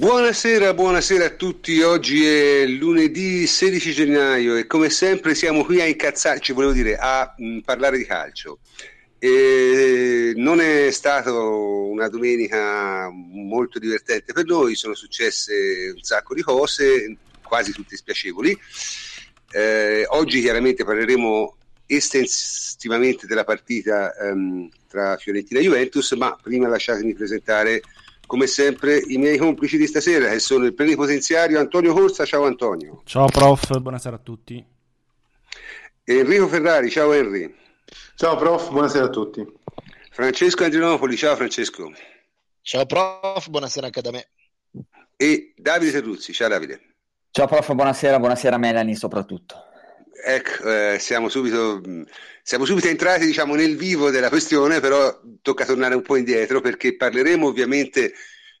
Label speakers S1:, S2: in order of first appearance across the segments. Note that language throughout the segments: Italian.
S1: Buonasera, buonasera a tutti. Oggi è lunedì 16 gennaio e come sempre siamo qui a incazzarci, volevo dire, a mh, parlare di calcio. E non è stata una domenica molto divertente per noi, sono successe un sacco di cose, quasi tutte spiacevoli. Eh, oggi chiaramente parleremo estensivamente della partita ehm, tra Fiorentina e Juventus, ma prima lasciatemi presentare come sempre i miei complici di stasera che sono il plenipotenziario Antonio Corsa, ciao Antonio.
S2: Ciao prof, buonasera a tutti.
S1: Enrico Ferrari, ciao Henry.
S3: Ciao prof, buonasera a tutti.
S1: Francesco Andrinopoli, ciao Francesco.
S4: Ciao prof, buonasera anche da me.
S1: E Davide Terruzzi, ciao Davide.
S5: Ciao prof, buonasera, buonasera Melanie soprattutto.
S1: Ecco, eh, siamo, subito, siamo subito entrati diciamo, nel vivo della questione, però tocca tornare un po' indietro perché parleremo ovviamente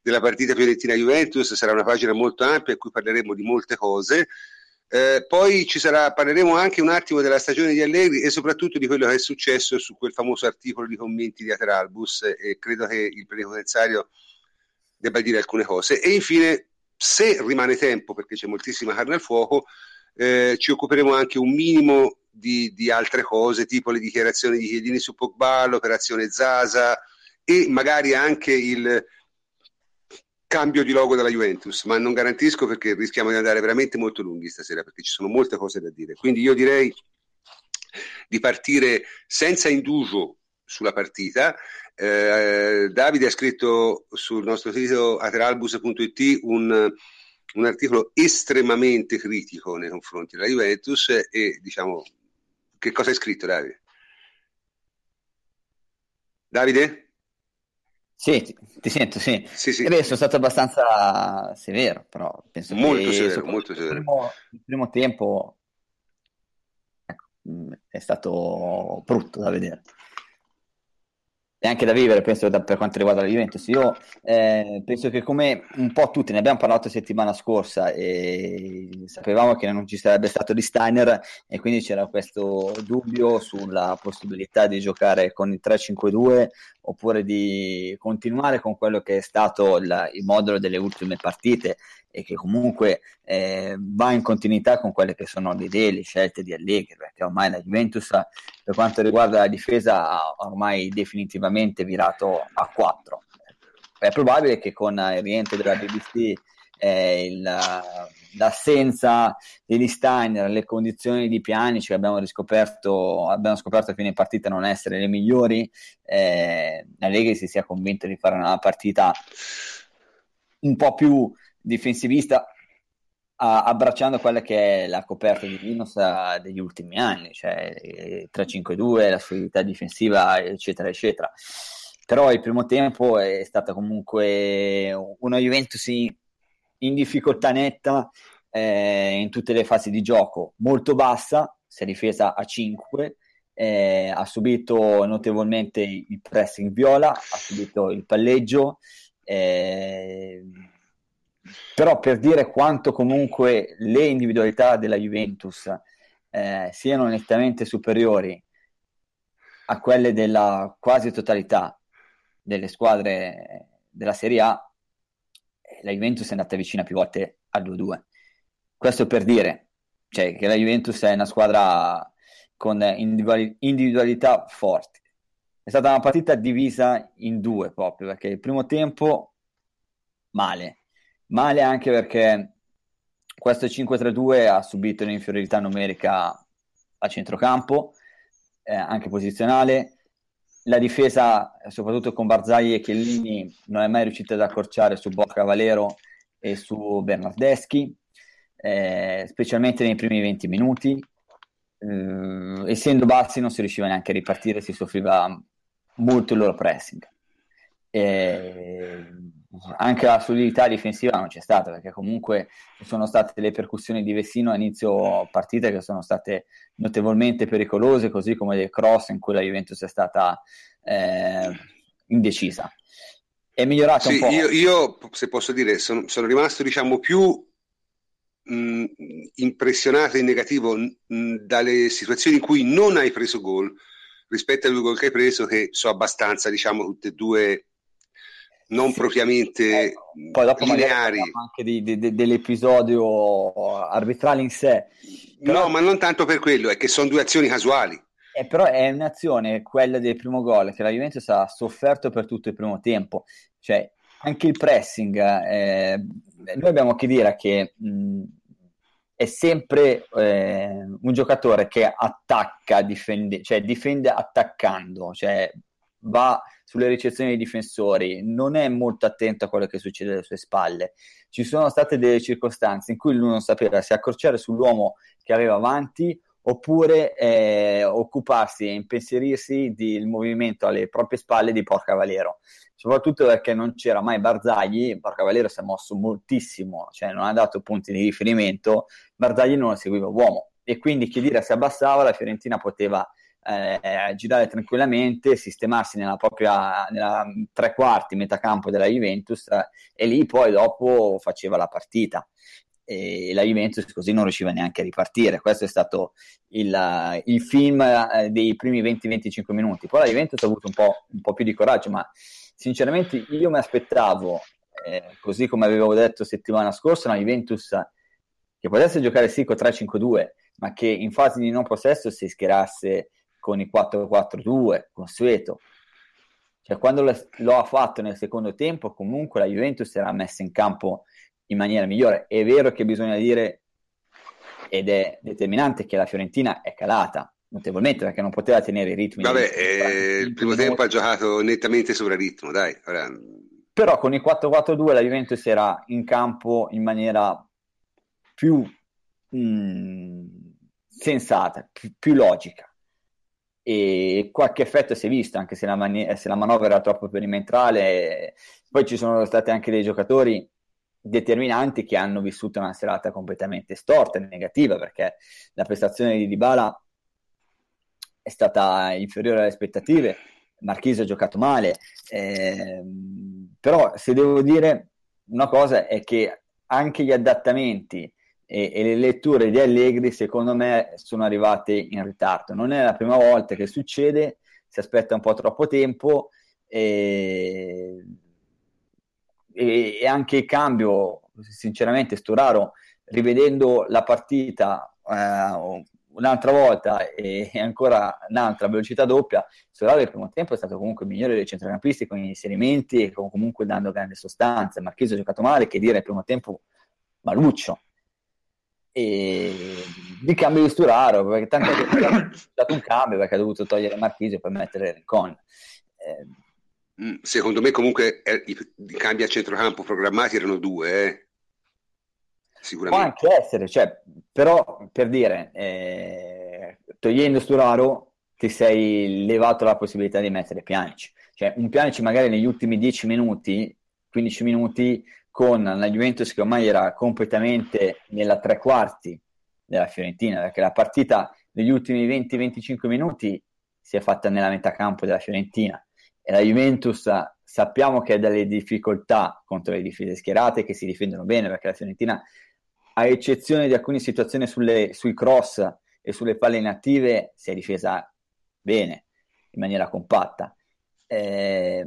S1: della partita Fiorentina-Juventus, sarà una pagina molto ampia in cui parleremo di molte cose. Eh, poi sarà, parleremo anche un attimo della stagione di Allegri e soprattutto di quello che è successo su quel famoso articolo di commenti di Ateralbus e credo che il plenipotenziario debba dire alcune cose. E infine, se rimane tempo, perché c'è moltissima carne al fuoco, eh, ci occuperemo anche un minimo di, di, altre cose, tipo le dichiarazioni di Chiedini su Pogba, l'operazione Zaza e magari anche il cambio di logo della Juventus, ma non garantisco perché rischiamo di andare veramente molto lunghi stasera perché ci sono molte cose da dire. Quindi io direi di partire senza indugio sulla partita. Eh, Davide ha scritto sul nostro sito ateralbus.it un un articolo estremamente critico nei confronti della Juventus e diciamo che cosa hai scritto Davide? Davide?
S5: Sì, ti, ti sento, sì. sì, sì. Beh, sono stato abbastanza severo, però penso
S1: molto
S5: che
S1: severo, molto severo.
S5: Il primo, il primo tempo ecco, è stato brutto da vedere e anche da vivere, penso, da, per quanto riguarda la Juventus. Io eh, penso che come un po' tutti, ne abbiamo parlato settimana scorsa e sapevamo che non ci sarebbe stato di Steiner e quindi c'era questo dubbio sulla possibilità di giocare con il 3-5-2 oppure di continuare con quello che è stato il, il modulo delle ultime partite e che comunque eh, va in continuità con quelle che sono le idee, le scelte di Allegri, perché ormai la Juventus per quanto riguarda la difesa ha ormai definitivamente virato a 4. È probabile che con il rientro della BBC eh, il, l'assenza di Steiner, le condizioni di Pianici che abbiamo riscoperto, abbiamo scoperto a fine partita non essere le migliori, eh, Allegri si sia convinto di fare una partita un po' più difensivista abbracciando quella che è la coperta di Linus degli ultimi anni, cioè 3-5-2, la solidità difensiva, eccetera, eccetera. Però il primo tempo è stata comunque una Juventus in, in difficoltà netta eh, in tutte le fasi di gioco, molto bassa, si è difesa a 5, eh, ha subito notevolmente il pressing viola, ha subito il palleggio. Eh, però per dire quanto comunque le individualità della Juventus eh, siano nettamente superiori a quelle della quasi totalità delle squadre della Serie A, eh, la Juventus è andata vicina più volte al 2-2. Questo per dire cioè, che la Juventus è una squadra con individualità forti. È stata una partita divisa in due proprio, perché il primo tempo male, Male anche perché questo 5-3-2 ha subito un'inferiorità numerica a centrocampo, eh, anche posizionale. La difesa, soprattutto con Barzai e Chiellini, non è mai riuscita ad accorciare su Bocca Valero e su Bernardeschi, eh, specialmente nei primi 20 minuti. Eh, essendo bassi non si riusciva neanche a ripartire, si soffriva molto il loro pressing. Eh, anche la solidità difensiva non c'è stata perché comunque ci sono state le percussioni di Vessino a inizio partita che sono state notevolmente pericolose così come dei cross in cui la Juventus è stata eh, indecisa. È migliorata sì, un po'
S1: io, io, se posso dire sono, sono rimasto diciamo più mh, impressionato in negativo mh, dalle situazioni in cui non hai preso gol rispetto ai due gol che hai preso che sono abbastanza diciamo tutte e due non sì. propriamente eh, poi dopo lineari.
S5: anche di, di, di, dell'episodio arbitrale in sé.
S1: Però... No, ma non tanto per quello, è che sono due azioni casuali.
S5: Eh, però è un'azione, quella del primo gol, che la Juventus ha sofferto per tutto il primo tempo. Cioè, anche il pressing, eh, noi abbiamo che dire che mh, è sempre eh, un giocatore che attacca, difende, cioè difende attaccando, cioè va sulle ricezioni dei difensori, non è molto attento a quello che succede alle sue spalle. Ci sono state delle circostanze in cui lui non sapeva se accorciare sull'uomo che aveva avanti oppure eh, occuparsi e impensierirsi del movimento alle proprie spalle di Porca Valero. Soprattutto perché non c'era mai Barzagli, Porca Valero si è mosso moltissimo, cioè non ha dato punti di riferimento, Barzagli non lo seguiva uomo e quindi chi dire si abbassava, la Fiorentina poteva eh, girare tranquillamente, sistemarsi nella propria nella tre quarti, metà campo della Juventus eh, e lì poi dopo faceva la partita e la Juventus così non riusciva neanche a ripartire. Questo è stato il, il film eh, dei primi 20-25 minuti. Poi la Juventus ha avuto un po', un po', più di coraggio, ma sinceramente io mi aspettavo, eh, così come avevo detto settimana scorsa, una Juventus che potesse giocare sì con 3-5-2, ma che in fase di non possesso si schierasse con i 4-4-2, consueto. Cioè, quando lo ha fatto nel secondo tempo, comunque la Juventus era messa in campo in maniera migliore. È vero che bisogna dire, ed è determinante, che la Fiorentina è calata notevolmente perché non poteva tenere i ritmi.
S1: Vabbè, eh, il primo tempo ha giocato nettamente sopra ritmo, dai. Ora...
S5: Però con il 4-4-2 la Juventus era in campo in maniera più mh, mm, sensata, più, più, logica. E qualche effetto si è visto, anche se la, mani- se la manovra era troppo perimetrale. Poi ci sono stati anche dei giocatori determinanti che hanno vissuto una serata completamente storta e negativa perché la prestazione di Dybala è stata inferiore alle aspettative Marchese ha giocato male eh, però se devo dire una cosa è che anche gli adattamenti e, e, le letture di Allegri secondo me sono arrivate in ritardo non è la prima volta che succede si aspetta un po' troppo tempo e e, e anche il cambio, sinceramente, Sturaro, rivedendo la partita eh, un'altra volta e, ancora un'altra velocità doppia, Sturaro il primo tempo è stato comunque il migliore dei centrocampisti con gli inserimenti e comunque dando grande sostanza. Marchese ha giocato male, che dire il primo tempo maluccio. E di cambio di Sturaro, perché tanto è stato un cambio perché ha dovuto togliere Marchese per mettere Rincon. Eh,
S1: Mm, secondo me comunque eh, i, i, cambi a centrocampo programmati erano due, eh. sicuramente.
S5: Può anche essere, cioè, però per dire, eh, togliendo Sturaro ti sei levato la possibilità di mettere Pianici. Cioè, un Pianici magari negli ultimi 10 minuti, 15 minuti, con la Juventus che ormai era completamente nella tre quarti della Fiorentina, perché la partita negli ultimi 20-25 minuti si è fatta nella metà campo della Fiorentina. E la Juventus sappiamo che ha delle difficoltà contro le difese schierate che si difendono bene perché la Fiorentina a eccezione di alcune situazioni sulle, sui cross e sulle palle inattive si è difesa bene in maniera compatta. Eh,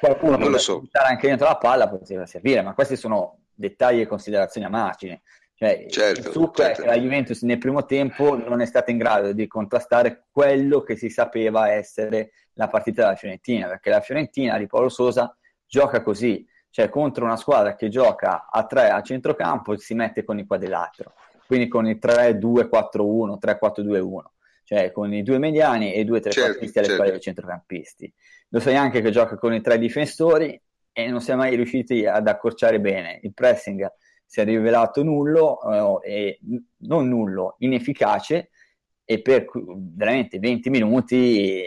S5: qualcuno non lo so. anche dentro la palla poteva servire ma questi sono dettagli e considerazioni a margine cioè, certo, il succo certo. è che la Juventus nel primo tempo non è stata in grado di contrastare quello che si sapeva essere la partita della Fiorentina, perché la Fiorentina di Paolo Sosa gioca così, cioè contro una squadra che gioca a tre a centrocampo si mette con il quadrilatero, quindi con il 3-2-4-1, 3-4-2-1, cioè con i due mediani e i due trequartisti certo, alle certo. spalle dei centrocampisti. Lo sai anche che gioca con i tre difensori e non si è mai riusciti ad accorciare bene. Il pressing si è rivelato nullo, eh, e, non nullo, inefficace e per veramente 20 minuti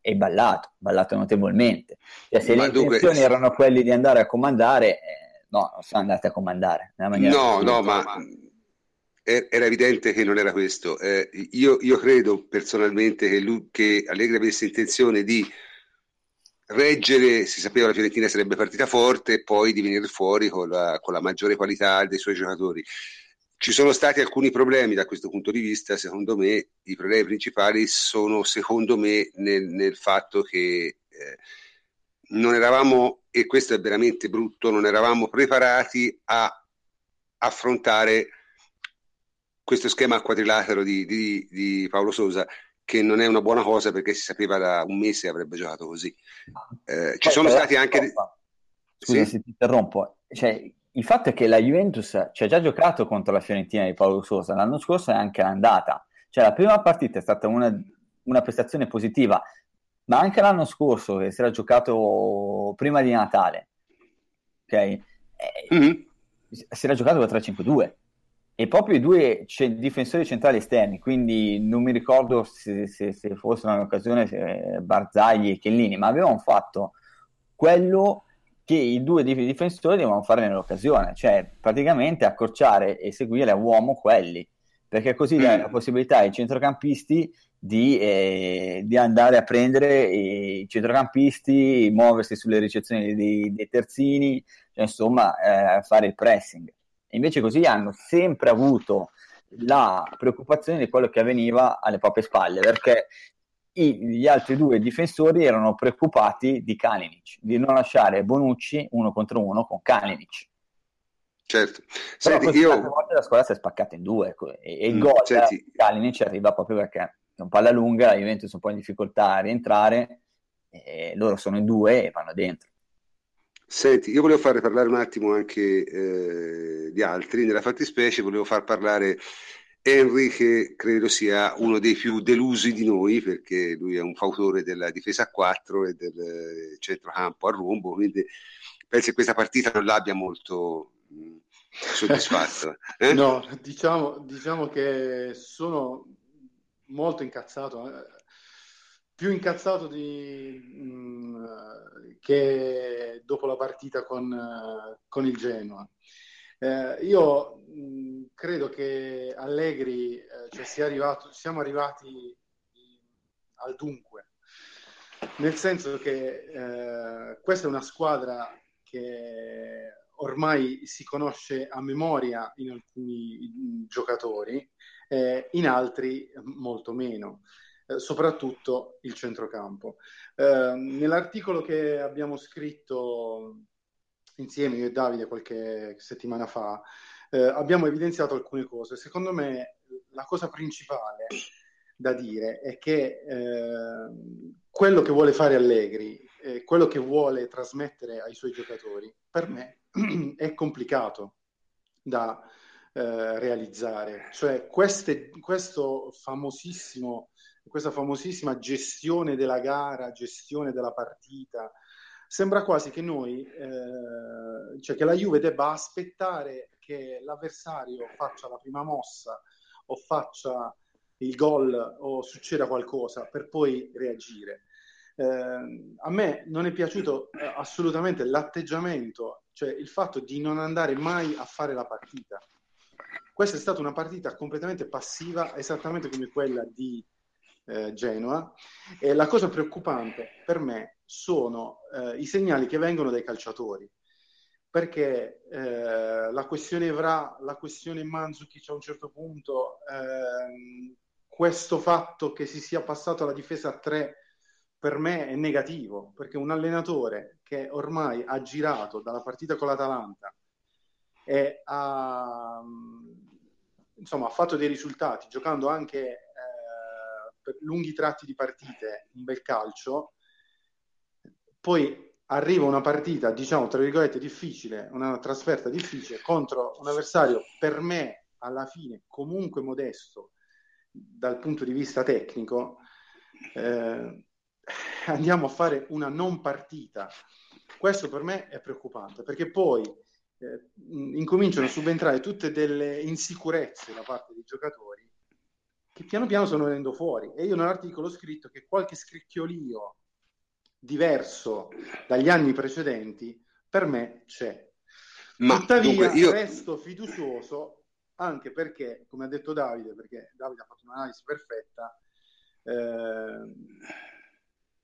S5: è ballato, ballato notevolmente. Cioè, se Ma le dunque... intenzioni erano quelle di andare a comandare, eh, no, non sono andate a comandare.
S1: No, no, ma era evidente che non era questo. Eh, io, io, credo personalmente che, lui, che Allegri avesse intenzione di reggere, si sapeva che la Fiorentina sarebbe partita forte e poi di venire fuori con la, con la maggiore qualità dei suoi giocatori. Ci sono stati alcuni problemi da questo punto di vista, secondo me i problemi principali sono secondo me nel, nel fatto che eh, non eravamo, e questo è veramente brutto, non eravamo preparati a affrontare questo schema quadrilatero di, di, di Paolo Sosa che non è una buona cosa perché si sapeva da un mese avrebbe giocato così. Eh, ci sono stati anche...
S5: Scusa sì? se ti interrompo. Cioè, il fatto è che la Juventus ci ha già giocato contro la Fiorentina di Paolo Sosa, l'anno scorso è anche andata. Cioè, la prima partita è stata una, una prestazione positiva, ma anche l'anno scorso che si era giocato prima di Natale, ok? Mm-hmm. Si era giocato con 3-5-2 e proprio i due c- difensori centrali esterni, quindi non mi ricordo se, se, se fossero un'occasione se Barzagli e Chiellini, ma avevano fatto quello che i due difensori devono fare nell'occasione, cioè praticamente accorciare e seguire a uomo quelli, perché così dà la possibilità ai centrocampisti di, eh, di andare a prendere i centrocampisti, muoversi sulle ricezioni dei, dei terzini, cioè, insomma eh, fare il pressing. Invece così hanno sempre avuto la preoccupazione di quello che avveniva alle proprie spalle, perché i, gli altri due difensori erano preoccupati di Kalinic, di non lasciare Bonucci uno contro uno con Kalinic.
S1: Certo.
S5: Però Senti, io... volte la squadra si è spaccata in due e, e il mm, gol di Kalinic arriva proprio perché è un palla lunga, la Juventus è un po' in difficoltà a rientrare, e loro sono in due e vanno dentro.
S1: Senti, io volevo fare parlare un attimo anche eh, di altri, nella fattispecie volevo far parlare Henry che credo sia uno dei più delusi di noi perché lui è un fautore della difesa a 4 e del eh, centrocampo a rombo, quindi penso che questa partita non l'abbia molto mh, soddisfatto.
S3: Eh? no, diciamo, diciamo che sono molto incazzato eh, più incazzato di, mh, mm, che dopo la partita con, uh, con il Genoa. Eh, io mh, mm, credo che Allegri, eh, cioè sia arrivato, siamo arrivati al dunque, nel senso che eh, questa è una squadra che ormai si conosce a memoria in alcuni giocatori, eh, in altri molto meno. Eh, soprattutto il centrocampo. Eh, nell'articolo che abbiamo scritto insieme io e Davide qualche settimana fa, eh, abbiamo evidenziato alcune cose. Secondo me la cosa principale da dire è che eh, quello che vuole fare Allegri, quello che vuole trasmettere ai suoi giocatori, per me è complicato da eh, realizzare. Cioè queste, questo famosissimo questa famosissima gestione della gara, gestione della partita. Sembra quasi che noi, eh, cioè che la Juve debba aspettare che l'avversario faccia la prima mossa o faccia il gol o succeda qualcosa per poi reagire. Eh, a me non è piaciuto eh, assolutamente l'atteggiamento, cioè il fatto di non andare mai a fare la partita. Questa è stata una partita completamente passiva, esattamente come quella di eh, Genoa. E la cosa preoccupante per me sono eh, i segnali che vengono dai calciatori, perché eh, la questione Evra, la questione Manzukic a un certo punto, ehm, questo fatto che si sia passato alla difesa a tre per me è negativo, perché un allenatore che ormai ha girato dalla partita con l'Atalanta e ha, insomma, ha fatto dei risultati, giocando anche lunghi tratti di partite, un bel calcio, poi arriva una partita, diciamo, tra virgolette, difficile, una trasferta difficile contro un avversario per me alla fine comunque modesto dal punto di vista tecnico, eh, andiamo a fare una non partita. Questo per me è preoccupante perché poi eh, incominciano a subentrare tutte delle insicurezze da parte dei giocatori che piano piano stanno venendo fuori. E io nell'articolo ho scritto che qualche scricchiolio diverso dagli anni precedenti per me c'è. Ma Tuttavia dunque, io... resto fiducioso anche perché, come ha detto Davide, perché Davide ha fatto un'analisi perfetta, eh,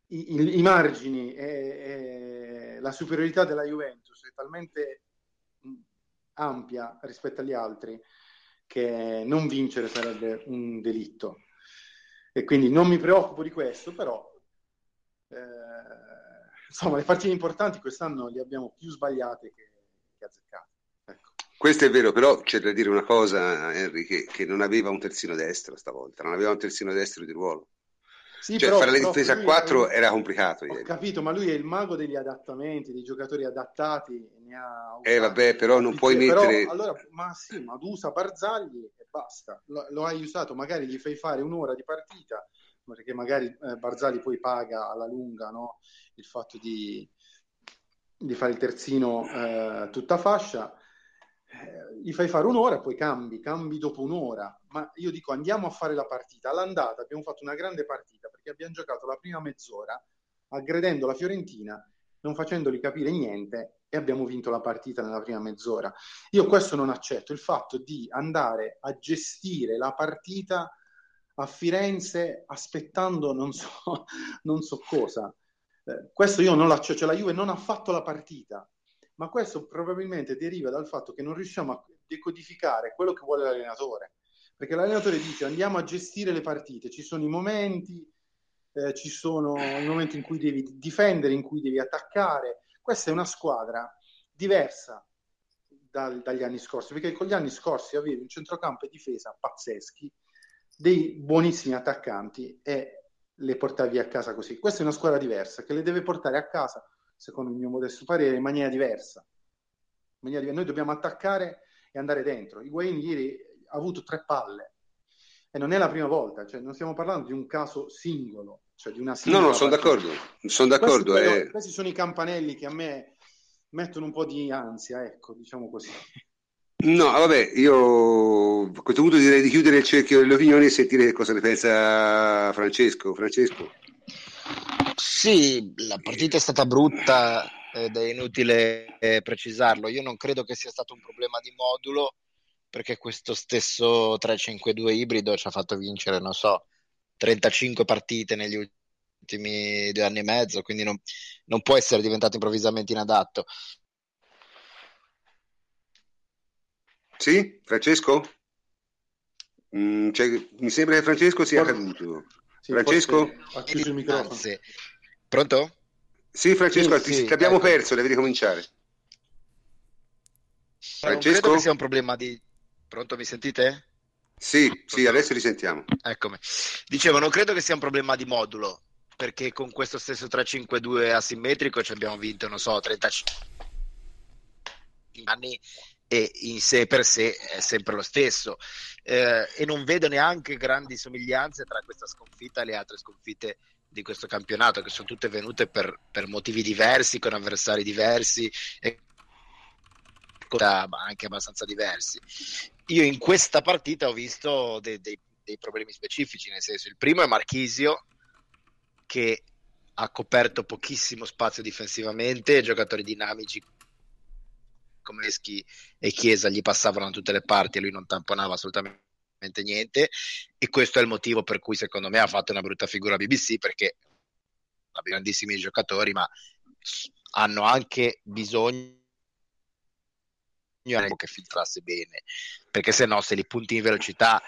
S3: i, i, i, margini e, e, la superiorità della Juventus è talmente ampia rispetto agli altri che non vincere sarebbe un delitto. E quindi non mi preoccupo di questo, però eh, insomma, le partite importanti quest'anno le abbiamo più sbagliate che, che azzeccate. Ecco.
S1: Questo è vero, però c'è da dire una cosa, Henry, che, che non aveva un terzino destro stavolta, non aveva un terzino destro di ruolo. Sì, cioè, però, fare la difesa a 4 era complicato.
S3: Ho ieri. capito, ma lui è il mago degli adattamenti, dei giocatori adattati. Ne ha
S1: eh, vabbè, però non puoi mettere.
S3: Però, allora, ma sì, ma usa Barzagli e basta. Lo, lo, hai usato, magari gli fai fare un'ora di partita, perché magari eh, Barzagli poi paga alla lunga no? il fatto di, di fare il terzino eh, tutta fascia eh, gli fai fare un'ora e poi cambi, cambi dopo un'ora. Ma io dico andiamo a fare la partita. All'andata abbiamo fatto una grande partita perché abbiamo giocato la prima mezz'ora aggredendo la Fiorentina, non facendoli capire niente e abbiamo vinto la partita nella prima mezz'ora. Io questo non accetto, il fatto di andare a gestire la partita a Firenze aspettando non so, non so cosa. Eh, questo io non l'accetto, cioè la Juve non ha fatto la partita, ma questo probabilmente deriva dal fatto che non riusciamo a decodificare quello che vuole l'allenatore. Perché l'allenatore dice andiamo a gestire le partite, ci sono i momenti, eh, ci sono i momenti in cui devi difendere, in cui devi attaccare. Questa è una squadra diversa dal, dagli anni scorsi, perché con gli anni scorsi avevi un centrocampo e difesa pazzeschi, dei buonissimi attaccanti e le portavi a casa così. Questa è una squadra diversa che le deve portare a casa secondo il mio modesto parere, in maniera diversa. In maniera diversa. Noi dobbiamo attaccare e andare dentro. Higuain ieri ha avuto tre palle e non è la prima volta, cioè non stiamo parlando di un caso singolo, cioè di una
S1: No, no, sono d'accordo, sono d'accordo.
S3: Questi,
S1: eh.
S3: questi sono i campanelli che a me mettono un po' di ansia, ecco, diciamo così.
S1: No, vabbè, io a questo punto direi di chiudere il cerchio delle opinioni e sentire cosa ne pensa Francesco. Francesco.
S4: Sì, la partita è stata brutta ed è inutile eh, precisarlo. Io non credo che sia stato un problema di modulo perché questo stesso 3-5-2 ibrido ci ha fatto vincere, non so, 35 partite negli ultimi due anni e mezzo, quindi non, non può essere diventato improvvisamente inadatto.
S1: Sì, Francesco? Mm, cioè, mi sembra che Francesco sia caduto. Sì, Francesco?
S3: Ha chiuso il microfono.
S4: Pronto?
S1: Sì, Francesco, sì, sì, ti abbiamo ecco. perso, devi ricominciare.
S4: Francesco? Non credo che sia un problema di... Pronto, mi sentite?
S1: Sì, sì, adesso li sentiamo.
S4: Eccomi. Dicevo, non credo che sia un problema di modulo, perché con questo stesso 3-5-2 asimmetrico ci abbiamo vinto, non so, 35 anni e in sé per sé è sempre lo stesso. Eh, e non vedo neanche grandi somiglianze tra questa sconfitta e le altre sconfitte di questo campionato, che sono tutte venute per, per motivi diversi, con avversari diversi e anche abbastanza diversi. Io in questa partita ho visto dei, dei, dei problemi specifici, nel senso il primo è Marchisio che ha coperto pochissimo spazio difensivamente, giocatori dinamici come Eschi e Chiesa gli passavano da tutte le parti e lui non tamponava assolutamente niente. E questo è il motivo per cui secondo me ha fatto una brutta figura BBC perché ha grandissimi giocatori ma hanno anche bisogno che filtrasse bene perché se no se li punti in velocità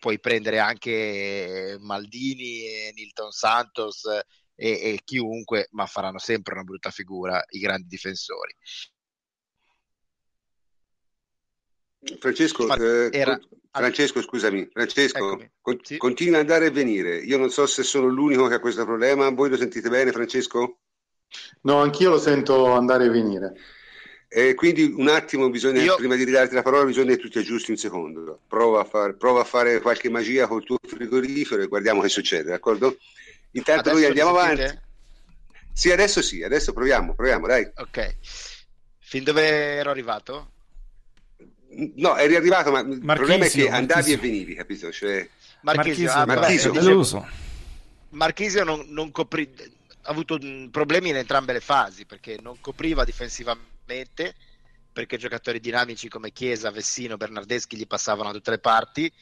S4: puoi prendere anche Maldini, Nilton Santos e, e chiunque ma faranno sempre una brutta figura i grandi difensori
S1: Francesco, eh, era... Francesco, scusami, Francesco, con, sì. continua ad andare e venire. Io non so se sono l'unico che ha questo problema. Voi lo sentite bene, Francesco?
S3: No, anch'io lo sento andare e venire.
S1: Eh, quindi un attimo, bisogna, Io... prima di ridarti la parola, bisogna che tu ti aggiusti un secondo. Prova a, far, prova a fare qualche magia col tuo frigorifero e guardiamo che succede, d'accordo? Intanto adesso noi andiamo avanti. Sì, adesso sì, adesso proviamo, proviamo, dai.
S4: Ok. Fin dove ero arrivato?
S1: No, eri arrivato, ma il problema è che andavi e venivi, capito? Cioè...
S4: Marchisio,
S2: Marchisio, ah, Marchisio. Vabbè, dicevo,
S4: Marchisio non, non coprì, ha avuto problemi in entrambe le fasi perché non copriva difensivamente perché giocatori dinamici come Chiesa, Vessino, Bernardeschi gli passavano da tutte le parti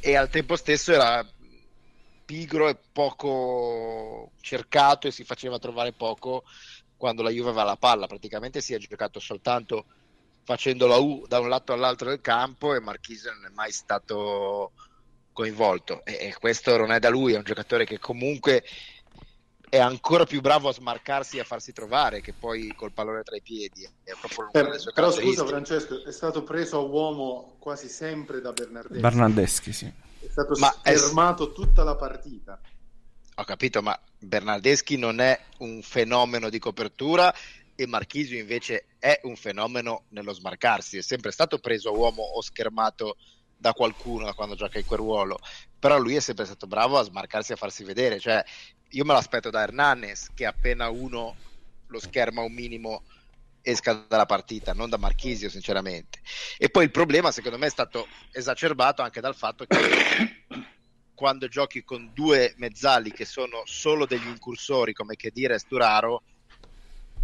S4: e al tempo stesso era pigro e poco cercato e si faceva trovare poco quando la Juve aveva la palla, praticamente si è giocato soltanto facendo la U da un lato all'altro del campo e Marchise non è mai stato coinvolto. E, questo non è da lui, è un giocatore che comunque è ancora più bravo a smarcarsi e a farsi trovare che poi col pallone tra i piedi. Sue
S3: Però scusa Francesco, è stato preso a uomo quasi sempre da Bernardeschi.
S2: Bernardeschi, sì.
S3: È stato ma fermato è... tutta la partita.
S4: Ho capito, ma Bernardeschi non è un fenomeno di copertura e Marchisio invece è un fenomeno nello smarcarsi, è sempre stato preso a uomo o schermato da qualcuno da quando gioca in quel ruolo, però lui è sempre stato bravo a smarcarsi e a farsi vedere, cioè io me l'aspetto da Hernanes che appena uno lo scherma un minimo esca dalla partita, non da Marchisio sinceramente. E poi il problema secondo me è stato esacerbato anche dal fatto che quando giochi con due mezzali che sono solo degli incursori come che dire Sturaro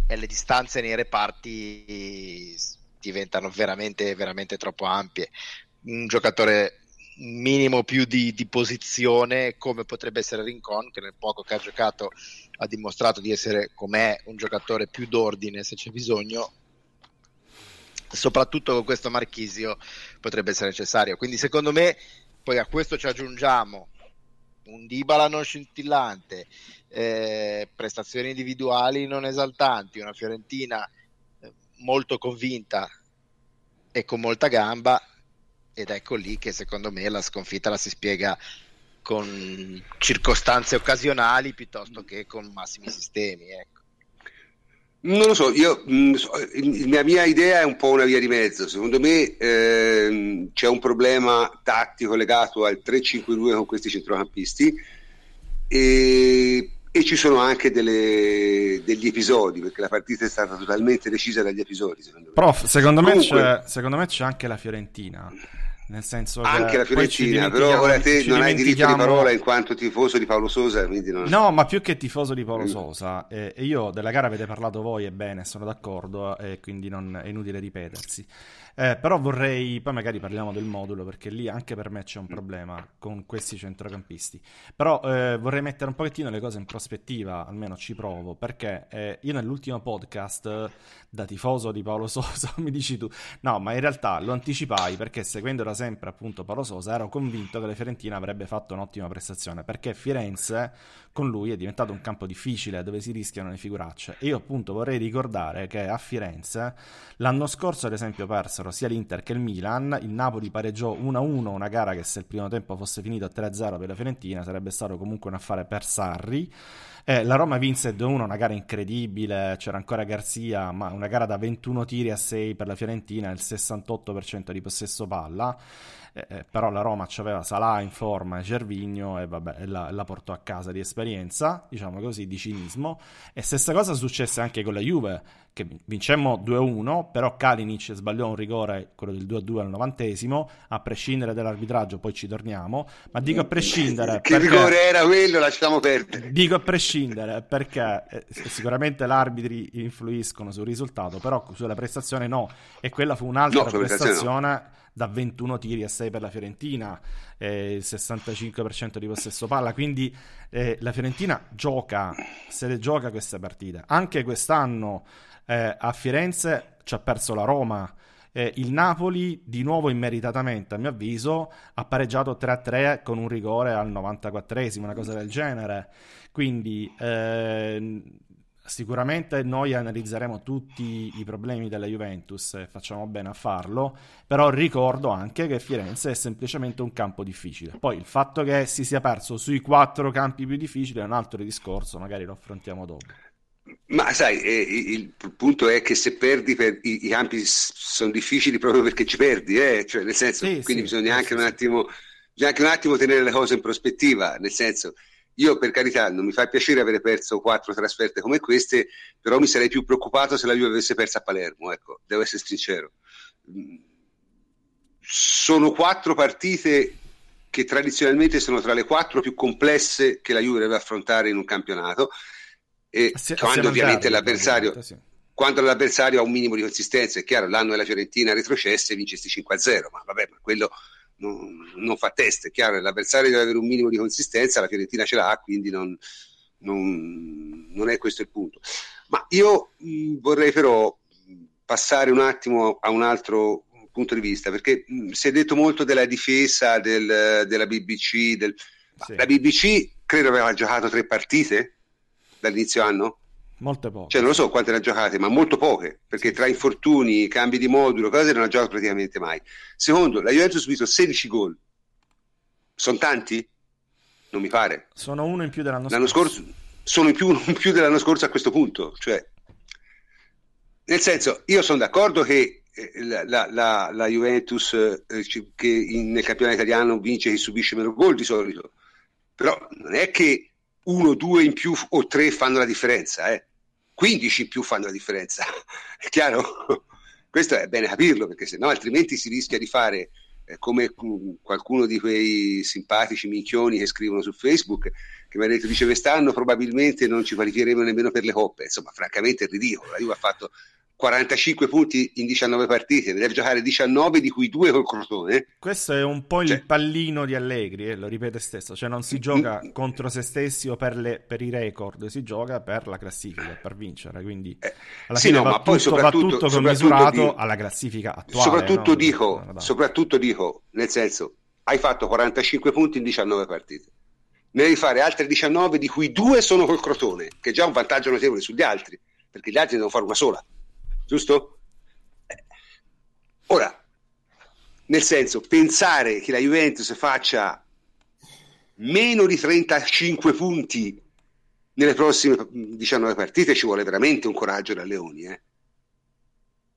S4: e le distanze nei reparti diventano veramente, veramente troppo ampie. Un giocatore minimo più di, di, posizione come potrebbe essere Rincon che nel poco che ha giocato ha dimostrato di essere com'è un giocatore più d'ordine se c'è bisogno. Soprattutto con questo Marchisio potrebbe essere necessario. Quindi secondo me poi a questo ci aggiungiamo un Dybala non scintillante eh, prestazioni individuali non esaltanti una Fiorentina eh, molto convinta e con molta gamba ed ecco lì che secondo me la sconfitta la si spiega con circostanze occasionali piuttosto che con massimi sistemi. Ecco.
S1: Non lo so, io, mm, la mia idea è un po' una via di mezzo. Secondo me eh, c'è un problema tattico legato al 3-5-2 con questi centrocampisti e, e ci sono anche delle, degli episodi, perché la partita è stata totalmente decisa dagli episodi.
S2: Secondo Prof, secondo me, Comunque, secondo me c'è anche la Fiorentina nel senso
S1: anche la Fiorentina, però ora te non hai diritto di parola in quanto tifoso di Paolo Sosa. Non...
S2: No, ma più che tifoso di Paolo mm. Sosa, eh, io della gara avete parlato voi e bene, sono d'accordo, e quindi non è inutile ripetersi. Eh, però vorrei, poi magari parliamo del modulo perché lì anche per me c'è un problema con questi centrocampisti. Però eh, vorrei mettere un pochettino le cose in prospettiva, almeno ci provo, perché eh, io nell'ultimo podcast da tifoso di Paolo Sosa mi dici tu, no, ma in realtà lo anticipai perché seguendo da sempre appunto Paolo Sosa ero convinto che la Fiorentina avrebbe fatto un'ottima prestazione perché Firenze con lui è diventato un campo difficile dove si rischiano le figuracce. E io appunto vorrei ricordare che a Firenze l'anno scorso ad esempio persero sia l'Inter che il Milan, il Napoli pareggiò 1-1 una gara che se il primo tempo fosse finito 3-0 per la Fiorentina sarebbe stato comunque un affare per Sarri. Eh, la Roma vinse 2-1, una gara incredibile, c'era ancora Garzia, ma una gara da 21 tiri a 6 per la Fiorentina, il 68% di possesso palla. Eh, eh, però la Roma aveva Salah in forma e Gervigno e vabbè, la, la, portò a casa di esperienza, diciamo così, di cinismo. E stessa cosa successe anche con la Juve, che vincemmo 2-1, però Kalinic sbagliò un rigore, quello del 2-2 al novantesimo, a prescindere dall'arbitraggio, poi ci torniamo, ma dico a prescindere...
S1: che perché, rigore era quello? Lasciamo perdere.
S2: Dico a prescindere, perché eh, sicuramente l'arbitri influiscono sul risultato, però sulla prestazione no, e quella fu un'altra no, prestazione... No da 21 tiri a 6 per la Fiorentina, eh, il 65% di possesso palla, quindi eh, la Fiorentina gioca, se le gioca queste partite. Anche quest'anno eh, a Firenze ci ha perso la Roma. Eh, il Napoli, di nuovo immeritatamente a mio avviso, ha pareggiato 3-3 con un rigore al 94esimo, una cosa del genere. Quindi eh, Sicuramente noi analizzeremo tutti i problemi della Juventus e facciamo bene a farlo, però ricordo anche che Firenze è semplicemente un campo difficile. Poi il fatto che si sia perso sui quattro campi più difficili è un altro discorso, magari lo affrontiamo dopo.
S1: Ma sai, eh, il punto è che se perdi, per, i, i, campi sono difficili proprio perché ci perdi, eh? cioè, nel senso, sì, quindi sì, bisogna, anche sì. attimo, bisogna anche un attimo tenere le cose in prospettiva, nel senso io per carità non mi fa piacere avere perso quattro trasferte come queste, però mi sarei più preoccupato se la Juve avesse perso a Palermo, ecco, devo essere sincero. Sono quattro partite che tradizionalmente sono tra le quattro più complesse che la Juve deve affrontare in un campionato se, quando ovviamente l'avversario sì. quando l'avversario ha un minimo di consistenza, è chiaro, l'anno della Fiorentina retrocesse e vincesti 5-0, ma vabbè, ma quello non, non, fa test, è chiaro, l'avversario deve avere un minimo di consistenza, la Fiorentina ce l'ha, quindi non, non, non è questo il punto. Ma io mh, vorrei però passare un attimo a un altro punto di vista, perché mh, si è detto molto della difesa del, della BBC, del... Sì. la BBC credo aveva giocato tre partite, dall'inizio anno?
S2: Molte poche.
S1: Cioè, non lo so quante ne ha giocate, ma molto poche, perché tra infortuni, cambi di modulo, cose non ha giocato praticamente mai. Secondo, la Juventus ha subito 16 gol. Sono tanti? Non mi pare.
S2: Sono uno in più dell'anno
S1: L'anno
S2: scorso.
S1: scorso sono in più, in più dell'anno scorso a questo punto. Cioè, nel senso, io sono d'accordo che eh, la, la, la, la Juventus eh, che in- nel campionato italiano vince chi subisce meno gol di solito, però non è che uno, due in più o tre fanno la differenza, eh. 15 in più fanno la differenza, è chiaro? Questo è bene capirlo perché sennò altrimenti si rischia di fare eh, come mm, qualcuno di quei simpatici minchioni che scrivono su Facebook che mi ha detto dice quest'anno probabilmente non ci qualificheremo nemmeno per le coppe insomma francamente è ridicolo la Juve ha fatto 45 punti in 19 partite ne deve giocare 19 di cui due col Crotone
S2: Questo è un po' il
S1: Cioè-
S2: pallino di Allegri, eh, lo ripete stesso, cioè non si gioca contro se stessi o per, le- per i record, si gioca per la classifica, per vincere, quindi
S1: Eh,
S2: alla
S1: sì,
S2: fine
S1: no,
S2: va,
S1: ma poi
S2: tutto, va
S1: soprattutto-
S2: tutto
S1: soprattutto
S2: commisurato
S1: di-
S2: alla classifica attuale.
S1: soprattutto
S2: no?
S1: dico soprattutto dico nel senso hai fatto 45 punti in 19 partite ne devi fare altre 19 di cui due sono col Crotone che è già un vantaggio notevole sugli altri perché gli altri devono fare una sola giusto? Ora nel senso pensare che la Juventus faccia meno di 35 punti nelle prossime 19 partite ci vuole veramente un coraggio da Leoni eh?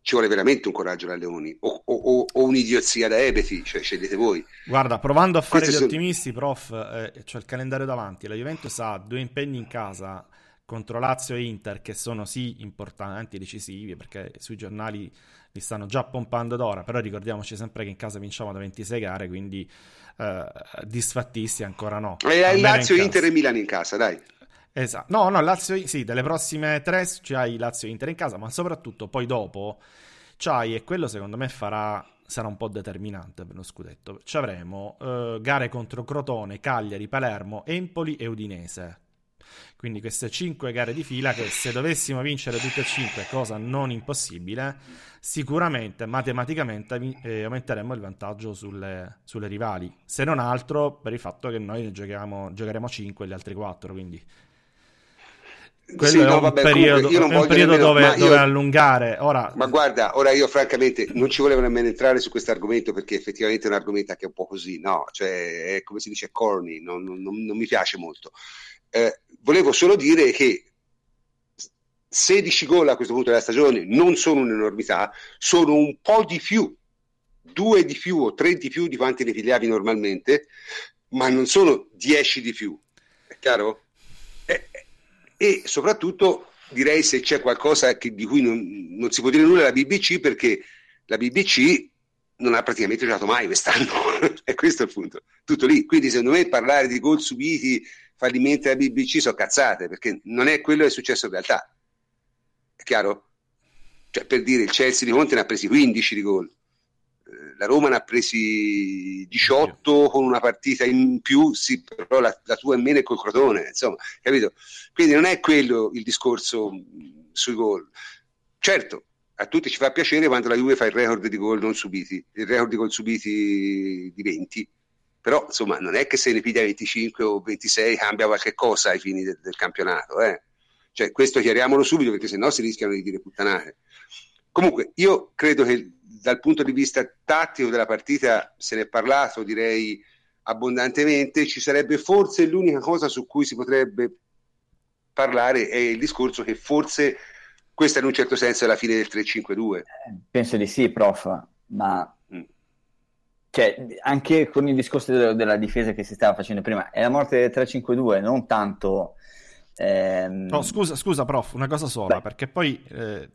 S1: ci vuole veramente un coraggio da Leoni o, o- o- un'idiozia da Ebeti cioè scegliete voi
S2: Guarda, provando a fare
S1: Questi
S2: gli
S1: sono-
S2: ottimisti, prof, eh, c'ho il calendario davanti. La Juventus ha due impegni in casa contro Lazio e Inter, che sono sì importanti, decisivi, perché sui giornali li stanno già pompando d'ora. Però ricordiamoci sempre che in casa vinciamo da 26 gare, quindi eh, disfattisti ancora no.
S1: e hai
S2: in
S1: Lazio,
S2: casa.
S1: Inter e Milan in casa dai
S2: Esatto. No, no, Lazio, sì, delle prossime tre c'hai Lazio e Inter in casa, ma soprattutto poi dopo c'hai, e quello secondo me farà, sarà un po' determinante per lo scudetto, ci avremo eh, gare contro Crotone, Cagliari, Palermo, Empoli e Udinese. Quindi queste cinque gare di fila che se dovessimo vincere tutte e cinque, cosa non impossibile, sicuramente matematicamente eh, aumenteremo il vantaggio sulle, sulle rivali. Se non altro per il fatto che noi ne giochiamo, giocheremo 5 e gli altri 4, quindi quello
S1: Sì,
S2: è
S1: no,
S2: un
S1: vabbè,
S2: periodo,
S1: comunque io non
S2: è un periodo
S1: nemmeno-
S2: dove,
S1: io-
S2: dove allungare. Ora,
S1: Ma guarda, ora io francamente non ci volevo nemmeno entrare su questo argomento perché effettivamente è un argomento che è un po' così, no? Cioè, è come si dice corny, non- non- non mi piace molto. Eh, volevo solo dire che 16 gol a questo punto della stagione non sono un'enormità, sono un po' di più, due di più o tre di più di quanti ne pigliavi normalmente, ma non sono 10 di più. È chiaro? Eh, e soprattutto direi se c'è qualcosa che- di cui non, non si può dire nulla alla BBC perché la BBC non ha praticamente giocato mai quest'anno e questo è il punto tutto lì quindi secondo me parlare di gol subiti fallimenti della BBC sono cazzate perché non è quello che è successo in realtà è chiaro? cioè per dire il Chelsea di Conte ne ha presi 15 di gol Eh, la Roma ne ha presi 18 con una partita in più sì però la, la tua è meno e col Crotone insomma capito? Quindi non è quello il discorso mh, sui gol. Certo, a tutti ci fa piacere quando la Juve fa il record di gol non subiti, il record di gol subiti di 20, però insomma non è che se ne piglia 25 o 26 cambia qualche cosa ai fini del, del campionato. Eh. Cioè, questo chiariamolo subito perché sennò si rischiano di dire puttanate. Comunque, io credo che dal punto di vista tattico della partita se ne è parlato, direi abbondantemente, ci sarebbe forse l'unica cosa su cui si potrebbe parlare è il discorso che forse questa in un certo senso è la fine del 3-5-2.
S5: Penso di sì, prof, ma
S1: Mm.
S5: cioè, anche con il discorso de- della difesa che si stava facendo prima, è la morte del 3-5-2, non tanto... ehm,
S2: Oh, scusa, scusa, prof, una cosa sola,
S5: Beh.
S2: perché poi eh,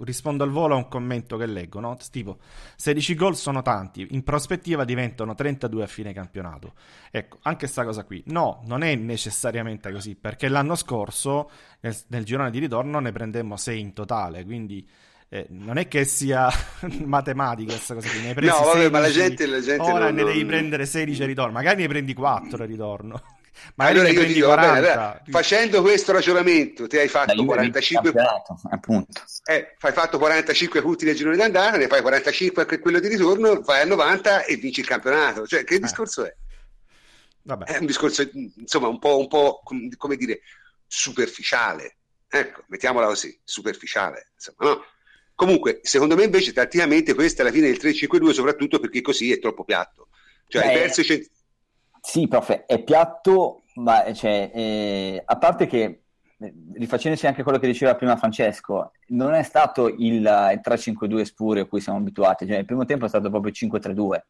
S2: rispondo al volo a un commento che leggo, no? Tipo, 16 gol sono tanti, in prospettiva diventano 32 a fine campionato. Ecco, anche sta cosa qui. No, non è necessariamente così, perché l'anno scorso, nel, nel girone di ritorno, ne prendemmo 6 in totale, quindi... eh, non è che sia matematica questa cosa qui, ne hai presi
S1: No, vabbè, ma la
S2: 16,
S1: gente- la gente
S2: ora
S1: non-
S2: ne devi
S1: non-
S2: prendere 16 a ritorno, magari ne prendi 4 a ritorno, magari
S1: Allora io
S2: prendi
S1: dico, va bene,
S2: 40.
S1: allora, facendo questo ragionamento, te hai fatto
S5: Juve vince il
S1: 45
S5: campionato, appunto.
S1: eh, hai fatto 45 punti nel girone d'andata, ne fai 45 anche quello di ritorno, vai a 90 e vinci il campionato. Cioè, che discorso è?
S2: Vabbè.
S1: È un discorso, insomma, un po', un po' com- come dire, superficiale. Ecco, mettiamola così, superficiale. Insomma, no? Comunque, secondo me invece tatticamente questa è la fine del 3-5-2, soprattutto perché così è troppo piatto. Cioè, Beh, perso cent...
S5: Sì, prof, è piatto, ma cioè, eh, a parte che eh, rifacendosi anche quello che diceva prima Francesco, non è stato il, il 3-5-2 spurio a cui siamo abituati, cioè, il primo tempo è stato proprio il 5-3-2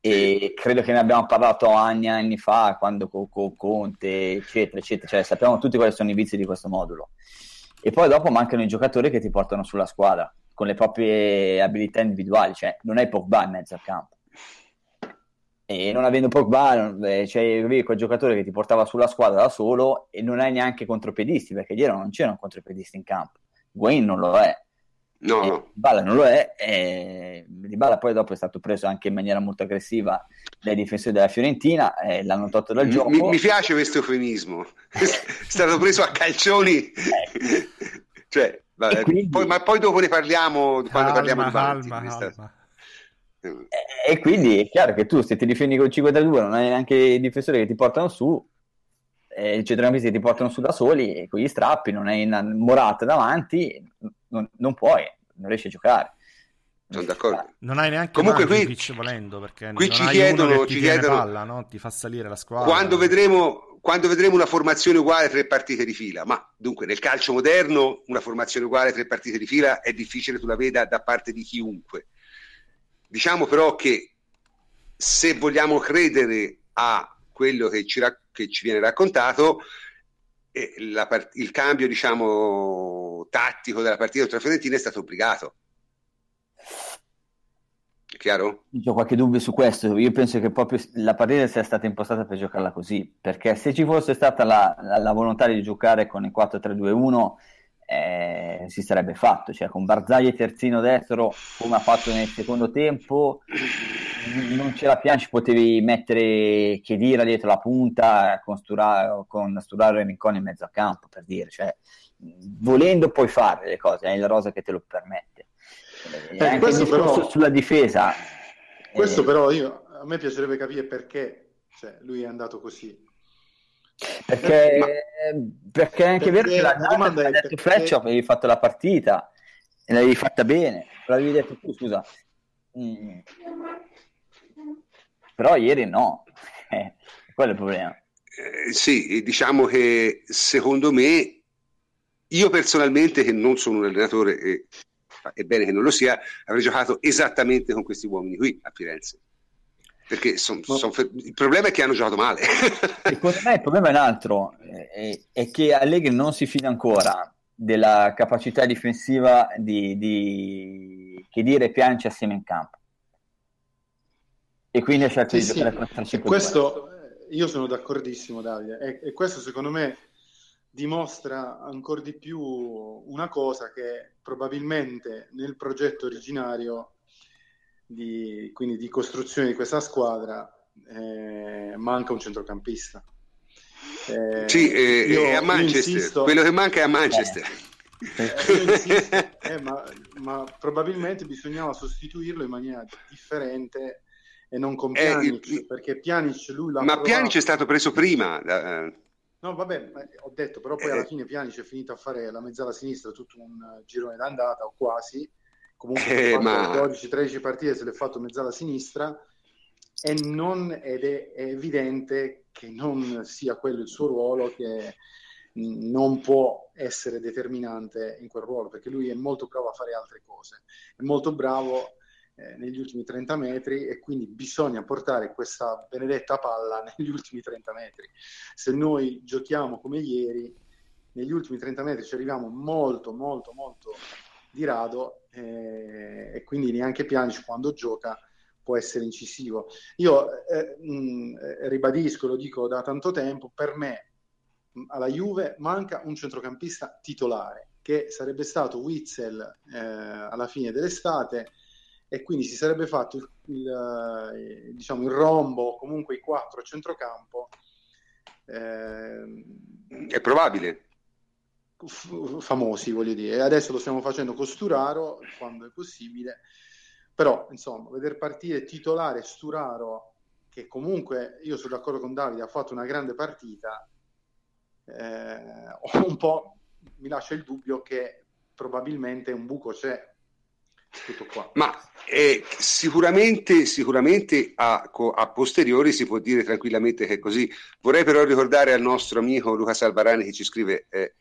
S5: e credo che ne abbiamo parlato anni e anni fa quando con, con Conte eccetera eccetera. Cioè sappiamo tutti quali sono i vizi di questo modulo. E poi dopo mancano i giocatori che ti portano sulla squadra con le proprie abilità individuali. Cioè non hai Pogba in mezzo al campo e non avendo Pogba c'è cioè, quel giocatore che ti portava sulla squadra da solo e non hai neanche contropiedisti perché ieri non c'erano contropiedisti in campo Wayne non lo è
S1: No, no.
S5: Bala non lo è, e Di Bala poi dopo è stato preso anche in maniera molto aggressiva dai difensori della Fiorentina e l'hanno tolto dal gioco.
S1: Mi, mi piace questo eufemismo, è stato preso a calcioni. cioè, vabbè, quindi... poi, ma poi dopo ne parliamo quando parliamo di. Calma, calma.
S5: E quindi è chiaro che tu se ti difendi con 5-3-2 non hai neanche i difensori che ti portano su, eh, i centrocampisti che ti portano su da soli e con gli strappi non hai una morata davanti non, non puoi, non riesci a giocare.
S1: Sono d'accordo.
S2: Non hai neanche Comunque qui, volendo perché
S1: qui ci chiedono,
S2: ci
S1: chiedono
S2: palla, no? ti fa salire la squadra.
S1: Quando vedremo, quando vedremo una formazione uguale tre partite di fila, ma dunque nel calcio moderno una formazione uguale tre partite di fila è difficile tu la veda da parte di chiunque. Diciamo però che se vogliamo credere a quello che ci, che ci viene raccontato, part- il cambio diciamo, tattico della partita la Fiorentina è stato obbligato. Chiaro?
S5: Ho qualche dubbio su questo. Io penso che proprio la partita sia stata impostata per giocarla così. Perché se ci fosse stata la, la, la volontà di giocare con il 4-3-2-1, eh, si sarebbe fatto. Cioè, con Barzagli terzino destro, come ha fatto nel secondo tempo, non c'era Pianci, potevi mettere Chedira dietro la punta con Sturaro, con Sturaro e Rinconi in mezzo a campo, per dire, cioè, volendo puoi fare le cose, è la rosa che te lo permette. Eh, anche questo però, sulla difesa.
S3: Questo eh, però io, a me piacerebbe capire perché cioè, lui è andato così.
S5: Perché, Ma, perché è anche perché vero che la, domanda è detto Freccia avevi fatto la partita e l'avevi fatta bene, l'avevi detto tu, scusa. Mm però ieri no, eh, quello è il problema.
S1: Eh, sì, diciamo che secondo me, io personalmente che non sono un allenatore e è bene che non lo sia, avrei giocato esattamente con questi uomini qui a Firenze. Perché son, son, il problema è che hanno giocato male.
S5: Secondo me il problema è un altro, è, è che Allegri non si fida ancora della capacità difensiva di, di che dire piange assieme in campo. E quindi ha scelto sì, di giocare con 3 5
S3: questo io sono d'accordissimo Davide. E, e, questo secondo me dimostra ancora di più una cosa che probabilmente nel progetto originario di, quindi di costruzione di questa squadra eh, manca un centrocampista
S1: eh, sì, eh, è a Manchester insisto, quello che manca è a Manchester
S3: eh, insisto, eh, ma, ma probabilmente bisognava sostituirlo in maniera differente e non con eh, Pjanic, eh, perché Pjanic lui l'ha
S1: Ma provato... Pjanic è stato preso prima.
S3: Eh. No, vabbè, ho detto, però poi alla fine Pjanic è finito a fare la mezzala sinistra, tutto un girone d'andata o quasi. Comunque, eh, ma... 12-13 partite se l'è fatto mezzala sinistra e non, ed è, è, evidente che non sia quello il suo ruolo, che non può essere determinante in quel ruolo, perché lui è molto bravo a fare altre cose. È molto bravo eh, negli ultimi 30 metri e quindi bisogna portare questa benedetta palla negli ultimi 30 metri. Se noi giochiamo come ieri, negli ultimi 30 metri ci arriviamo molto, molto, molto di rado eh, e quindi neanche Pianic quando gioca può essere incisivo. Io eh, mh, ribadisco, lo dico da tanto tempo, per me alla Juve manca un centrocampista titolare che sarebbe stato Witzel eh, alla fine dell'estate e quindi si sarebbe fatto il, il, eh, diciamo, il rombo, comunque i quattro a centrocampo.
S1: Eh, È probabile.
S3: Famosi, voglio dire. Adesso lo stiamo facendo con Sturaro, quando è possibile. Però, insomma, vedere partire titolare Sturaro, che comunque, io sono d'accordo con Davide, ha fatto una grande partita, eh, un po' mi lascia il dubbio che probabilmente un buco c'è. Tutto qua.
S1: Ma eh, sicuramente, sicuramente a, a, posteriori si può dire tranquillamente che è così. Vorrei però ricordare al nostro amico Luca Salvarani che ci scrive: eh,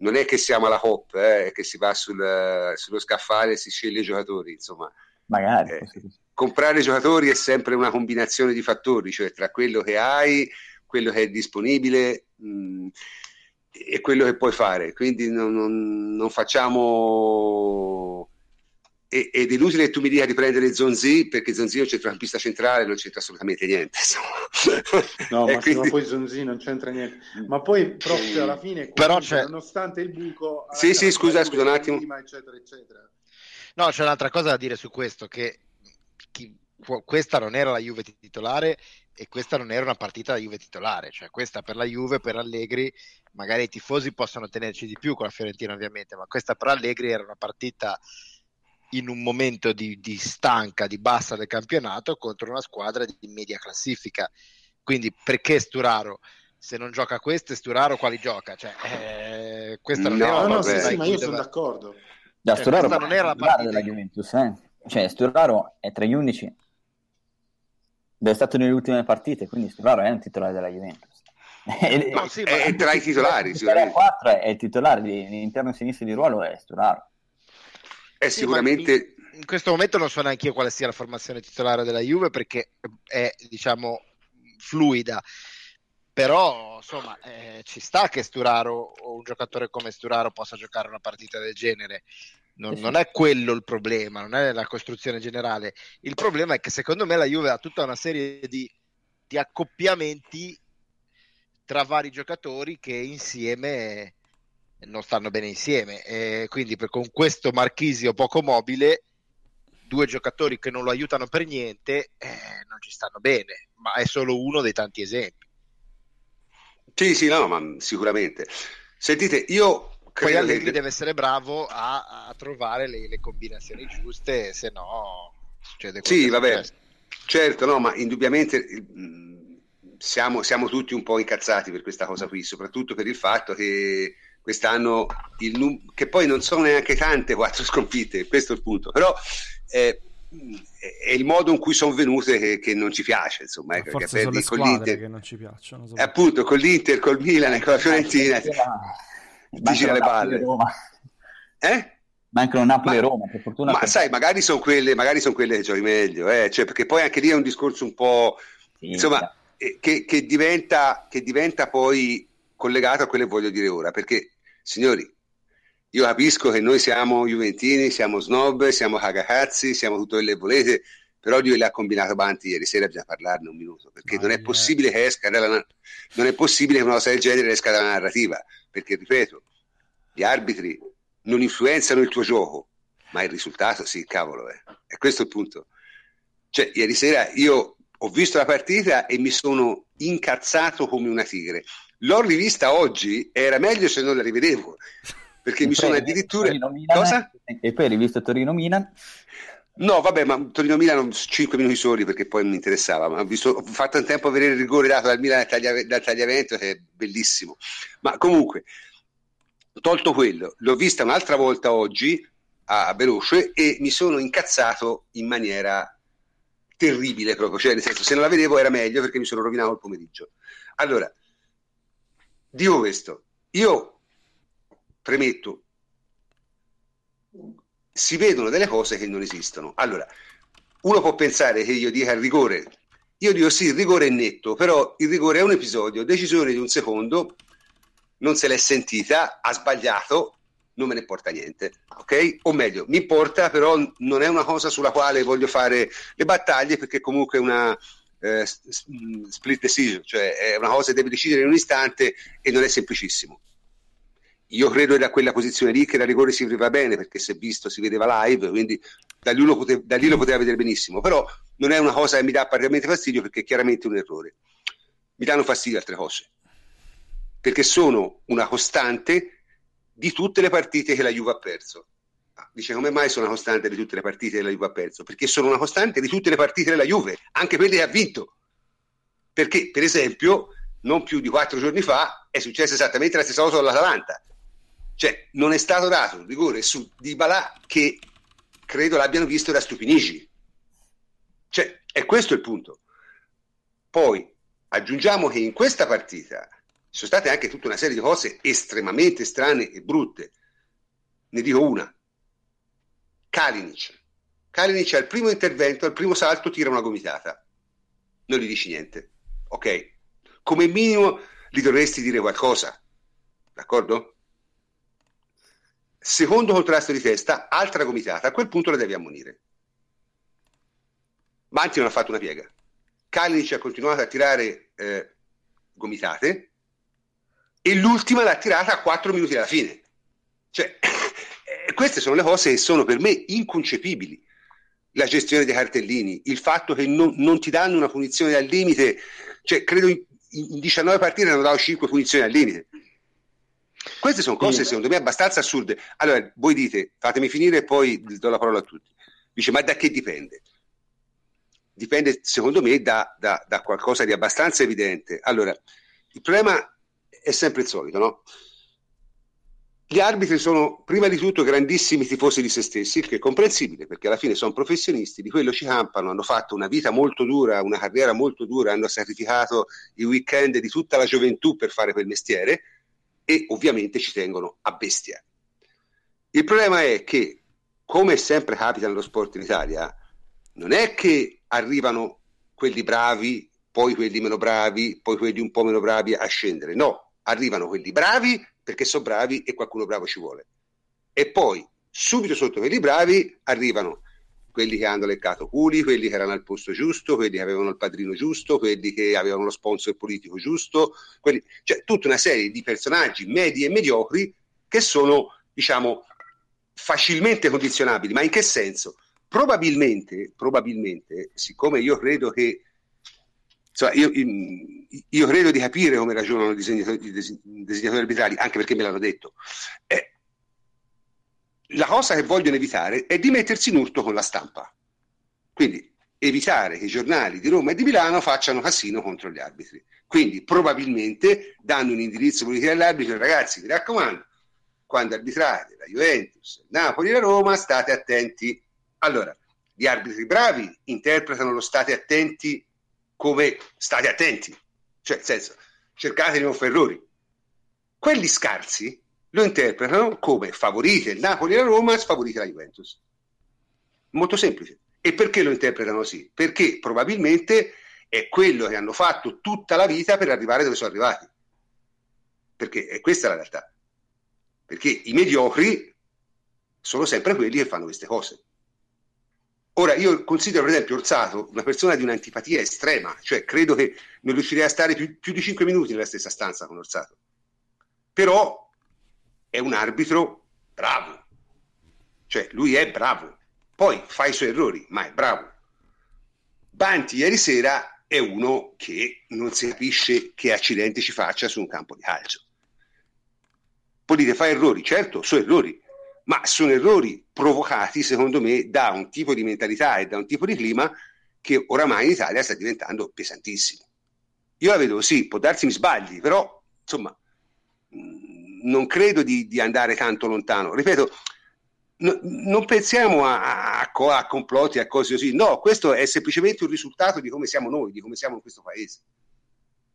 S1: non è che siamo alla hop, eh, che si va sul, sullo scaffale e si sceglie i giocatori, insomma.
S5: Magari. Eh,
S1: comprare giocatori è sempre una combinazione di fattori, cioè tra quello che hai, quello che è disponibile. Mh, mm, e quello che puoi fare. Quindi non, non, non facciamo. Ed è inutile che tu mi dica di prendere Zonzi perché Zonzi è un centrocampista centrale, non c'entra assolutamente niente.
S3: No, ma quindi... poi Zonzi non c'entra niente. Ma poi proprio alla fine,
S4: Però c'è...
S3: nonostante il buco,
S1: sì, sì, scusa, scusa un attimo.
S3: Eccetera, eccetera.
S4: No, c'è un'altra cosa da dire su questo: che chi... questa non era la Juve titolare e questa non era una partita da Juve titolare, cioè questa per la Juve, per Allegri, magari i tifosi possono tenerci di più con la Fiorentina ovviamente, ma questa per Allegri era una partita in un momento di, di stanca, di bassa del campionato contro una squadra di media classifica. Quindi perché Sturaro? Se non gioca questo, Sturaro quali gioca? Cioè, eh, questa non
S3: no,
S4: era
S3: no, sì, sì, ma io sono d'accordo.
S5: Da cioè, Sturaro non era la partita della Juventus, eh? Cioè, Sturaro è tra gli 11 è stato nelle ultime partite, quindi Sturaro è un titolare della Juventus.
S1: No, sì, è, è, tra i titolari.
S5: Il 4 è il titolare di, di interno sinistro di ruolo è Sturaro.
S1: È sì, sicuramente...
S4: In, questo momento non so neanche io quale sia la formazione titolare della Juve perché è, diciamo, fluida. Però, insomma, eh, ci sta che Sturaro o un giocatore come Sturaro possa giocare una partita del genere. Non, non, è quello il problema, non è la costruzione generale. Il problema è che secondo me la Juve ha tutta una serie di, di accoppiamenti tra vari giocatori che insieme non stanno bene insieme. E quindi per, con questo Marchisio poco mobile, due giocatori che non lo aiutano per niente, eh, non ci stanno bene, ma è solo uno dei tanti esempi.
S1: Sì, sì, no, ma sicuramente. Sentite, io
S4: poi Allegri che... deve essere bravo a, a trovare le, le, combinazioni giuste, se no succede
S1: Sì, vabbè, certo, no, ma indubbiamente siamo, siamo, tutti un po' incazzati per questa cosa qui, soprattutto per il fatto che quest'anno, il, che poi non sono neanche tante quattro sconfitte, questo è il punto, però eh, è il modo in cui sono venute che, che non ci piace, insomma, ecco,
S2: che perdi con l'Inter. che non ci piacciono.
S1: So. Appunto, con l'Inter, col Milan e con la Fiorentina ti gira le palle. Eh?
S5: Mancano Napoli e Roma, per fortuna.
S1: Ma
S5: per...
S1: sai, magari sono quelle, magari son quelle che giochi meglio, eh? cioè, perché poi anche lì è un discorso un po'... Sì, insomma, eh, che, che, diventa, che diventa poi collegato a quello che voglio dire ora, perché, signori, io capisco che noi siamo Juventini, siamo snob, siamo cagacazzi, siamo tutto quello che volete, però Dio le ha combinato avanti ieri sera, bisogna parlarne un minuto, perché no, non è possibile che esca dalla, non è possibile che una cosa del genere esca dalla narrativa perché ripeto, gli arbitri non influenzano il tuo gioco, ma il risultato sì, cavolo, è. E questo è il punto. Cioè, ieri sera io ho visto la partita e mi sono incazzato come una tigre. L'ho rivista oggi, era meglio se non la rivedevo, perché e mi sono addirittura...
S5: Cosa? E poi hai rivisto Torino-Milan?
S1: No, vabbè, ma Torino Milan 5 minuti soli perché poi mi interessava, ma ho, visto, ho fatto in tempo a vedere il rigore dato dal Milan dal, dal tagliamento che è bellissimo. Ma comunque, tolto quello, l'ho vista un'altra volta oggi a veloce e mi sono incazzato in maniera terribile proprio, cioè nel senso se non la vedevo era meglio perché mi sono rovinato il pomeriggio. Allora, dico questo, io premetto si vedono delle cose che non esistono. Allora, uno può pensare che io dica il rigore. Io dico sì, il rigore è netto, però il rigore è un episodio, decisione di un secondo, non se l'è sentita, ha sbagliato, non me ne importa niente, ok? O meglio, mi importa, però non è una cosa sulla quale voglio fare le battaglie perché comunque è una eh, split decision, cioè è una cosa che deve decidere in un istante e non è semplicissimo. Io credo da quella posizione lì che da rigore si vedeva bene perché si è visto, si vedeva live, quindi da lì, pote- da lì, lo poteva vedere benissimo, però non è una cosa che mi dà particolarmente fastidio perché è chiaramente un errore. Mi danno fastidio altre cose, perché sono una costante di tutte le partite che la Juve ha perso. Dice come mai sono una costante di tutte le partite che la Juve ha perso? Perché sono una costante di tutte le partite della Juve, anche quelle che ha vinto. Perché, per esempio, non più di quattro giorni fa, è successa esattamente la stessa cosa con l'Atalanta. Cioè, non è stato dato un rigore su Dybala che credo l'abbiano visto da Stupinici. Cioè, è questo il punto. Poi aggiungiamo che in questa partita ci sono state anche tutta una serie di cose estremamente strane e brutte. Ne dico una. Kalinic. Kalinic al primo intervento, al primo salto, tira una gomitata. Non gli dici niente. Ok? Come minimo gli dovresti dire qualcosa. D'accordo? Secondo contrasto di testa, altra gomitata. A quel punto la devi ammonire. Manti non ha fatto una piega. Kalinic ha continuato a tirare eh, gomitate e l'ultima l'ha tirata a 4 minuti alla fine. Cioè, queste sono le cose che sono per me inconcepibili. La gestione dei cartellini, il fatto che non, non ti danno una punizione al limite, cioè credo in, in 19 partite hanno dato 5 punizioni al limite. Queste sono cose secondo me abbastanza assurde. Allora, voi dite, fatemi finire e poi do la parola a tutti. Dice, ma da che dipende? Dipende secondo me da, da, da qualcosa di abbastanza evidente. Allora, il problema è sempre il solito, no? Gli arbitri sono prima di tutto grandissimi tifosi di se stessi, il che è comprensibile perché alla fine sono professionisti, di quello ci campano, hanno fatto una vita molto dura, una carriera molto dura, hanno sacrificato i weekend di tutta la gioventù per fare quel mestiere e ovviamente ci tengono a bestia. Il problema è che, come sempre capita nello sport in Italia, non è che arrivano quelli bravi, poi quelli meno bravi, poi quelli un po' meno bravi a scendere, no, arrivano quelli bravi perché sono bravi e qualcuno bravo ci vuole. E poi, subito sotto quelli bravi, arrivano quelli che hanno leccato culi, quelli che erano al posto giusto, quelli che avevano il padrino giusto, quelli che avevano lo sponsor politico giusto, quelli... cioè tutta una serie di personaggi medi e mediocri che sono, diciamo, facilmente condizionabili. Ma in che senso? Probabilmente, probabilmente, siccome io credo che insomma, io, io, credo di capire come ragionano i disegnatori, i disegnatori arbitrali, anche perché me l'hanno detto. Eh, la cosa che vogliono evitare è di mettersi in urto con la stampa. Quindi evitare che i giornali di Roma e di Milano facciano casino contro gli arbitri. Quindi probabilmente danno un indirizzo politico all'arbitro, ragazzi, mi raccomando, quando arbitrate la Juventus, Napoli e la Roma, state attenti. Allora, gli arbitri bravi interpretano lo state attenti come state attenti, cioè nel senso cercate di non fare errori. Quelli scarsi lo interpretano come favorite il Napoli e la Roma, sfavorite la Juventus. Molto semplice. E perché lo interpretano così? Perché probabilmente è quello che hanno fatto tutta la vita per arrivare dove sono arrivati. Perché è questa la realtà. Perché i mediocri sono sempre quelli che fanno queste cose. Ora, io considero per esempio Orsato una persona di un'antipatia estrema, cioè credo che non riuscirei a stare più, più di 5 minuti nella stessa stanza con Orsato. Però è un arbitro bravo, cioè lui è bravo, poi fa i suoi errori, ma è bravo. Banti ieri sera è uno che non si capisce che accidenti ci faccia su un campo di calcio. Poi dite fa errori, certo, sono errori, ma sono errori provocati, secondo me, da un tipo di mentalità e da un tipo di clima che oramai in Italia sta diventando pesantissimo. Io la vedo così, può darsi mi sbagli, però insomma non credo di, di andare tanto lontano. Ripeto, no, non pensiamo a, a, a, complotti, a cose così, no, questo è semplicemente un risultato di come siamo noi, di come siamo in questo paese.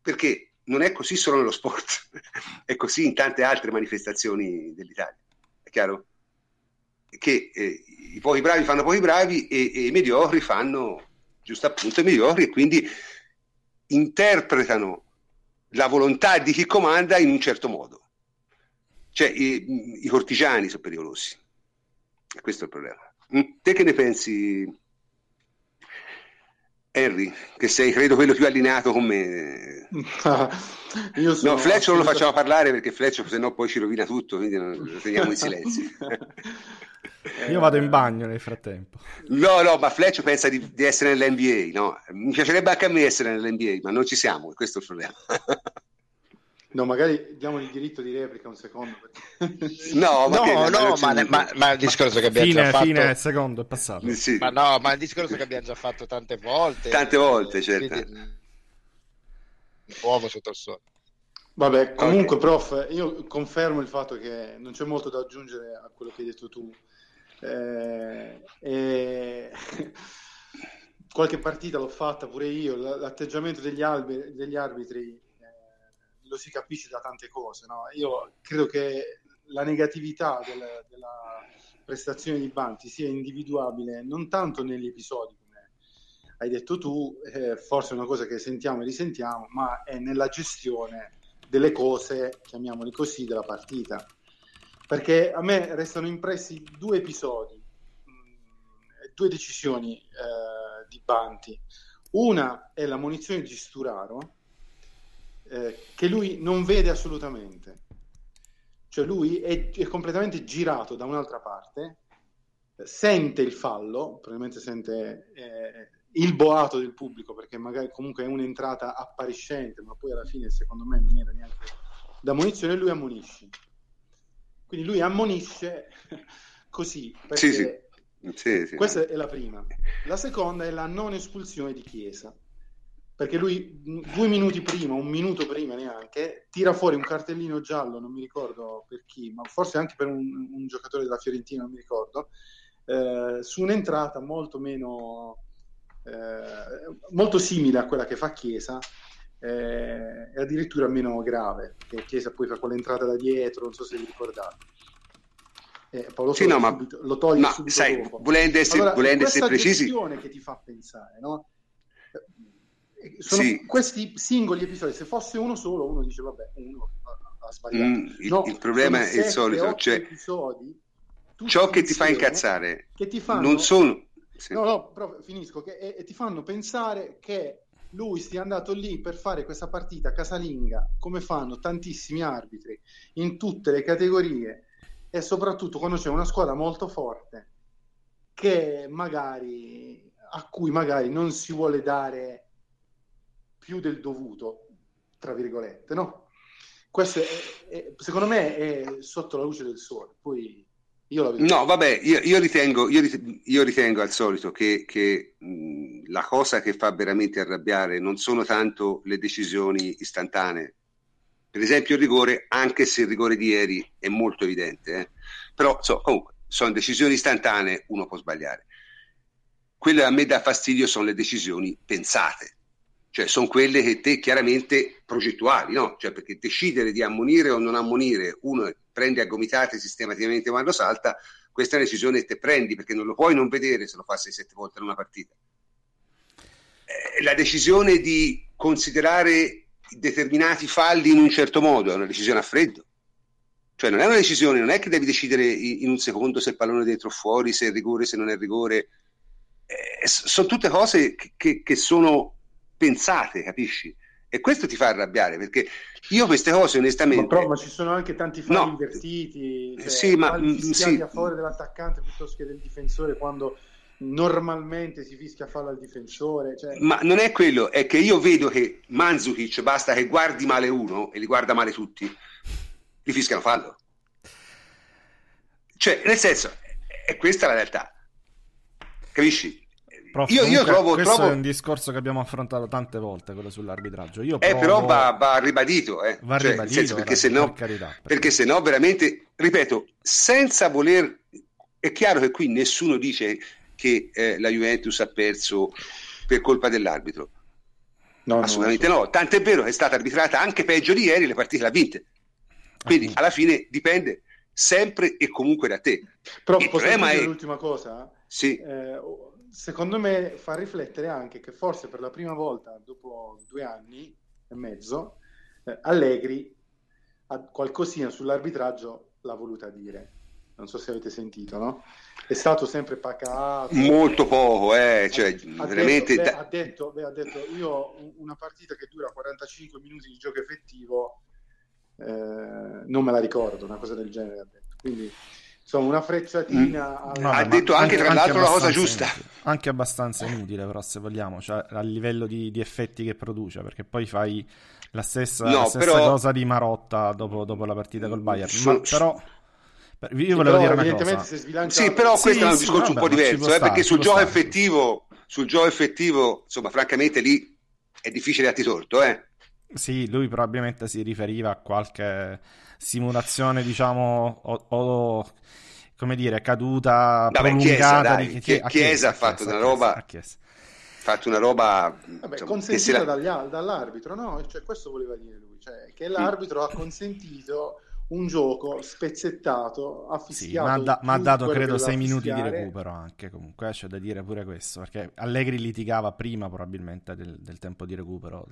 S1: Perché non è così solo nello sport, è così in tante altre manifestazioni dell'Italia. È chiaro? Che eh, i pochi bravi fanno pochi bravi e, e, i mediocri fanno giusto appunto i mediocri e quindi interpretano la volontà di chi comanda in un certo modo. Cioè i, i cortigiani sono pericolosi. E questo è il problema. Mm? Te che ne pensi, Henry, che sei credo quello più allineato con me? Io no, Fletch non lo facciamo parlare perché Fletch se no poi ci rovina tutto, quindi lo teniamo in silenzio.
S2: Io vado in bagno nel frattempo.
S1: No, no, ma Fletch pensa di, di, essere nell'NBA, no? Mi piacerebbe anche a me essere nell'NBA, ma non ci siamo, questo è il problema.
S3: No, magari diamo il diritto di replica un secondo.
S4: Perché... No, no, no, no ma, ma, ma, il discorso che abbiamo
S2: fine,
S4: già fatto...
S2: Fine, secondo, è passato.
S4: Sì. Ma no, ma il discorso che abbiamo già fatto tante volte...
S1: Tante volte, certo. Quindi
S4: uovo sotto il sole.
S3: Vabbè, comunque, okay. prof, io confermo il fatto che non c'è molto da aggiungere a quello che hai detto tu. Eh, e... qualche partita l'ho fatta pure io, l'atteggiamento degli, albi, degli arbitri eh, lo si capisce da tante cose. No? Io credo che la negatività del, della prestazione di Banti sia individuabile non tanto negli episodi, come hai detto tu, eh, forse è una cosa che sentiamo e risentiamo, ma è nella gestione delle cose, chiamiamoli così, della partita. Perché a me restano impressi due episodi, mm, due decisioni eh, di Banti. Una è la munizione di Sturaro, eh, che lui non vede assolutamente. Cioè lui è, è completamente girato da un'altra parte, sente il fallo, probabilmente sente eh, il boato del pubblico, perché magari comunque è un'entrata appariscente, ma poi alla fine secondo me non era neanche da munizione, lui ammonisce. Quindi lui ammonisce così, perché sì, sì. Sì, sì. questa è la prima. La seconda è la non espulsione di Chiesa, perché lui due minuti prima, un minuto prima neanche, tira fuori un cartellino giallo, non mi ricordo per chi, ma forse anche per un, un giocatore della Fiorentina, non mi ricordo, eh, su un'entrata molto meno eh, molto simile a quella che fa Chiesa eh, e addirittura meno grave che Chiesa poi fa quell'entrata da dietro non so se vi ricordate eh, Paolo sì, no, ma, lo toglie ma, subito sai, dopo.
S1: volendo essere, allora, volendo essere precisi
S3: che ti fa pensare no? Eh, sono sì. questi singoli episodi se fosse uno solo uno dice vabbè uno ha sbagliato mm,
S1: il, no, il, problema è il solito cioè, episodi, ciò che ti fa incazzare che ti fanno, non sono
S3: sì. No, no, però finisco, che, e, e ti fanno pensare che lui sia andato lì per fare questa partita casalinga, come fanno tantissimi arbitri in tutte le categorie e soprattutto quando c'è una squadra molto forte che magari a cui magari non si vuole dare più del dovuto, tra virgolette, no? Questo è, è, secondo me è sotto la luce del sole. Poi
S1: No, vabbè, io, io, ritengo, io, ritengo, io, ritengo, al solito che, che mh, la cosa che fa veramente arrabbiare non sono tanto le decisioni istantanee. Per esempio il rigore, anche se il rigore di ieri è molto evidente, eh? però so, comunque sono decisioni istantanee, uno può sbagliare. Quelle a me dà fastidio sono le decisioni pensate, cioè sono quelle che te chiaramente progettuali, no? Cioè perché decidere di ammonire o non ammonire uno prende a gomitate sistematicamente quando salta, questa è una decisione che te prendi perché non lo puoi non vedere se lo fa 6-7 volte in una partita. Eh, la decisione di considerare determinati falli in un certo modo è una decisione a freddo. Cioè non è una decisione, non è che devi decidere in un secondo se il pallone è dentro o fuori, se è rigore, se non è rigore. Eh, sono tutte cose che, che sono pensate, capisci? E questo ti fa arrabbiare perché io queste cose onestamente...
S3: Ma, però, ma ci sono anche tanti falli no. invertiti, cioè, sì, ma, mm, sì. a favore dell'attaccante piuttosto che del difensore quando normalmente si fischia fallo al difensore. Cioè...
S1: Ma non è quello, è che io vedo che Manzukic basta che guardi male uno e li guarda male tutti, gli fischiano fallo. Cioè, nel senso, è questa la realtà. Capisci?
S2: Prof, io, io trovo, questo trovo... è un discorso che abbiamo affrontato tante volte, quello sull'arbitraggio. Io
S1: provo... Eh, però va, va ribadito, eh.
S2: va cioè, ribadito senso,
S1: perché, se no, per carità, perché se no veramente, ripeto, senza voler... È chiaro che qui nessuno dice che eh, la Juventus ha perso per colpa dell'arbitro. No, Assolutamente no, no. Tant'è vero che è stata arbitrata anche peggio di ieri, le partite l'ha vinte. Quindi alla fine dipende sempre e comunque da te.
S3: Però il problema è l'ultima cosa?
S1: Sì.
S3: Eh, secondo me fa riflettere anche che forse per la prima volta dopo due anni e mezzo eh, Allegri ha qualcosina sull'arbitraggio l'ha voluta dire. Non so se avete sentito, no? È stato sempre pacato.
S1: Molto poco, eh, cioè, ha, veramente...
S3: Detto, beh, ha, detto, beh, ha detto, io una partita che dura 45 minuti di gioco effettivo eh, non me la ricordo, una cosa del genere ha detto. Quindi insomma una frecciatina
S1: mm. no, ha detto anche, anche tra l'altro la cosa giusta
S2: inutile. anche abbastanza inutile però se vogliamo cioè a livello di, di effetti che produce perché poi fai la stessa, no, la stessa però... cosa di Marotta dopo, dopo, la partita col Bayern ma però io volevo dire una cosa
S1: sì però questo sì, è un discorso sì, un po' diverso eh, perché sul gioco effettivo sul gioco effettivo insomma francamente lì è difficile darti torto eh
S2: Sì, lui probabilmente si riferiva a qualche simulazione, diciamo, o, o come dire, caduta
S1: Vabbè,
S2: prolungata
S1: Chiesa,
S2: di
S1: dai,
S2: Chiesa,
S1: Chiesa ha fatto una roba fatto una roba
S3: Vabbè, insomma, consentita la... dagli, dall'arbitro, no? Cioè, questo voleva dire lui, cioè, che l'arbitro ha consentito un gioco spezzettato, affischiato.
S2: Sì, ma, ha dato credo sei minuti di recupero anche comunque, c'è da dire pure questo, perché Allegri litigava prima probabilmente del, del tempo di recupero.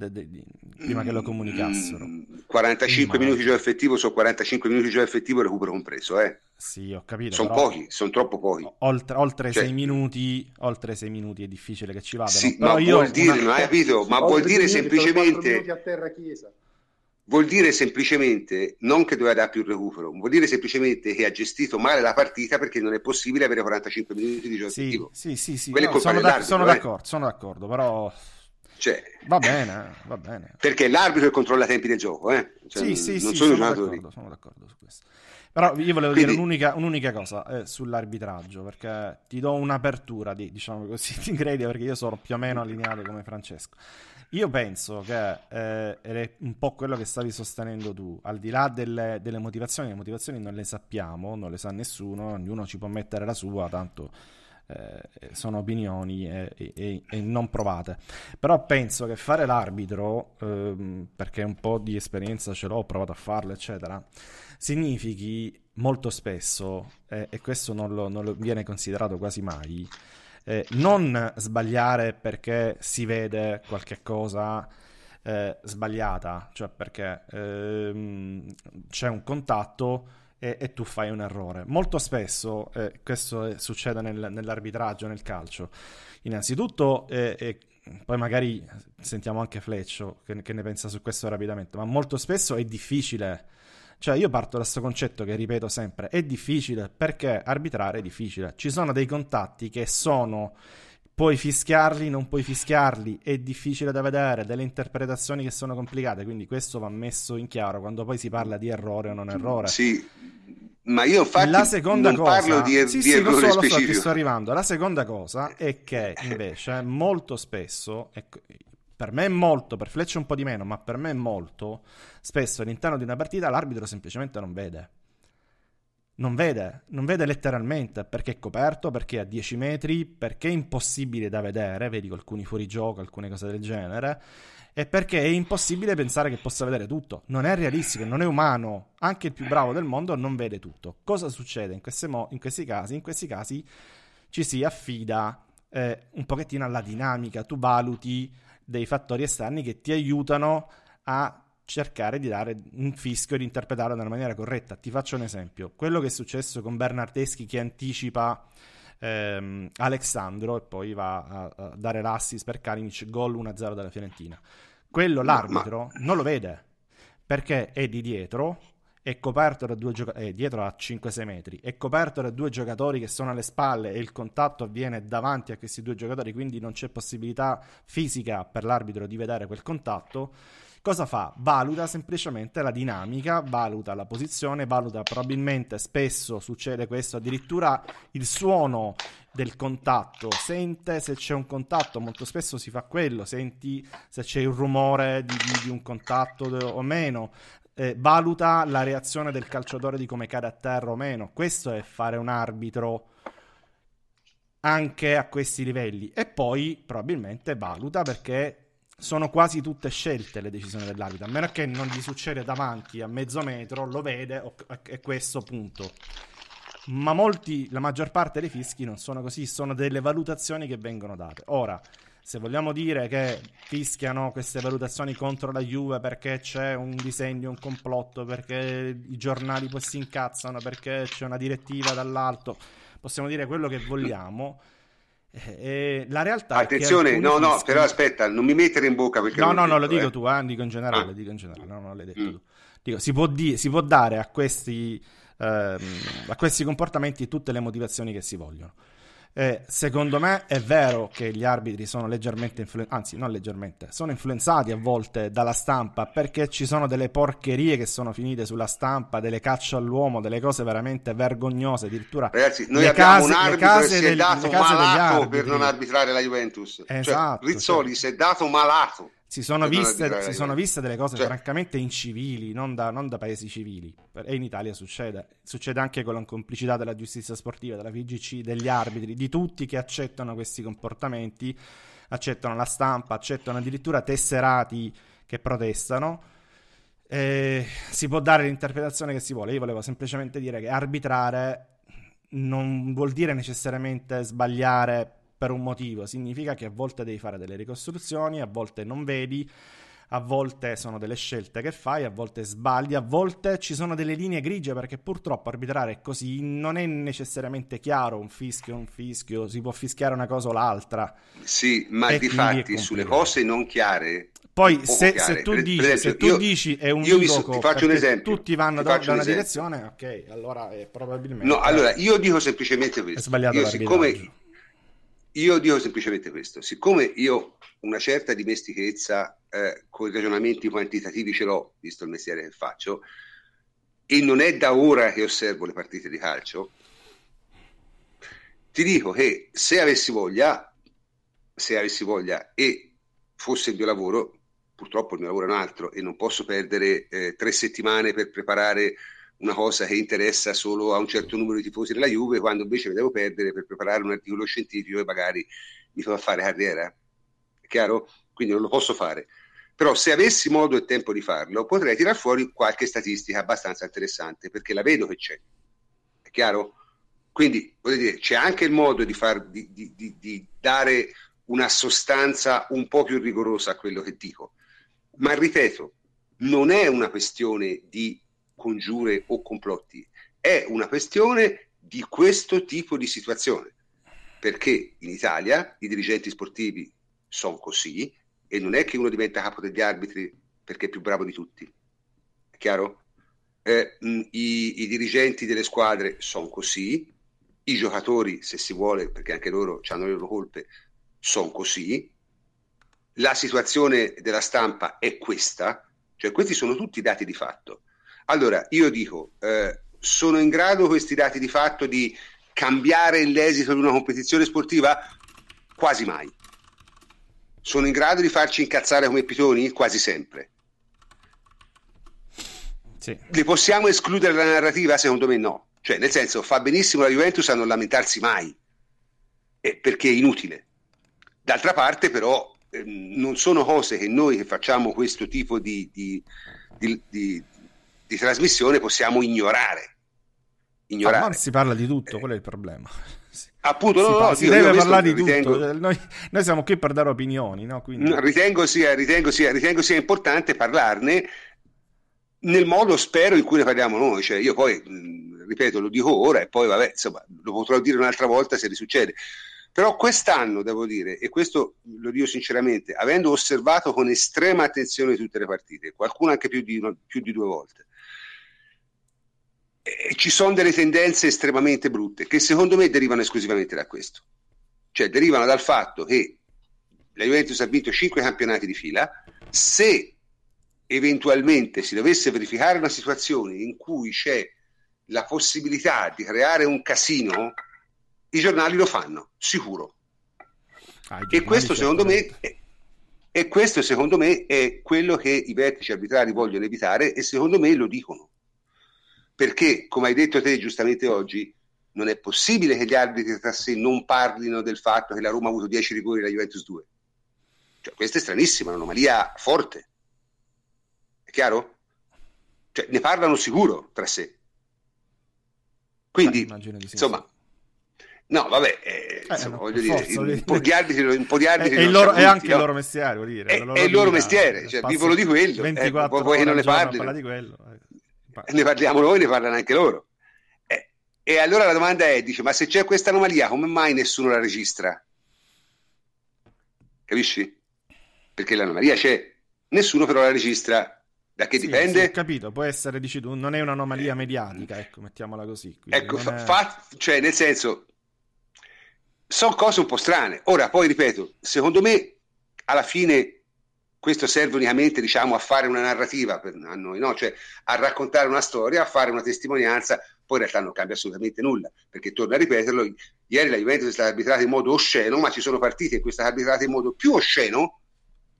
S2: De, de, de, prima che lo comunicassero.
S1: 45 prima. minuti di gioco effettivo su 45 minuti di gioco effettivo recupero compreso, eh.
S2: Sì, ho capito.
S1: Sono pochi, sono troppo pochi.
S2: Oltre, oltre cioè, 6 minuti, oltre 6 minuti è difficile che ci vadano.
S1: Sì, però ma io vuol dire, una... non hai capito, ma vuol dire semplicemente
S3: a terra chiesa
S1: vuol dire semplicemente non che doveva dare più recupero, vuol dire semplicemente che ha gestito male la partita perché non è possibile avere 45 minuti di gioco
S2: sì, sì, sì, sì, no, sono, da, sono, eh. d'accordo, sono d'accordo, però
S1: cioè,
S2: va bene, va bene.
S1: Perché l'arbitro controlla i tempi del gioco, eh?
S2: Cioè, sì, sì, sì, sono, d'accordo, sono d'accordo su questo. Però io volevo Quindi... dire un'unica, un'unica cosa eh, sull'arbitraggio, perché ti do un'apertura di, diciamo così, di credito, perché io sono più o meno allineato come Francesco. Io penso che, eh, ed è un po' quello che stavi sostenendo tu, al di là delle, delle, motivazioni, le motivazioni non le sappiamo, non le sa nessuno, ognuno ci può mettere la sua, tanto eh, sono opinioni e, e, e, non provate. Però penso che fare l'arbitro, ehm, perché un po' di esperienza ce l'ho, ho provato a farlo, eccetera, significhi molto spesso, eh, e questo non lo, non lo viene considerato quasi mai, eh, non sbagliare perché si vede qualche cosa eh, sbagliata, cioè perché ehm, c'è un contatto e, e, tu fai un errore. Molto spesso eh, questo succede nel, nell'arbitraggio, nel calcio. Innanzitutto, e poi magari sentiamo anche Fleccio che, che ne pensa su questo rapidamente, ma molto spesso è difficile cioè io parto da questo concetto che ripeto sempre, è difficile perché arbitrare è difficile. Ci sono dei contatti che sono puoi fischiarli, non puoi fischiarli, è difficile da vedere, delle interpretazioni che sono complicate, quindi questo va messo in chiaro quando poi si parla di errore o non errore.
S1: Sì, ma io infatti la seconda non cosa, parlo di, er-
S2: sì,
S1: di sì, errore
S2: lo
S1: so, specifico.
S2: Lo so, sto arrivando. La seconda cosa è che invece molto spesso, per me è molto, per Fletch un po' di meno, ma per me è molto, spesso all'interno di una partita l'arbitro semplicemente non vede. Non vede, non vede letteralmente perché è coperto, perché è a 10 metri, perché è impossibile da vedere, vedi alcuni fuorigioco, alcune cose del genere, e perché è impossibile pensare che possa vedere tutto. Non è realistico, non è umano. Anche il più bravo del mondo non vede tutto. Cosa succede in, mo- in questi casi? In questi casi ci si affida eh, un pochettino alla dinamica, tu valuti dei fattori esterni che ti aiutano a cercare di dare un fischio e di interpretarlo nella maniera corretta. Ti faccio un esempio. Quello che è successo con Bernardeschi che anticipa ehm, Alexandro e poi va a, a dare l'assist per Kalinic, gol 1-0 della Fiorentina. Quello l'arbitro non lo vede perché è di dietro è coperto da due giocatori, eh, dietro a 5-6 metri, è coperto da due giocatori che sono alle spalle e il contatto avviene davanti a questi due giocatori, quindi non c'è possibilità fisica per l'arbitro di vedere quel contatto. Cosa fa? Valuta semplicemente la dinamica, valuta la posizione, valuta probabilmente spesso succede questo, addirittura il suono del contatto, sente se c'è un contatto, molto spesso si fa quello, senti se c'è il rumore di, di, di un contatto o meno, eh, valuta la reazione del calciatore di come cade a terra o meno. Questo è fare un arbitro anche a questi livelli. E poi probabilmente valuta perché sono quasi tutte scelte le decisioni dell'arbitro, a meno che non gli succede davanti a mezzo metro, lo vede e questo punto. Ma molti, la maggior parte dei fischi non sono così, sono delle valutazioni che vengono date. Ora, se vogliamo dire che fischiano queste valutazioni contro la Juve perché c'è un disegno, un complotto, perché i giornali poi si incazzano, perché c'è una direttiva dall'alto, possiamo dire quello che vogliamo. E la realtà
S1: attenzione, no, no, fischi... però aspetta, non mi mettere in bocca perché
S2: no, no, no, lo dico eh. tu, eh, dico in generale, ah. dico in generale, no, non l'hai detto mm. tu. Dico, si può, di- si può dare a questi, ehm, a questi comportamenti tutte le motivazioni che si vogliono. Eh, secondo me è vero che gli arbitri sono leggermente influenzati, anzi non leggermente, sono influenzati a volte dalla stampa perché ci sono delle porcherie che sono finite sulla stampa, delle cacce all'uomo, delle cose veramente vergognose, addirittura
S1: Ragazzi, noi abbiamo case, un arbitro che si è dato malato per non arbitrare la Juventus. Cioè, esatto, cioè, Rizzoli cioè... si è dato malato
S2: Si sono, viste, si sono viste, delle cose cioè... francamente incivili, non da, non da, paesi civili. E in Italia succede. Succede anche con la complicità della giustizia sportiva, della VGC, degli arbitri, di tutti che accettano questi comportamenti, accettano la stampa, accettano addirittura tesserati che protestano. E si può dare l'interpretazione che si vuole. Io volevo semplicemente dire che arbitrare non vuol dire necessariamente sbagliare per un motivo, significa che a volte devi fare delle ricostruzioni, a volte non vedi, a volte sono delle scelte che fai, a volte sbagli, a volte ci sono delle linee grigie perché purtroppo arbitrare è così, non è necessariamente chiaro un fischio, un fischio, si può fischiare una cosa o l'altra.
S1: Sì, ma di fatti sulle cose non chiare
S2: poi se, se, tu, dici, per esempio, se tu io, dici è un gioco ti faccio un esempio tutti vanno da, da una direzione ok allora è probabilmente
S1: no allora io dico semplicemente questo. è sbagliato io, siccome io dico semplicemente questo, siccome io una certa dimestichezza eh, con i ragionamenti quantitativi ce l'ho, visto il mestiere che faccio, e non è da ora che osservo le partite di calcio, ti dico che se avessi voglia, se avessi voglia e fosse il mio lavoro, purtroppo il mio lavoro è un altro e non posso perdere eh, tre settimane per preparare una cosa che interessa solo a un certo numero di tifosi della Juve, quando invece la devo perdere per preparare un articolo scientifico e magari mi fa fare carriera. È chiaro? Quindi non lo posso fare. Però se avessi modo e tempo di farlo, potrei tirar fuori qualche statistica abbastanza interessante, perché la vedo che c'è. È chiaro? Quindi, dire, c'è anche il modo di, far, di, di, di dare una sostanza un po' più rigorosa a quello che dico. Ma ripeto, non è una questione di congiure o complotti, è una questione di questo tipo di situazione, perché in Italia i dirigenti sportivi sono così e non è che uno diventa capo degli arbitri perché è più bravo di tutti, è chiaro? Eh, i, i, dirigenti delle squadre sono così, i giocatori, se si vuole, perché anche loro hanno le loro colpe, sono così, la situazione della stampa è questa, cioè questi sono tutti dati di fatto. Allora, io dico, eh, sono in grado questi dati di fatto di cambiare l'esito di una competizione sportiva? Quasi mai. Sono in grado di farci incazzare come pitoni? Quasi sempre. Sì. Li possiamo escludere dalla narrativa? Secondo me no. Cioè, nel senso, fa benissimo la Juventus a non lamentarsi mai, eh, perché è inutile. D'altra parte, però, eh, non sono cose che noi che facciamo questo tipo di, di, di, di trasmissione possiamo ignorare. ignorare.
S2: Ah, si parla di tutto, quello è il problema.
S1: Appunto,
S2: si,
S1: no, no,
S2: si io, deve io parlare di ritengo... tutto. Noi, noi, siamo qui per dare opinioni, no? Quindi...
S1: Ritengo, sia, ritengo, sia, ritengo sia importante parlarne nel modo, spero, in cui ne parliamo noi. Cioè, io poi, ripeto, lo dico ora e poi, vabbè, insomma, lo potrò dire un'altra volta se risuccede. Però quest'anno, devo dire, e questo lo dico sinceramente, avendo osservato con estrema attenzione tutte le partite, qualcuno anche più di, più di due volte, eh, ci sono delle tendenze estremamente brutte che secondo me derivano esclusivamente da questo. Cioè derivano dal fatto che la Juventus ha vinto 5 campionati di fila, se eventualmente si dovesse verificare una situazione in cui c'è la possibilità di creare un casino, i giornali lo fanno, sicuro. Ah, e questo secondo me e questo secondo me è quello che i vertici arbitrari vogliono evitare e secondo me lo dicono perché, come hai detto te giustamente oggi, non è possibile che gli arbitri tra sé non parlino del fatto che la Roma ha avuto 10 rigori e la Juventus 2. Cioè, questa è stranissima, è un'anomalia forte. È chiaro? Cioè, ne parlano sicuro tra sé. Quindi, ah, insomma, No, vabbè, eh, eh, insomma, no, voglio dire, forza, un, po di arbitri, un po' di arbitri
S2: è, loro, è anche no? il loro mestiere, vuol dire.
S1: È, è il loro mestiere, cioè, vivono di quello. 24 eh, poi che non ne parli. Di quello. Eh ne parliamo noi, ne parlano anche loro. Eh, e allora la domanda è, dice, ma se c'è questa anomalia, come mai nessuno la registra? Capisci? Perché l'anomalia c'è, nessuno però la registra. Da che sì, dipende? Sì,
S2: ho capito, può essere, dici tu, non è un'anomalia mediatica, ecco, mettiamola così.
S1: Ecco,
S2: fa,
S1: è... fa, cioè nel senso, sono cose un po' strane. Ora, poi ripeto, secondo me, alla fine questo serve unicamente diciamo, a fare una narrativa per, a noi, no? cioè a raccontare una storia, a fare una testimonianza, poi in realtà non cambia assolutamente nulla, perché torno a ripeterlo, ieri la Juventus è stata arbitrata in modo osceno, ma ci sono partite in cui è stata arbitrata in modo più osceno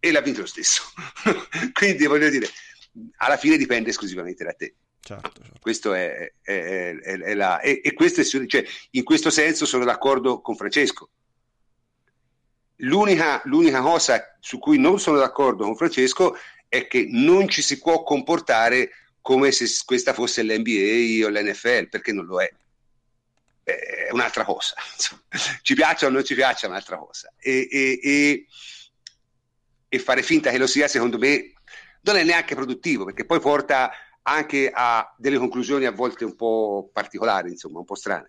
S1: e l'ha vinto lo stesso. Quindi voglio dire, alla fine dipende esclusivamente da te. Certo, certo. Questo è, è, è, è la, e, e questo cioè, in questo senso sono d'accordo con Francesco. L'unica, l'unica cosa su cui non sono d'accordo con Francesco è che non ci si può comportare come se questa fosse l'NBA o l'NFL, perché non lo è. È un'altra cosa. ci piaccia o non ci piaccia, è un'altra cosa. E, e, e, e fare finta che lo sia, secondo me, non è neanche produttivo, perché poi porta anche a delle conclusioni a volte un po' particolari, insomma, un po' strane.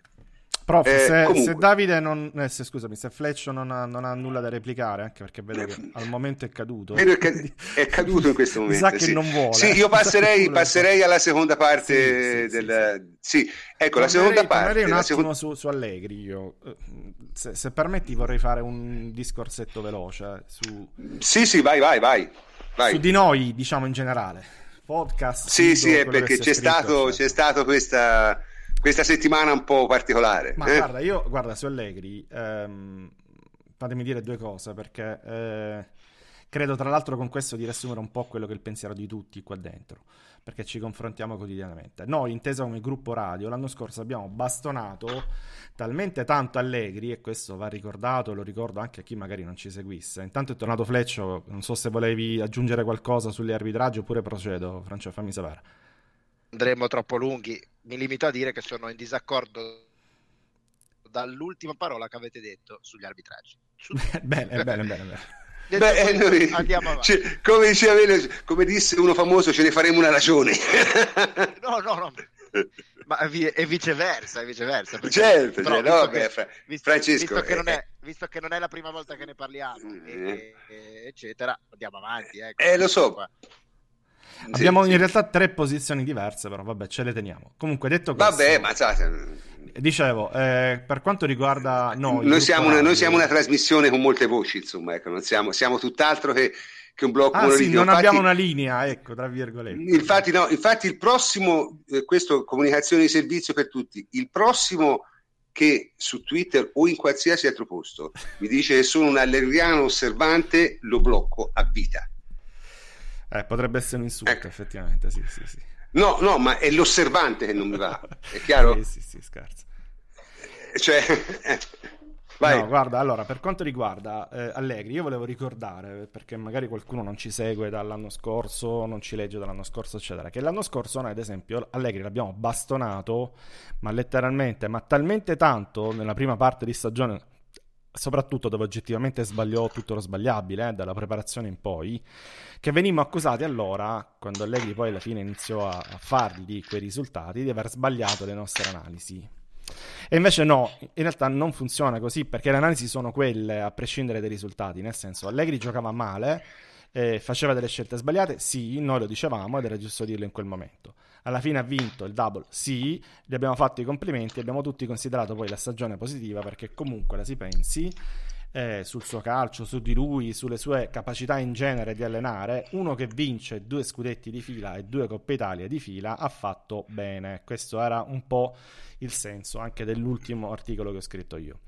S2: Prof, eh, se, se, Davide non, eh, se, scusami, se Fletch non ha, non ha, nulla da replicare, anche perché vedo che al momento è caduto.
S1: Vedo che è caduto in questo momento.
S2: Sa che
S1: sì.
S2: non vuole.
S1: Sì, io passerei, passerei alla seconda parte sì, del... Sì, ecco, la seconda parte.
S2: un attimo
S1: seconda...
S2: su, su, Allegri, io. Eh, se, se, permetti vorrei fare un discorsetto veloce su...
S1: Sì, sì, vai, vai, vai. vai.
S2: Su di noi, diciamo in generale. Podcast.
S1: Sì, sì, è perché c'è stato, c'è stato questa questa settimana un po' particolare.
S2: Ma eh? guarda, io guarda su Allegri, ehm, fatemi dire due cose perché eh, credo tra l'altro con questo di riassumere un po' quello che è il pensiero di tutti qua dentro, perché ci confrontiamo quotidianamente. Noi, inteso come gruppo radio, l'anno scorso abbiamo bastonato talmente tanto Allegri, e questo va ricordato, lo ricordo anche a chi magari non ci seguisse. Intanto è tornato Fleccio, non so se volevi aggiungere qualcosa sugli arbitraggi oppure procedo, Francesco, fammi sapere
S4: andremo troppo lunghi. Mi limito a dire che sono in disaccordo dall'ultima parola che avete detto sugli arbitraggi.
S2: Su... bene, bene, bene, bene.
S1: Beh, noi, andiamo avanti. Cioè, come, diceva, come disse uno famoso, ce ne faremo una ragione.
S4: no, no, no. Ma è viceversa, è viceversa.
S1: Certo, però, cioè, no, beh,
S4: che, visto, Francesco, visto, che è, è, visto, che non è, la prima volta che ne parliamo, eh. e, eccetera, andiamo avanti. Ecco,
S1: eh, lo so.
S4: Qua.
S2: Abbiamo in realtà tre posizioni diverse, però vabbè, ce le teniamo. Comunque, detto questo...
S1: Vabbè, ma...
S2: Dicevo, eh, per quanto riguarda noi...
S1: Noi siamo, una, noi siamo, una, trasmissione con molte voci, insomma, ecco, non siamo, siamo tutt'altro che, che, un blocco
S2: ah. Sì, non infatti, abbiamo una linea, ecco, tra virgolette.
S1: Infatti, no, infatti il prossimo, eh, questo comunicazione di servizio per tutti, il prossimo che su Twitter o in qualsiasi altro posto mi dice che sono un allergiano osservante, lo blocco a vita.
S2: Eh, potrebbe essere un insulto, ecco. effettivamente, sì, sì, sì.
S1: No, no, ma è l'osservante che non mi va, è chiaro?
S2: sì, sì, sì, scherzo.
S1: Eh, cioè, vai.
S2: No, guarda, allora, per quanto riguarda eh, Allegri, io volevo ricordare, perché magari qualcuno non ci segue dall'anno scorso, non ci legge dall'anno scorso, eccetera, che l'anno scorso noi, ad esempio, Allegri l'abbiamo bastonato, ma letteralmente, ma talmente tanto nella prima parte di stagione, soprattutto dove oggettivamente sbagliò tutto lo sbagliabile, eh, dalla preparazione in poi, che venimmo accusati allora, quando Allegri poi alla fine iniziò a, a fargli quei risultati, di aver sbagliato le nostre analisi. E invece no, in realtà non funziona così, perché le analisi sono quelle a prescindere dai risultati, nel senso Allegri giocava male, eh, faceva delle scelte sbagliate, sì, noi lo dicevamo ed era giusto dirlo in quel momento. Alla fine ha vinto il double, sì, gli abbiamo fatto i complimenti, abbiamo tutti considerato poi la stagione positiva perché comunque la si pensi eh, sul suo calcio, su di lui, sulle sue capacità in genere di allenare, uno che vince due scudetti di fila e due Coppe Italia di fila ha fatto bene. Questo era un po' il senso anche dell'ultimo articolo che ho scritto io.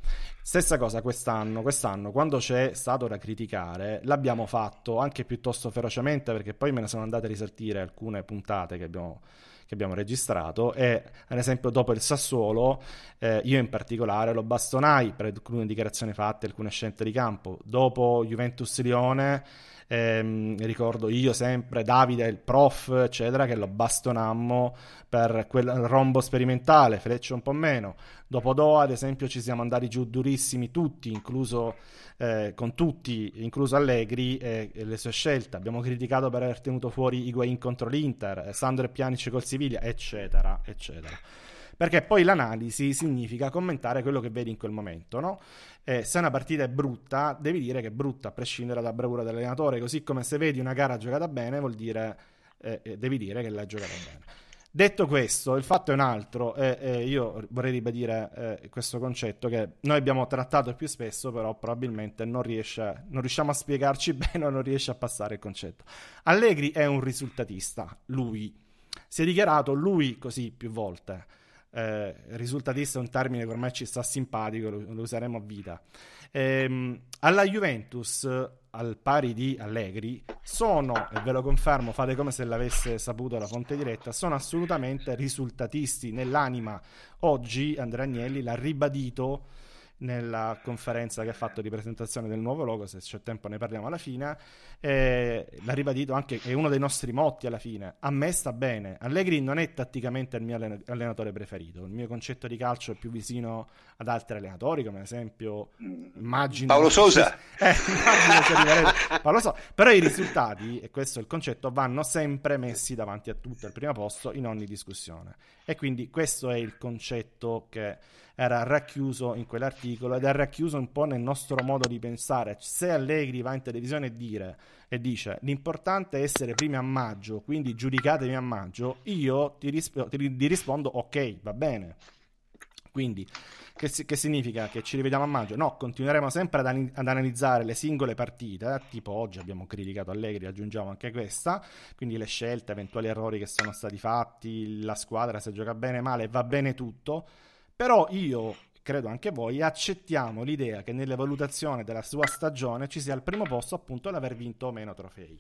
S2: Stessa cosa quest'anno, quest'anno quando c'è stato da criticare l'abbiamo fatto anche piuttosto ferocemente perché poi me ne sono andate a risaltire alcune puntate che abbiamo che abbiamo registrato e ad esempio dopo il Sassuolo eh, io in particolare lo bastonai per alcune dichiarazioni fatte, alcune scelte di campo. Dopo Juventus Lione ehm, ricordo io sempre Davide, il prof, eccetera, che lo bastonammo per quel rombo sperimentale, Fleccio un po' meno. Dopo Doha, ad esempio, ci siamo andati giù durissimi tutti, incluso eh, con tutti, incluso Allegri e, e, le sue scelte. Abbiamo criticato per aver tenuto fuori Higuain contro l'Inter, Sandro e Pianici col Siviglia, eccetera, eccetera. Perché poi l'analisi significa commentare quello che vedi in quel momento, no? E se una partita è brutta, devi dire che è brutta a prescindere dalla bravura dell'allenatore, così come se vedi una gara giocata bene, vuol dire eh, eh devi dire che l'hai giocata bene. Detto questo, il fatto è un altro, e eh, io vorrei ribadire eh, questo concetto che noi abbiamo trattato più spesso, però probabilmente non, riesce, non riusciamo a spiegarci bene o non riesce a passare il concetto. Allegri è un risultatista, lui. Si è dichiarato lui così più volte. Eh, risultatista è un termine che ormai ci sta simpatico, lo, lo useremo a vita. Ehm, alla Juventus al pari di Allegri, sono, e ve lo confermo, fate come se l'avesse saputo la fonte diretta, sono assolutamente risultatisti. Nell'anima. Oggi Andrea Agnelli l'ha ribadito nella conferenza che ha fatto di presentazione del nuovo logo, se c'è tempo ne parliamo alla fine, eh, l'ha ribadito anche, è uno dei nostri motti alla fine, a me sta bene, Allegri non è tatticamente il mio allenatore preferito, il mio concetto di calcio è più vicino ad altri allenatori, come ad esempio immagino...
S1: Paolo Sosa!
S2: Eh, immagino Paolo Sosa, però i risultati, e questo è il concetto, vanno sempre messi davanti a tutto, al primo posto, in ogni discussione. E quindi questo è il concetto che era racchiuso in quell'articolo ed è racchiuso un po' nel nostro modo di pensare. Se Allegri va in televisione e, dire, e dice l'importante è essere primi a maggio, quindi giudicatemi a maggio, io ti, risp- ti rispondo ok, va bene. Quindi che, che, significa che ci rivediamo a maggio? No, continueremo sempre ad, ad analizzare le singole partite, eh? tipo oggi abbiamo criticato Allegri, aggiungiamo anche questa, quindi le scelte, eventuali errori che sono stati fatti, la squadra se gioca bene o male, va bene tutto, però io credo anche voi, accettiamo l'idea che nelle valutazioni della sua stagione ci sia al primo posto appunto l'aver vinto meno trofei.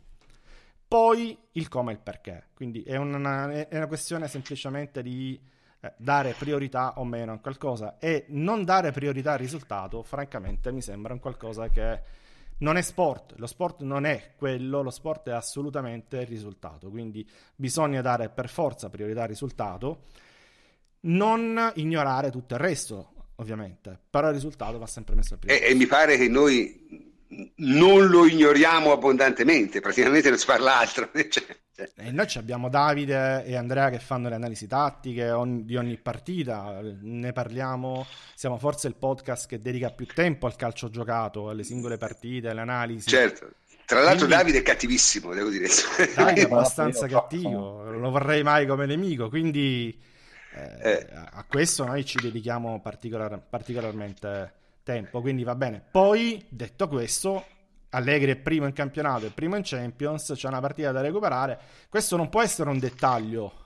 S2: Poi il come e il perché, quindi è una, è una questione semplicemente di dare priorità o meno a qualcosa e non dare priorità al risultato, francamente mi sembra un qualcosa che non è sport, lo sport non è quello, lo sport è assolutamente il risultato, quindi bisogna dare per forza priorità al risultato, non ignorare tutto il resto, ovviamente, però il risultato va sempre messo al primo.
S1: E, e mi pare che noi non lo ignoriamo abbondantemente, praticamente non si parla altro. Cioè.
S2: E noi abbiamo Davide e Andrea che fanno le analisi tattiche ogni, di ogni partita, ne parliamo, siamo forse il podcast che dedica più tempo al calcio giocato, alle singole partite, alle analisi.
S1: Certo. Tra l'altro quindi, Davide è cattivissimo, devo dire.
S2: Davide è abbastanza cattivo, non lo vorrei mai come nemico, quindi eh, eh. a questo noi ci dedichiamo particolar, particolarmente tempo, quindi va bene. Poi, detto questo, Allegri è primo in campionato e primo in Champions, c'è una partita da recuperare. Questo non può essere un dettaglio.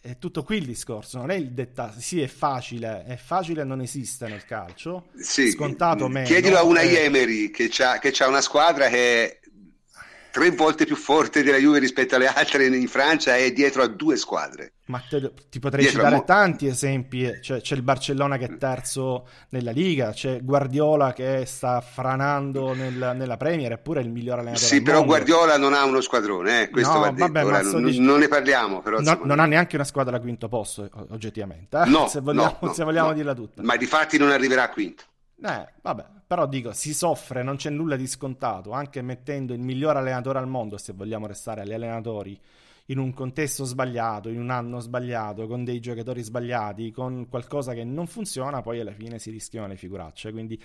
S2: È tutto qui il discorso, non è il dettaglio. Sì, è facile, è facile non esiste nel calcio.
S1: Sì,
S2: scontato meno.
S1: Chiedilo a una è... Emery che ha una squadra che tre volte più forte della Juve rispetto alle altre in Francia e dietro a due squadre.
S2: Ma te, ti potrei dietro citare mo- tanti esempi, c'è, c'è, il Barcellona che è terzo nella Liga, c'è Guardiola che sta franando nel, nella Premier, eppure è il migliore allenatore
S1: Sì, però mondo. Guardiola non ha uno squadrone, eh, questo no, va vabbè, Ora, non, dic- non, ne parliamo. Però,
S2: no, non ha neanche una squadra a quinto posto, oggettivamente, eh?
S1: no,
S2: se vogliamo,
S1: no,
S2: se vogliamo dirla tutta.
S1: Ma di fatti non arriverà a quinto.
S2: Eh, vabbè, però dico, si soffre, non c'è nulla di scontato, anche mettendo il miglior allenatore al mondo, se vogliamo restare agli allenatori, in un contesto sbagliato, in un anno sbagliato, con dei giocatori sbagliati, con qualcosa che non funziona, poi alla fine si rischiano le figuracce. Quindi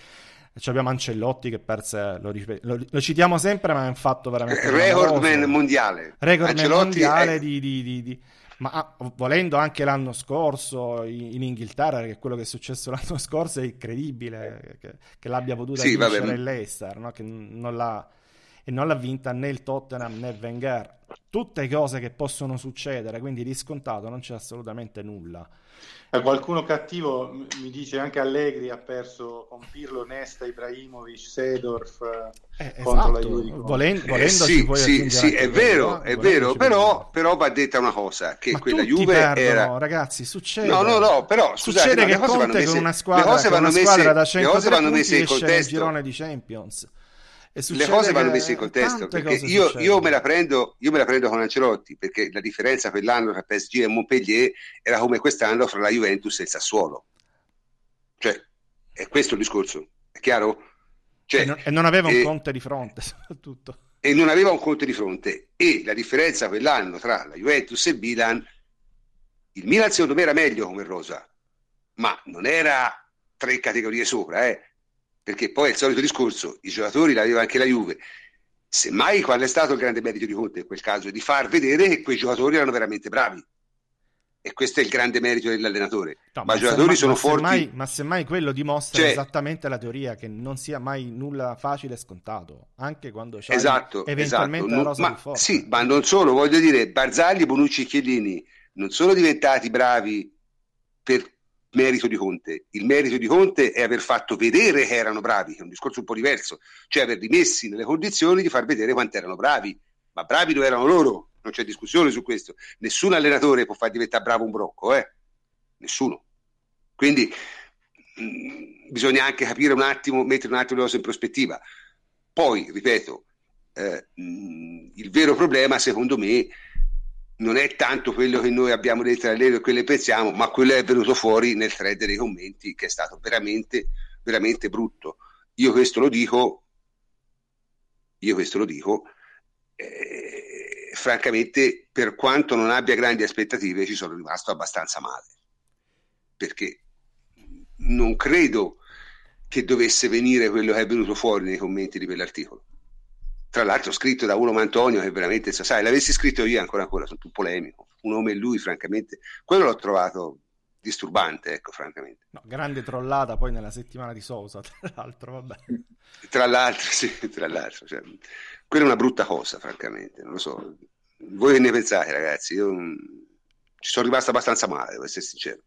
S2: abbiamo Ancellotti che perse, lo, lo, lo, citiamo sempre, ma è un fatto veramente...
S1: Recordman mondiale.
S2: Recordman mondiale è... di, di, di, di ma ah, volendo anche l'anno scorso in, in, Inghilterra, che quello che è successo l'anno scorso è incredibile che, che l'abbia potuta sì, vincere l'Eister, no? che non l'ha, e non l'ha vinta né il Tottenham né Wenger. Tutte cose che possono succedere, quindi riscontato non c'è assolutamente nulla.
S3: Eh, qualcuno cattivo mi dice anche Allegri ha perso con Pirlo, Nesta, Ibrahimovic, Sedorf
S2: eh, eh contro esatto. la Juve. Volen-
S1: volendo eh, sì, sì, sì è vero, è vero, però, però, va detta una cosa, che
S2: Ma
S1: quella Juve
S2: perdono,
S1: era...
S2: ragazzi, succede.
S1: No, no, no, però scusate,
S2: succede
S1: no,
S2: che Conte
S1: messe,
S2: con una squadra,
S1: le cose vanno
S2: messe, da 100
S1: le cose vanno messe in
S2: contesto. nel girone di Champions
S1: le cose vanno messe in contesto perché io, io, me prendo, io, me la prendo, con Ancelotti perché la differenza quell'anno tra PSG e Montpellier era come quest'anno fra la Juventus e il Sassuolo. Cioè è questo il discorso è chiaro? Cioè,
S2: e, non, e, non, aveva un eh, Conte di fronte soprattutto.
S1: E non aveva un Conte di fronte. E la differenza quell'anno tra la Juventus e il Milan il Milan secondo me era meglio come rosa ma non era tre categorie sopra eh perché poi è il solito discorso, i giocatori l'aveva anche la Juve. Semmai qual è stato il grande merito di Conte in quel caso? Di far vedere che quei giocatori erano veramente bravi. E questo è il grande merito dell'allenatore. No, ma, ma, i giocatori ma, sono ma forti.
S2: Semmai, ma semmai quello dimostra cioè, esattamente la teoria che non sia mai nulla facile e scontato, anche quando c'è
S1: esatto,
S2: eventualmente
S1: esatto.
S2: la rosa
S1: ma, forte. Sì, ma non solo, voglio dire, Barzagli, Bonucci e Chiellini non sono diventati bravi per merito di Conte. Il merito di Conte è aver fatto vedere che erano bravi, che è un discorso un po' diverso, cioè averli messi nelle condizioni di far vedere quanto erano bravi. Ma bravi lo erano loro, non c'è discussione su questo. Nessun allenatore può far diventare bravo un brocco, eh? Nessuno. Quindi mh, mm, bisogna anche capire un attimo, mettere un attimo le cose in prospettiva. Poi, ripeto, eh, mh, mm, il vero problema, secondo me, non è tanto quello che noi abbiamo detto all'aereo e quello che pensiamo, ma quello è venuto fuori nel thread dei commenti che è stato veramente, veramente brutto. Io questo lo dico, io questo lo dico, eh, francamente, per quanto non abbia grandi aspettative, ci sono rimasto abbastanza male, perché non credo che dovesse venire quello che è venuto fuori nei commenti di quell'articolo tra l'altro scritto da uno come Antonio che veramente, sai, l'avessi scritto io ancora ancora, sono più polemico, un nome e lui francamente, quello l'ho trovato disturbante, ecco, francamente.
S2: No, grande trollata poi nella settimana di Sousa, tra l'altro, vabbè.
S1: Tra l'altro, sì, tra l'altro, cioè, quella è una brutta cosa, francamente, non lo so. Voi che ne pensate, ragazzi? Io mh, ci sono rimasto abbastanza male, devo essere sincero.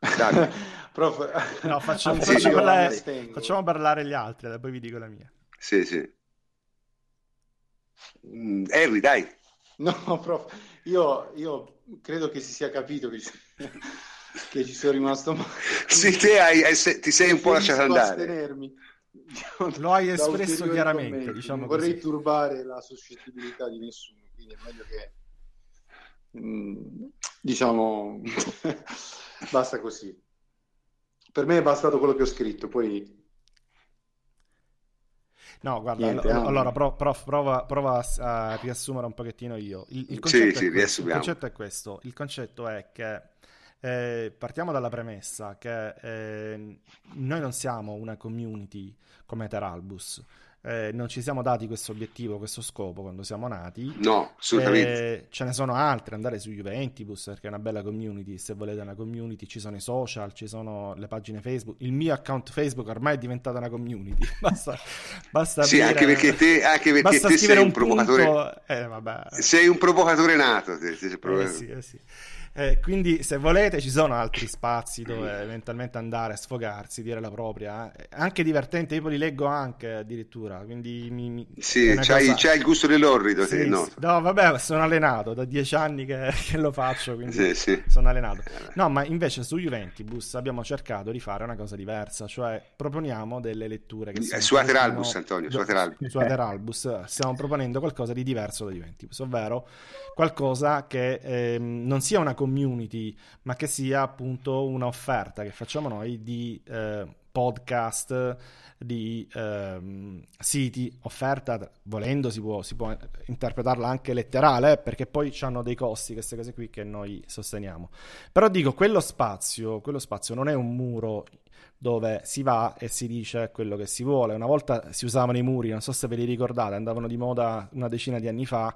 S2: Prof... No, facciamo, sì, facciamo, parlare, facciamo parlare gli altri, poi vi dico la mia.
S1: Sì, sì. Mm, Harry, dai.
S3: No, prof, io, io, credo che si sia capito che ci, che ci sono rimasto male.
S1: Sì, te hai, hai, ti sei un po' lasciato andare.
S2: Lo hai espresso chiaramente. Diciamo
S3: non vorrei turbare la suscettibilità di nessuno, quindi è meglio che mm, diciamo basta così. Per me è bastato quello che ho scritto, poi
S2: No, guarda, Niente, all- allora prof, prova, prova, a riassumere un pochettino io. Il, il, concetto, sì, sì, il concetto, è questo, il concetto è che eh, partiamo dalla premessa che eh, noi non siamo una community come Teralbus, eh, non ci siamo dati questo obiettivo, questo scopo quando siamo nati.
S1: No, assolutamente.
S2: Eh, ce ne sono altri, andare su Juventibus perché è una bella community, se volete una community ci sono i social, ci sono le pagine Facebook, il mio account Facebook ormai è diventata una community, basta, basta
S1: Sì, aprire, anche perché te, anche perché te sei un, un provocatore,
S2: eh,
S1: sei un provocatore nato. Te, te,
S2: eh, sì, eh, sì. Eh, quindi se volete ci sono altri spazi dove eventualmente andare a sfogarsi, dire la propria, eh. anche divertente, io li leggo anche addirittura, quindi mi, mi...
S1: Sì, c'hai, cosa... c'hai, il gusto dell'orrido, sì, sì, no? Sì.
S2: no? vabbè, sono allenato, da dieci anni che, che lo faccio, quindi sì, sono allenato. No, ma invece su Juventibus abbiamo cercato di fare una cosa diversa, cioè proponiamo delle letture che
S1: sono... Su Ateralbus, Antonio, su
S2: Ateralbus. Su Ateralbus stiamo proponendo qualcosa di diverso da Juventibus, ovvero qualcosa che eh, non sia una community, ma che sia appunto un'offerta che facciamo noi di eh, podcast, di eh, siti, offerta, volendo si può, si può, interpretarla anche letterale, perché poi hanno dei costi queste cose qui che noi sosteniamo. Però dico, quello spazio, quello spazio non è un muro dove si va e si dice quello che si vuole. Una volta si usavano i muri, non so se ve li ricordate, andavano di moda una decina di anni fa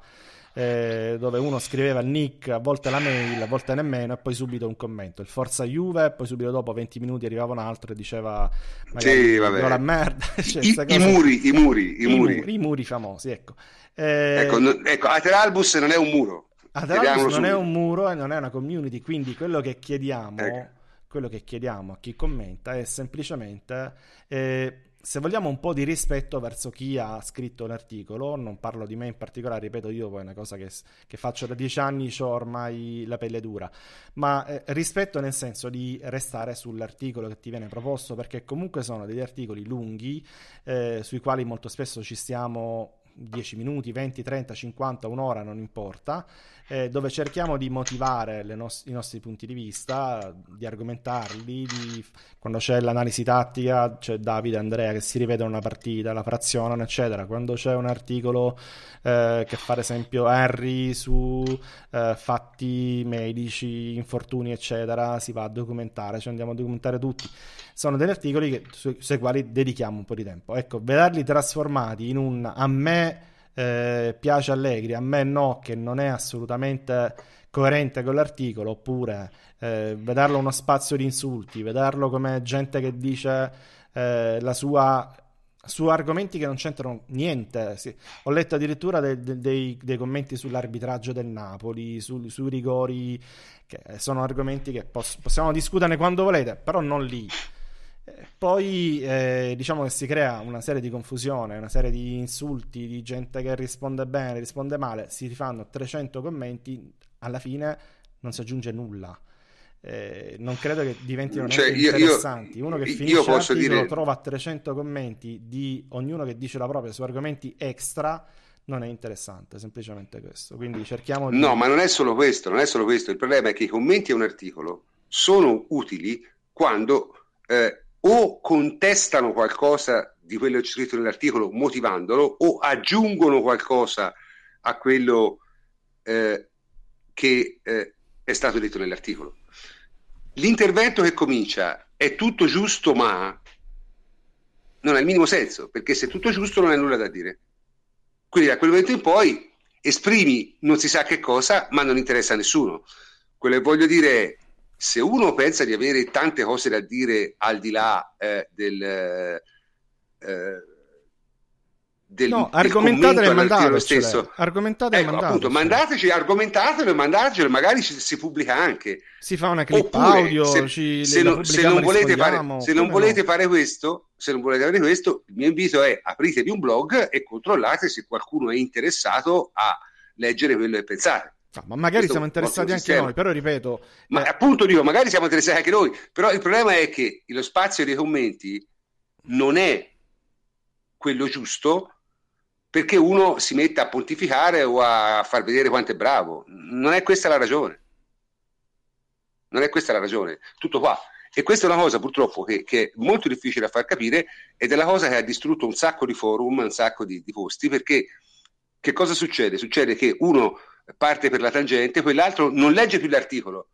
S2: eh, dove uno scriveva il nick, a volte la mail, a volte nemmeno, e poi subito un commento. Il Forza Juve, poi subito dopo 20 minuti arrivava un altro e diceva magari sì, vabbè. la merda.
S1: cioè, I, i, muri, I muri, i,
S2: i
S1: muri,
S2: muri. I muri famosi, ecco.
S1: Eh, ecco, no, ecco, Ateralbus non è un muro.
S2: Ateralbus non è un muro e non è una community, quindi quello che chiediamo... Ecco. Quello che chiediamo a chi commenta è semplicemente eh, se vogliamo un po' di rispetto verso chi ha scritto l'articolo, non parlo di me in particolare, ripeto, io poi è una cosa che, che faccio da dieci anni, ho ormai la pelle dura, ma eh, rispetto nel senso di restare sull'articolo che ti viene proposto, perché comunque sono degli articoli lunghi eh, sui quali molto spesso ci stiamo 10 minuti, 20, 30, 50, un'ora, non importa, eh, dove cerchiamo di motivare nos- i nostri punti di vista, di argomentarli, di... quando c'è l'analisi tattica c'è Davide e Andrea che si rivedono una partita, la frazionano, eccetera. Quando c'è un articolo eh, che fa ad esempio Harry su eh, fatti medici, infortuni, eccetera, si va a documentare, cioè andiamo a documentare tutti. Sono degli articoli che, su, sui quali dedichiamo un po' di tempo. Ecco, vederli trasformati in un a me eh, piace Allegri, a me no, che non è assolutamente coerente con l'articolo, oppure eh, vederlo uno spazio di insulti, vederlo come gente che dice eh, la sua su argomenti che non c'entrano niente. Sì. Ho letto addirittura de, de, dei, dei, commenti sull'arbitraggio del Napoli, su, sui rigori, che sono argomenti che poss- possiamo discuterne quando volete, però non lì. Poi eh, diciamo che si crea una serie di confusione, una serie di insulti, di gente che risponde bene, risponde male, si rifanno 300 commenti, alla fine non si aggiunge nulla. Eh, non credo che diventino cioè, io, interessanti. Io, Uno che finisce l'articolo dire... trova 300 commenti di ognuno che dice la propria su argomenti extra non è interessante, semplicemente questo. Quindi cerchiamo di...
S1: No, ma non è solo questo, non è solo questo. Il problema è che i commenti a un articolo sono utili quando eh, o contestano qualcosa di quello scritto nell'articolo motivandolo o aggiungono qualcosa a quello eh, che eh, è stato detto nell'articolo l'intervento che comincia è tutto giusto ma non ha il minimo senso, perché se è tutto giusto non hai nulla da dire. Quindi da quel momento in poi esprimi non si sa che cosa, ma non interessa a nessuno. Quello che voglio dire è, se uno pensa di avere tante cose da dire al di là eh, del... Eh,
S2: del, no, argomentatele e mandatecele. Stesso. Argomentate
S1: ecco, appunto, mandateci, argomentatelo e mandatecelo, magari ci, si pubblica anche.
S2: Si fa una clip Oppure, audio,
S1: se,
S2: ci,
S1: se, non, se non, volete, fare, se non volete fare questo, se non volete fare questo, il mio invito è apritevi un blog e controllate se qualcuno è interessato a leggere quello che pensate.
S2: No, ma magari Questo siamo interessati anche sistema. noi, però ripeto...
S1: Ma eh... appunto dico, magari siamo interessati anche noi, però il problema è che lo spazio dei commenti non è quello giusto perché uno si mette a pontificare o a far vedere quanto è bravo. Non è questa la ragione. Non è questa la ragione. Tutto qua. E questa è una cosa purtroppo che, che, è molto difficile da far capire ed è la cosa che ha distrutto un sacco di forum, un sacco di, di posti, perché che cosa succede? Succede che uno parte per la tangente, quell'altro non legge più l'articolo,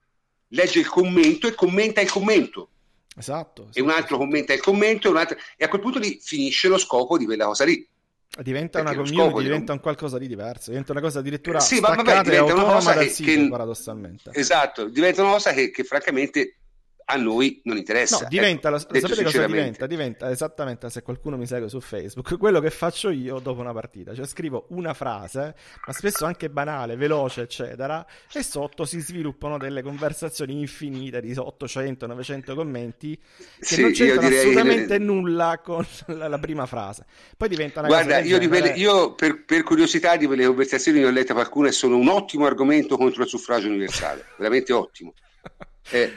S1: legge il commento e commenta il commento.
S2: Esatto. esatto
S1: e un altro commenta il commento e, altro... e a quel punto lì finisce lo scopo di quella cosa lì.
S2: Diventa una community, diventa un qualcosa di diverso, diventa una cosa addirittura sì, ma vabbè, diventa una cosa che, sito, che, paradossalmente.
S1: Esatto, diventa una cosa che, che francamente a noi non interessa.
S2: No, diventa, ecco, la, sapete cosa diventa? Diventa esattamente, se qualcuno mi segue su Facebook, quello che faccio io dopo una partita. Cioè scrivo una frase, ma spesso anche banale, veloce, eccetera, e sotto si sviluppano delle conversazioni infinite di 800, 900 commenti che sì, non c'entrano assolutamente nulla con la, la, prima frase. Poi diventa una
S1: Guarda, io, quelle, io per, per, curiosità di quelle conversazioni ne ho lette qualcuna e sono un ottimo argomento contro il suffragio universale, veramente ottimo. Eh,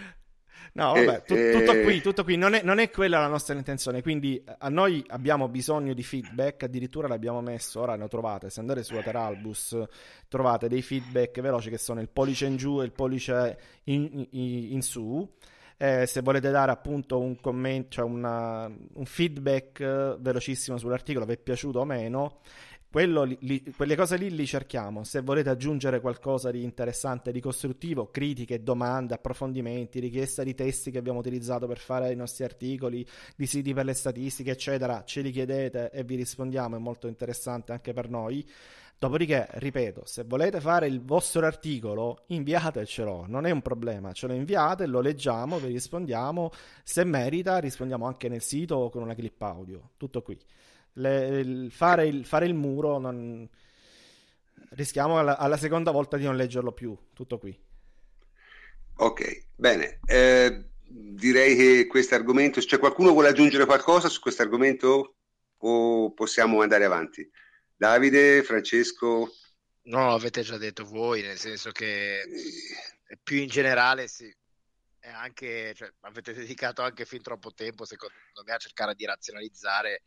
S2: No, vabbè, eh, tutto qui, tutto qui. Non è, non è, quella la nostra intenzione. Quindi a noi abbiamo bisogno di feedback. Addirittura l'abbiamo messo. Ora lo trovate. Se andate su Wateralbus, trovate dei feedback veloci che sono il pollice in giù e il pollice in, in, in su. Eh, se volete dare appunto un commento, cioè una, un feedback velocissimo sull'articolo, vi è piaciuto o meno, li, quelle cose lì li cerchiamo. Se volete aggiungere qualcosa di interessante, di costruttivo, critiche, domande, approfondimenti, richiesta di testi che abbiamo utilizzato per fare i nostri articoli, di siti per le statistiche, eccetera, ce li chiedete e vi rispondiamo. È molto interessante anche per noi. Dopodiché, ripeto, se volete fare il vostro articolo, inviatecelo, non è un problema, ce lo inviate, lo leggiamo, vi rispondiamo, se merita rispondiamo anche nel sito o con una clip audio, tutto qui le, il, fare, il, fare, il, muro non... rischiamo alla, alla, seconda volta di non leggerlo più, tutto qui.
S1: Ok, bene. Eh, direi che questo argomento, c'è qualcuno vuole aggiungere qualcosa su questo argomento o possiamo andare avanti? Davide, Francesco?
S4: No, avete già detto voi, nel senso che più in generale sì, anche, cioè, avete dedicato anche fin troppo tempo, secondo me, a cercare di razionalizzare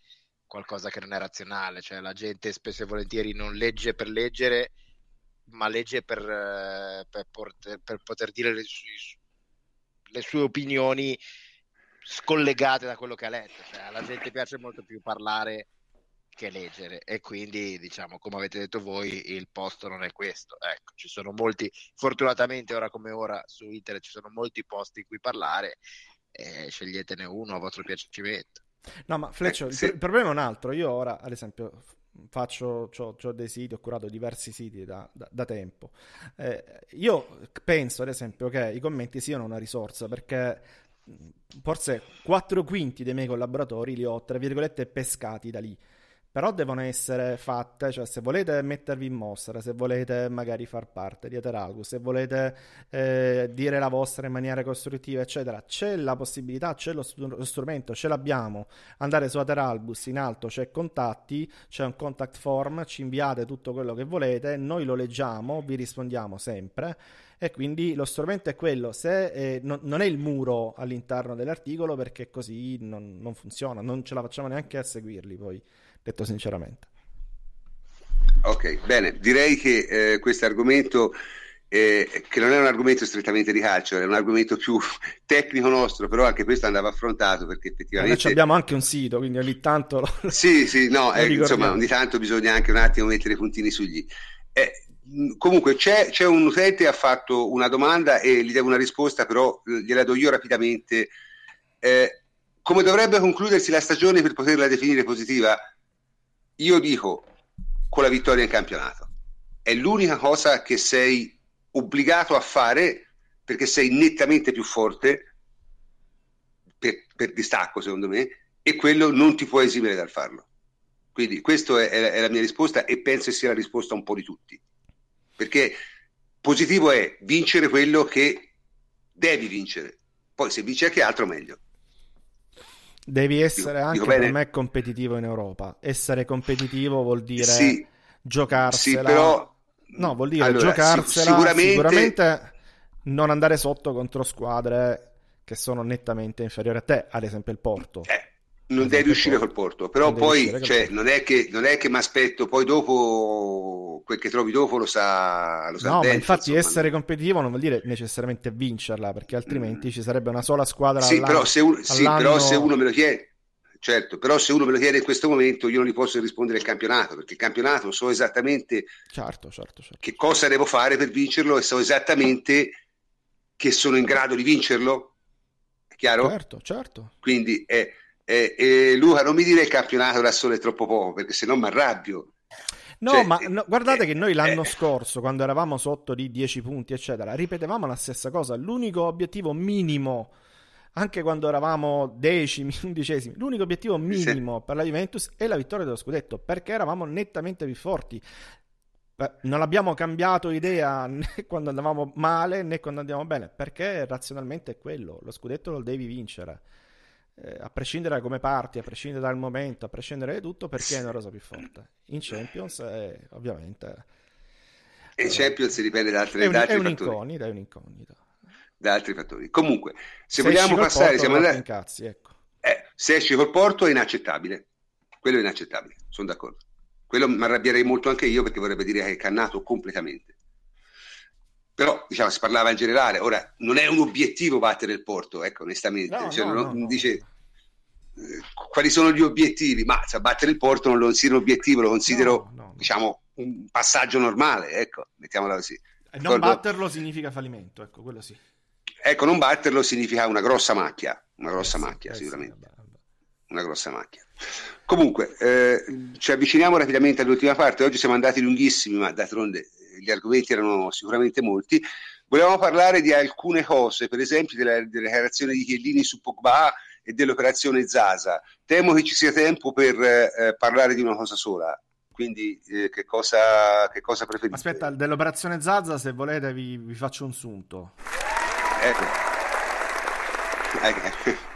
S4: qualcosa che non è razionale, cioè la gente spesso e volentieri non legge per leggere, ma legge per, eh, per, porter, per poter dire le sue, le sue, opinioni scollegate da quello che ha letto, cioè alla gente piace molto più parlare che leggere. E quindi diciamo come avete detto voi il posto non è questo. Ecco ci sono molti fortunatamente ora come ora su internet ci sono molti posti in cui parlare eh, sceglietene uno a vostro piacimento
S2: No, ma Fleccio, eh, sì. il, problema è un altro. Io ora, ad esempio, faccio ho dei siti, ho curato diversi siti da, da, da tempo. Eh, io penso, ad esempio, che i commenti siano una risorsa perché forse 4 quinti dei miei collaboratori li ho, tra virgolette, pescati da lì però devono essere fatte, cioè se volete mettervi in mostra, se volete magari far parte di Eteralgus, se volete eh, dire la vostra in maniera costruttiva, eccetera, c'è la possibilità, c'è lo, lo strumento, ce l'abbiamo, andare su Eteralbus, in alto c'è contatti, c'è un contact form, ci inviate tutto quello che volete, noi lo leggiamo, vi rispondiamo sempre e quindi lo strumento è quello, se eh, no, non è il muro all'interno dell'articolo perché così non, non funziona, non ce la facciamo neanche a seguirli poi detto sinceramente.
S1: Ok, bene, direi che eh, questo argomento, eh, che non è un argomento strettamente di calcio, è un argomento più tecnico nostro, però anche questo andava affrontato perché effettivamente...
S2: Noi abbiamo anche un sito, quindi ogni tanto... Lo...
S1: Sì, sì, no, eh, insomma, ogni tanto bisogna anche un attimo mettere i puntini sugli. Eh, comunque c'è, c'è, un utente che ha fatto una domanda e gli devo una risposta, però eh, gliela do io rapidamente. Eh, come dovrebbe concludersi la stagione per poterla definire positiva? Io dico con la vittoria in campionato. È l'unica cosa che sei obbligato a fare perché sei nettamente più forte per, per distacco, secondo me, e quello non ti può esimere dal farlo. Quindi questa è, è, la mia risposta e penso sia la risposta un po' di tutti. Perché positivo è vincere quello che devi vincere. Poi se vinci anche altro meglio.
S2: Devi essere dico, anche dico per me competitivo in Europa. Essere competitivo vuol dire sì, giocarsela. Sì, però... No, vuol dire allora, giocarsela. Sicuramente... sicuramente non andare sotto contro squadre che sono nettamente inferiori a te, ad esempio il Porto.
S1: Eh, non devi uscire col Porto, però poi cioè, non è che, non è che mi aspetto, poi dopo quel che trovi dopo lo sa, lo sa
S2: No, dentro, infatti insomma. essere competitivo non vuol dire necessariamente vincerla, perché altrimenti mm. ci sarebbe una sola squadra
S1: sì, però se, un, sì però se uno me lo chiede certo, però se uno me lo chiede in questo momento io non gli posso rispondere il campionato, perché il campionato so esattamente
S2: certo, certo, certo.
S1: che cosa devo fare per vincerlo e so esattamente che sono in grado di vincerlo. È chiaro?
S2: Certo, certo.
S1: Quindi è eh, eh, Luca, non mi dire il campionato da solo è troppo poco, perché se no mi arrabbio.
S2: No, cioè, ma no, guardate eh, che noi l'anno eh, scorso, quando eravamo sotto di 10 punti, eccetera, ripetevamo la stessa cosa. L'unico obiettivo minimo, anche quando eravamo decimi, undicesimi, l'unico obiettivo minimo sì. per la Juventus è la vittoria dello scudetto, perché eravamo nettamente più forti. Non abbiamo cambiato idea né quando andavamo male né quando andiamo bene, perché razionalmente è quello, lo scudetto lo devi vincere eh, a prescindere da come parti, a prescindere dal momento, a prescindere da tutto, perché è una rosa più forte. In Champions è ovviamente...
S1: In Champions dipende da altri, è un, da altri
S2: è
S1: un'incognita,
S2: è un'incognita.
S1: Da altri fattori. Comunque, se, se vogliamo passare... Porto, siamo andati...
S2: incazzi, ecco.
S1: eh, se esci col Porto è inaccettabile. Quello è inaccettabile, sono d'accordo. Quello mi arrabbierei molto anche io perché vorrebbe dire che è cannato completamente però diciamo, si parlava in generale, ora non è un obiettivo battere il Porto, ecco, onestamente, no, cioè, no, non, no, dice eh, quali sono gli obiettivi, ma cioè, battere il Porto non lo considero un obiettivo, lo considero diciamo un passaggio normale, ecco, mettiamola così.
S2: E non batterlo significa fallimento, ecco, quello sì.
S1: Ecco, non batterlo significa una grossa macchia, una grossa eh sì, macchia eh sicuramente. Sì, vabbè, vabbè. Una grossa macchia. Comunque, eh, ci avviciniamo rapidamente all'ultima parte. Oggi siamo andati lunghissimi, ma d'altronde gli argomenti erano sicuramente molti. Volevamo parlare di alcune cose, per esempio della, della dichiarazione di Chiellini su Pogba e dell'operazione Zaza. Temo che ci sia tempo per eh, parlare di una cosa sola. Quindi, eh, che, cosa, che cosa preferite?
S2: Aspetta, dell'operazione Zaza, se volete, vi, vi faccio un sunto.
S1: Ecco. ecco.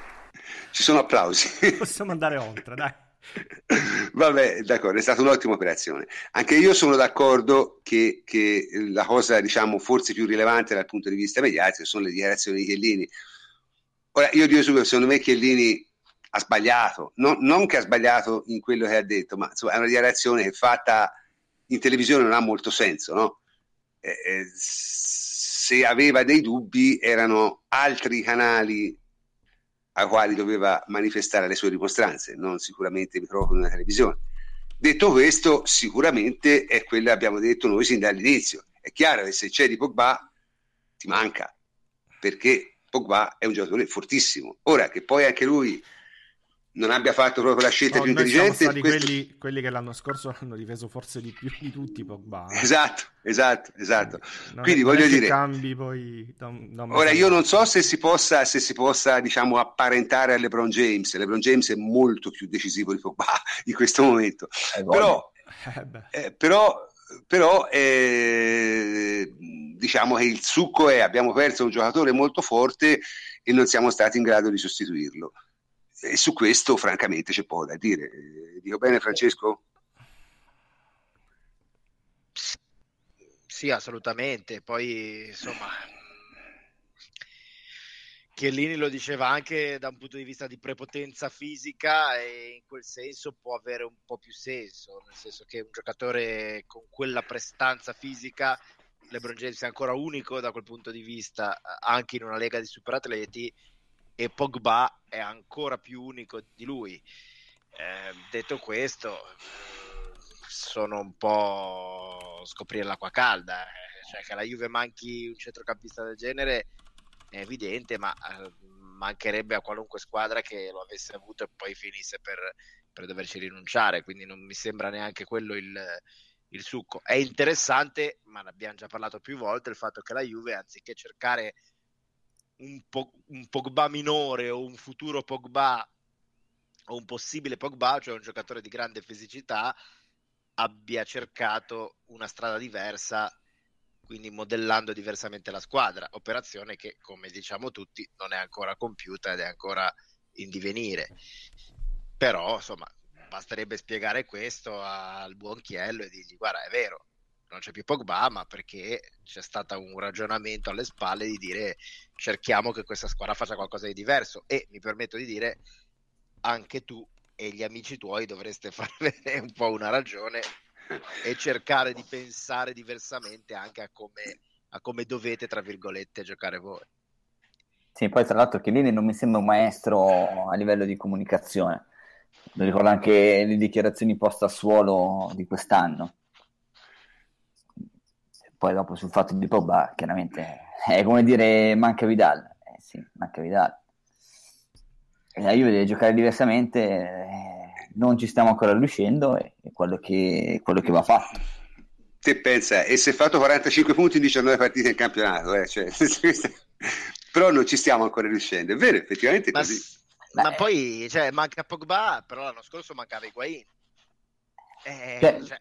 S1: Ci sono applausi.
S2: Possiamo andare oltre, dai.
S1: Vabbè, d'accordo, è stata un'ottima operazione. Anche io sono d'accordo che, che, la cosa, diciamo, forse più rilevante dal punto di vista mediatico sono le dichiarazioni di Chiellini. Ora, io dico subito, secondo me Chiellini ha sbagliato, non, non, che ha sbagliato in quello che ha detto, ma insomma, è una dichiarazione che fatta in televisione non ha molto senso, no? Eh, eh, se aveva dei dubbi erano altri canali ai quali doveva manifestare le sue dimostranze, non sicuramente il microfono della televisione. Detto questo, sicuramente è quello che abbiamo detto noi sin dall'inizio. È chiaro che se c'è di Pogba ti manca, perché Pogba è un giocatore fortissimo. Ora che poi anche lui non abbia fatto proprio la scelta no, più intelligente.
S2: Siamo stati questo... quelli, quelli, che l'anno scorso hanno difeso forse di più di tutti Pogba.
S1: Eh. Esatto, esatto, esatto. Non Quindi è, voglio dire...
S2: Cambi poi da un, da
S1: un ora io non so se si possa, se si possa diciamo, apparentare a LeBron James. LeBron James è molto più decisivo di Pogba in questo momento. Eh, però, eh, eh, però, però eh, diciamo che il succo è abbiamo perso un giocatore molto forte e non siamo stati in grado di sostituirlo e su questo francamente c'è poco da dire. Dico bene Francesco?
S4: Sì, assolutamente. Poi insomma, Chiellini lo diceva anche da un punto di vista di prepotenza fisica e in quel senso può avere un po' più senso, nel senso che un giocatore con quella prestanza fisica, LeBron James è ancora unico da quel punto di vista, anche in una lega di superatleti, e Pogba è ancora più unico di lui. Eh, detto questo, sono un po' scoprire l'acqua calda, eh. cioè che la Juve manchi un centrocampista del genere è evidente, ma eh, mancherebbe a qualunque squadra che lo avesse avuto e poi finisse per, per doverci rinunciare, quindi non mi sembra neanche quello il, il succo. È interessante, ma ne abbiamo già parlato più volte, il fatto che la Juve, anziché cercare un, po- un Pogba minore o un futuro Pogba o un possibile Pogba, cioè un giocatore di grande fisicità, abbia cercato una strada diversa, quindi modellando diversamente la squadra, operazione che, come diciamo tutti, non è ancora compiuta ed è ancora in divenire. Però, insomma, basterebbe spiegare questo al buon Chiello e dirgli, guarda, è vero, non c'è più Pogba, ma perché c'è stato un ragionamento alle spalle di dire cerchiamo che questa squadra faccia qualcosa di diverso e mi permetto di dire anche tu e gli amici tuoi dovreste fare un po' una ragione e cercare di pensare diversamente anche a come, a come dovete, tra virgolette, giocare voi.
S5: Sì, poi tra l'altro Chiellini non mi sembra un maestro a livello di comunicazione. Lo ricordo anche le dichiarazioni post a suolo di quest'anno poi dopo sul fatto di Pogba, chiaramente è come dire manca Vidal. Eh sì, manca Vidal. E la Juve deve giocare diversamente, eh, non ci stiamo ancora riuscendo, è quello che, quello che va fatto.
S1: Te pensa, e si è fatto 45 punti in 19 partite in campionato, eh? cioè, però non ci stiamo ancora riuscendo, è vero, effettivamente è
S4: ma,
S1: così.
S4: Ma Beh. poi cioè, manca Pogba, però l'anno scorso mancava Higuain eh, cioè, cioè,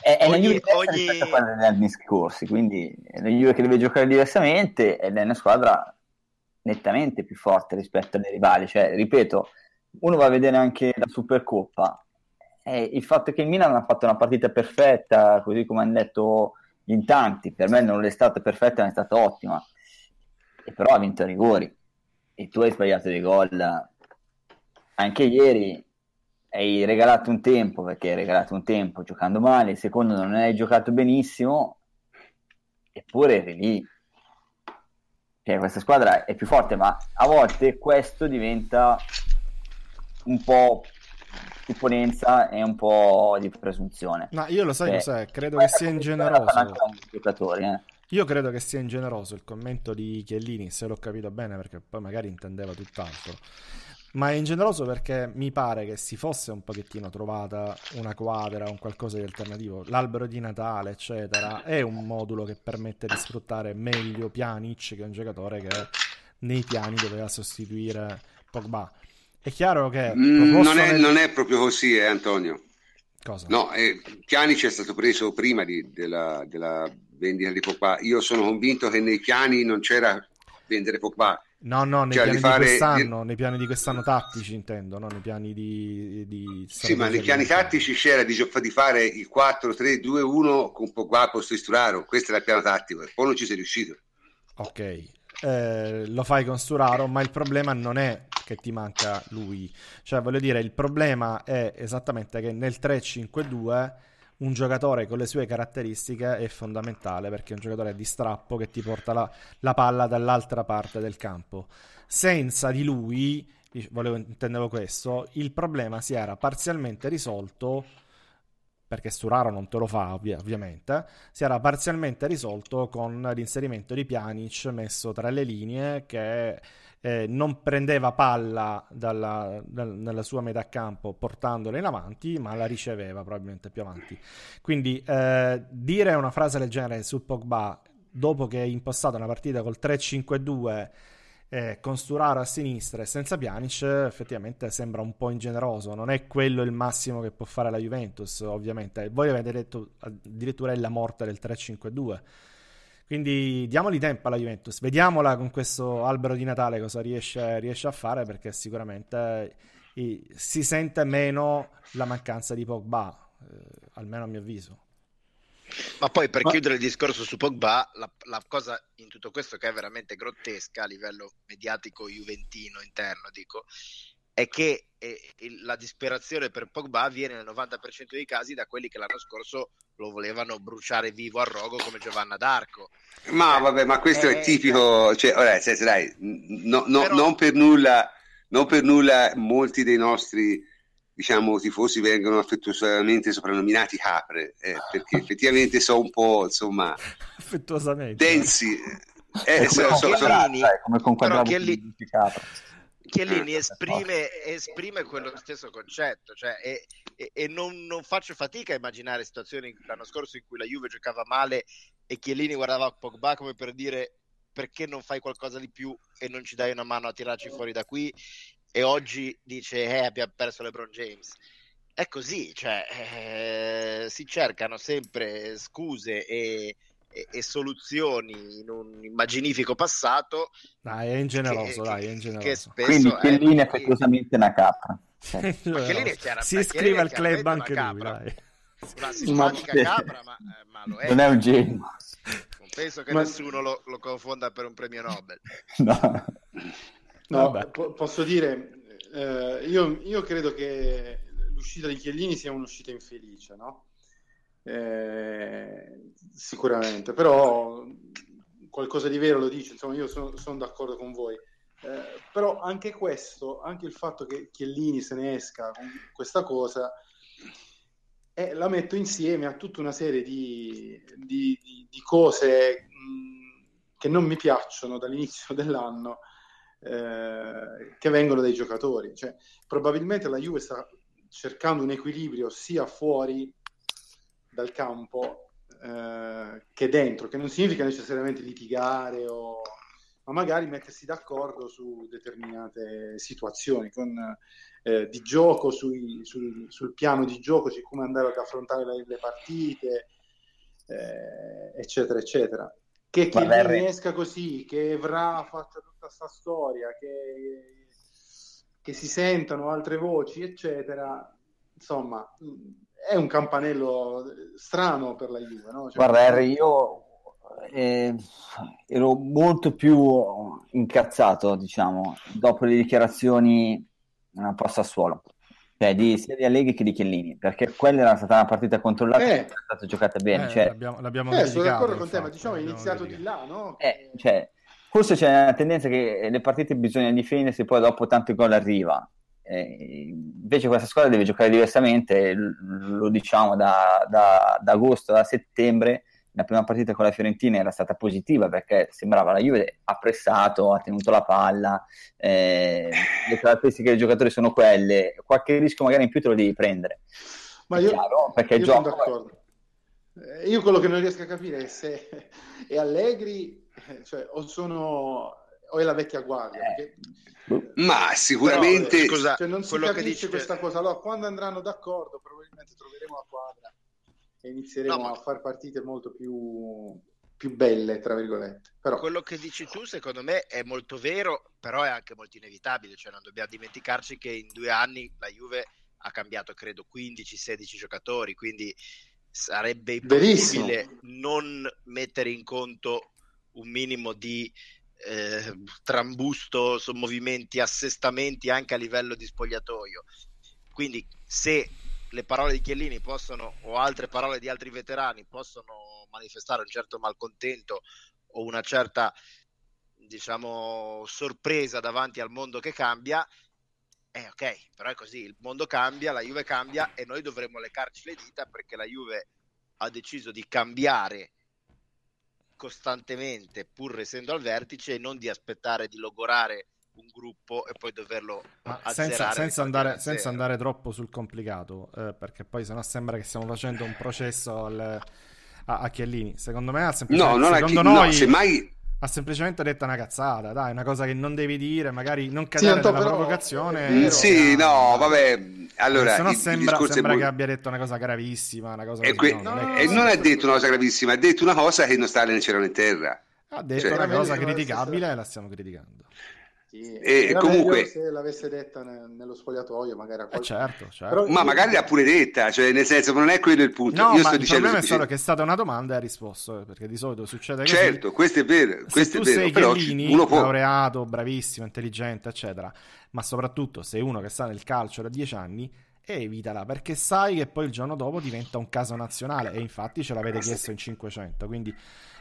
S5: è, è ogni, ogni... rispetto anni scorsi, quindi è una Juve che deve giocare diversamente ed è una squadra nettamente più forte rispetto alle rivali. Cioè, ripeto, uno va a vedere anche la Supercoppa. Eh, il fatto che il Milan ha fatto una partita perfetta, così come hanno detto in tanti, per me non è stata perfetta, ma è stata ottima. E però ha vinto a rigori. E tu hai sbagliato dei gol. Anche ieri hai regalato un tempo perché hai regalato un tempo giocando male, il secondo non hai giocato benissimo, eppure eri lì. Cioè, questa squadra è più forte, ma a volte questo diventa un po' supponenza e un po' di presunzione.
S2: Ma io lo sai cioè, credo che sia ingeneroso. Eh. Io credo che sia ingeneroso il commento di Chiellini, se l'ho capito bene, perché poi magari intendeva tutt'altro. Ma è ingeneroso perché mi pare che si fosse un pochettino trovata una quadra, un qualcosa di alternativo. L'albero di Natale, eccetera, è un modulo che permette di sfruttare meglio Pjanic, che è un giocatore che nei piani doveva sostituire Pogba. È chiaro che...
S1: Mm, non, è, nel... non, è, proprio così, eh, Antonio.
S2: Cosa?
S1: No, eh, Pjanic è stato preso prima di, della, della vendita di Pogba. Io sono convinto che nei piani non c'era vendere Pogba
S2: No, no, nei, cioè, piani fare... di quest'anno, nei piani di quest'anno tattici intendo, no? nei piani di... di
S1: sì, ma nei piani tattici c'era di, di fare il 4-3-2-1 con Pogba posto Sturaro, questo era il piano tattico, e poi non ci sei riuscito.
S2: Ok, eh, lo fai con Sturaro, ma il problema non è che ti manca lui, cioè voglio dire, il problema è esattamente che nel 3-5-2 un giocatore con le sue caratteristiche è fondamentale perché è un giocatore di strappo che ti porta la, la palla dall'altra parte del campo. Senza di lui, volevo, intendevo questo, il problema si era parzialmente risolto perché Sturaro non te lo fa ovvia, ovviamente, si era parzialmente risolto con l'inserimento di Pjanic messo tra le linee che eh, non prendeva palla dalla, dal, nella sua metà campo portandola in avanti, ma la riceveva probabilmente più avanti. Quindi eh, dire una frase del genere su Pogba dopo che è impostata una partita col 3-5-2 eh, con Sturaro a sinistra e senza Pjanic effettivamente sembra un po' ingeneroso. Non è quello il massimo che può fare la Juventus ovviamente. Voi avete detto addirittura è la morte del 3-5-2 quindi diamogli tempo alla Juventus, vediamola con questo albero di Natale cosa riesce, riesce a fare perché sicuramente eh, si sente meno la mancanza di Pogba, eh, almeno a mio avviso.
S4: Ma poi per Ma... chiudere il discorso su Pogba, la, la, cosa in tutto questo che è veramente grottesca a livello mediatico juventino interno, dico, è che eh, la disperazione per Pogba viene nel 90% dei casi da quelli che l'anno scorso lo volevano bruciare vivo a rogo come Giovanna d'Arco.
S1: Ma eh, vabbè, ma questo è, è tipico, cioè, ora, senso, dai, no, no, Però... non, per nulla, non per nulla molti dei nostri diciamo, tifosi vengono affettuosamente soprannominati capre, eh, perché effettivamente sono un po', insomma,
S2: affettuosamente
S1: densi.
S4: Eh, so, so, so, come con Chiellini, Chiellini esprime, esprime, quello stesso concetto, cioè, e, e, e non, non, faccio fatica a immaginare situazioni l'anno scorso in cui la Juve giocava male e Chiellini guardava Pogba come per dire perché non fai qualcosa di più e non ci dai una mano a tirarci fuori da qui? E oggi dice eh abbiamo perso LeBron James. È così cioè eh, si cercano sempre scuse e, e, e, soluzioni in un immaginifico passato.
S2: Dai, è ingeneroso, che, dai, è ingeneroso.
S5: Quindi Chiellini è effettuosamente una capra.
S2: Cioè. chiara, si iscrive al club anche lui, dai.
S4: Una simpatica capra, ma, eh, ma, lo è.
S5: Non è un genio.
S4: Non penso che ma... nessuno lo, lo, confonda per un premio Nobel.
S3: No, no po- posso dire, eh, io, io credo che l'uscita di Chiellini sia un'uscita infelice, no? Eh, sicuramente, però qualcosa di vero lo dice, insomma io sono, sono d'accordo con voi. Eh, però anche questo, anche il fatto che Chiellini se ne esca con questa cosa, eh, la metto insieme a tutta una serie di, di, di, di cose mh, che non mi piacciono dall'inizio dell'anno, eh, che vengono dai giocatori. Cioè, probabilmente la Juve sta cercando un equilibrio sia fuori dal campo eh, che dentro, che non significa necessariamente litigare o ma magari mettersi d'accordo su determinate situazioni con, eh, di gioco, sui, sul, sul, piano di gioco, su come andare ad affrontare le, le partite, eh, eccetera, eccetera. Che, che ne esca così, che Evra faccia tutta questa storia, che, che si sentano altre voci, eccetera, insomma, è un campanello strano per la Juve. No?
S5: Cioè, Guarda, Harry, io eh, ero molto più incazzato, diciamo, dopo le dichiarazioni a post Sassuolo. Cioè, di, sia di Allegri che di Chiellini, perché quella era stata una partita controllata eh, e è stata giocata bene. Eh, cioè,
S2: l'abbiamo, l'abbiamo
S3: eh, sono d'accordo con te, ma diciamo è iniziato di là, no?
S5: Eh, cioè, forse c'è una tendenza che le partite bisogna difendersi, poi dopo tanto gol arriva. Eh, invece questa squadra deve giocare diversamente, lo diciamo da, da, da, agosto, da settembre. La prima partita con la Fiorentina era stata positiva perché sembrava la Juve ha pressato, ha tenuto la palla, eh, le caratteristiche dei giocatori sono quelle, qualche rischio magari in più te lo devi prendere.
S3: Ma io, chiaro, perché io gioco... d'accordo. Eh, io quello che non riesco a capire è se è Allegri, cioè, o sono o è la vecchia guardia?
S1: Eh. Perché... Ma sicuramente Però,
S3: eh, scusa, cioè, non si capisce dice... questa cosa. Allora, quando andranno d'accordo, probabilmente troveremo la quadra e inizieremo no, ma... a fare partite molto più, più belle, tra virgolette. Però...
S4: Quello che dici tu, secondo me, è molto vero, però è anche molto inevitabile. Cioè, non dobbiamo dimenticarci che in due anni la Juve ha cambiato, credo, 15-16 giocatori, quindi sarebbe impossibile Verissimo. non mettere in conto un minimo di eh, trambusto, movimenti, assestamenti anche a livello di spogliatoio. Quindi se le parole di Chiellini possono, o altre parole di altri veterani, possono manifestare un certo malcontento o una certa, diciamo, sorpresa davanti al mondo che cambia, eh ok, però è così, il mondo cambia, la Juve cambia e noi dovremmo leccarci le dita perché la Juve ha deciso di cambiare costantemente pur essendo al vertice e non di aspettare di logorare un gruppo e poi doverlo
S2: senza, senza, andare, senza, andare, troppo sul complicato, eh, perché poi sennò sembra che stiamo facendo un processo al, a, a Chiellini. Secondo me, semplicemente, no, non secondo a chi, noi, no, semmai ha semplicemente detto una cazzata, dai, una cosa che non devi dire, magari non cadere sì, nella però... provocazione.
S1: Mm, sì, no, vabbè, allora...
S2: Se no sembra, sembra molto... che abbia detto una cosa gravissima, una cosa...
S1: E, que... no, no, e non ha detto una cosa gravissima, ha detto una cosa che non sta nel cielo in terra.
S2: Ha detto cioè, una cosa criticabile e la stiamo criticando.
S3: Sì, e comunque se l'avesse detta nello spogliatoio magari a
S2: qualcuno... eh certo, certo.
S1: Però... ma magari l'ha pure detta cioè nel senso non è quello il punto.
S2: No,
S1: io
S2: sto dicendo il è solo che è stata una domanda e ha risposto eh, perché di solito succede così.
S1: Certo questo è vero questo
S2: se tu
S1: è vero,
S2: sei però Chiellini, uno può... laureato bravissimo intelligente eccetera ma soprattutto sei uno che sta nel calcio da dieci anni evitala perché sai che poi il giorno dopo diventa un caso nazionale e infatti ce l'avete chiesto in 500 quindi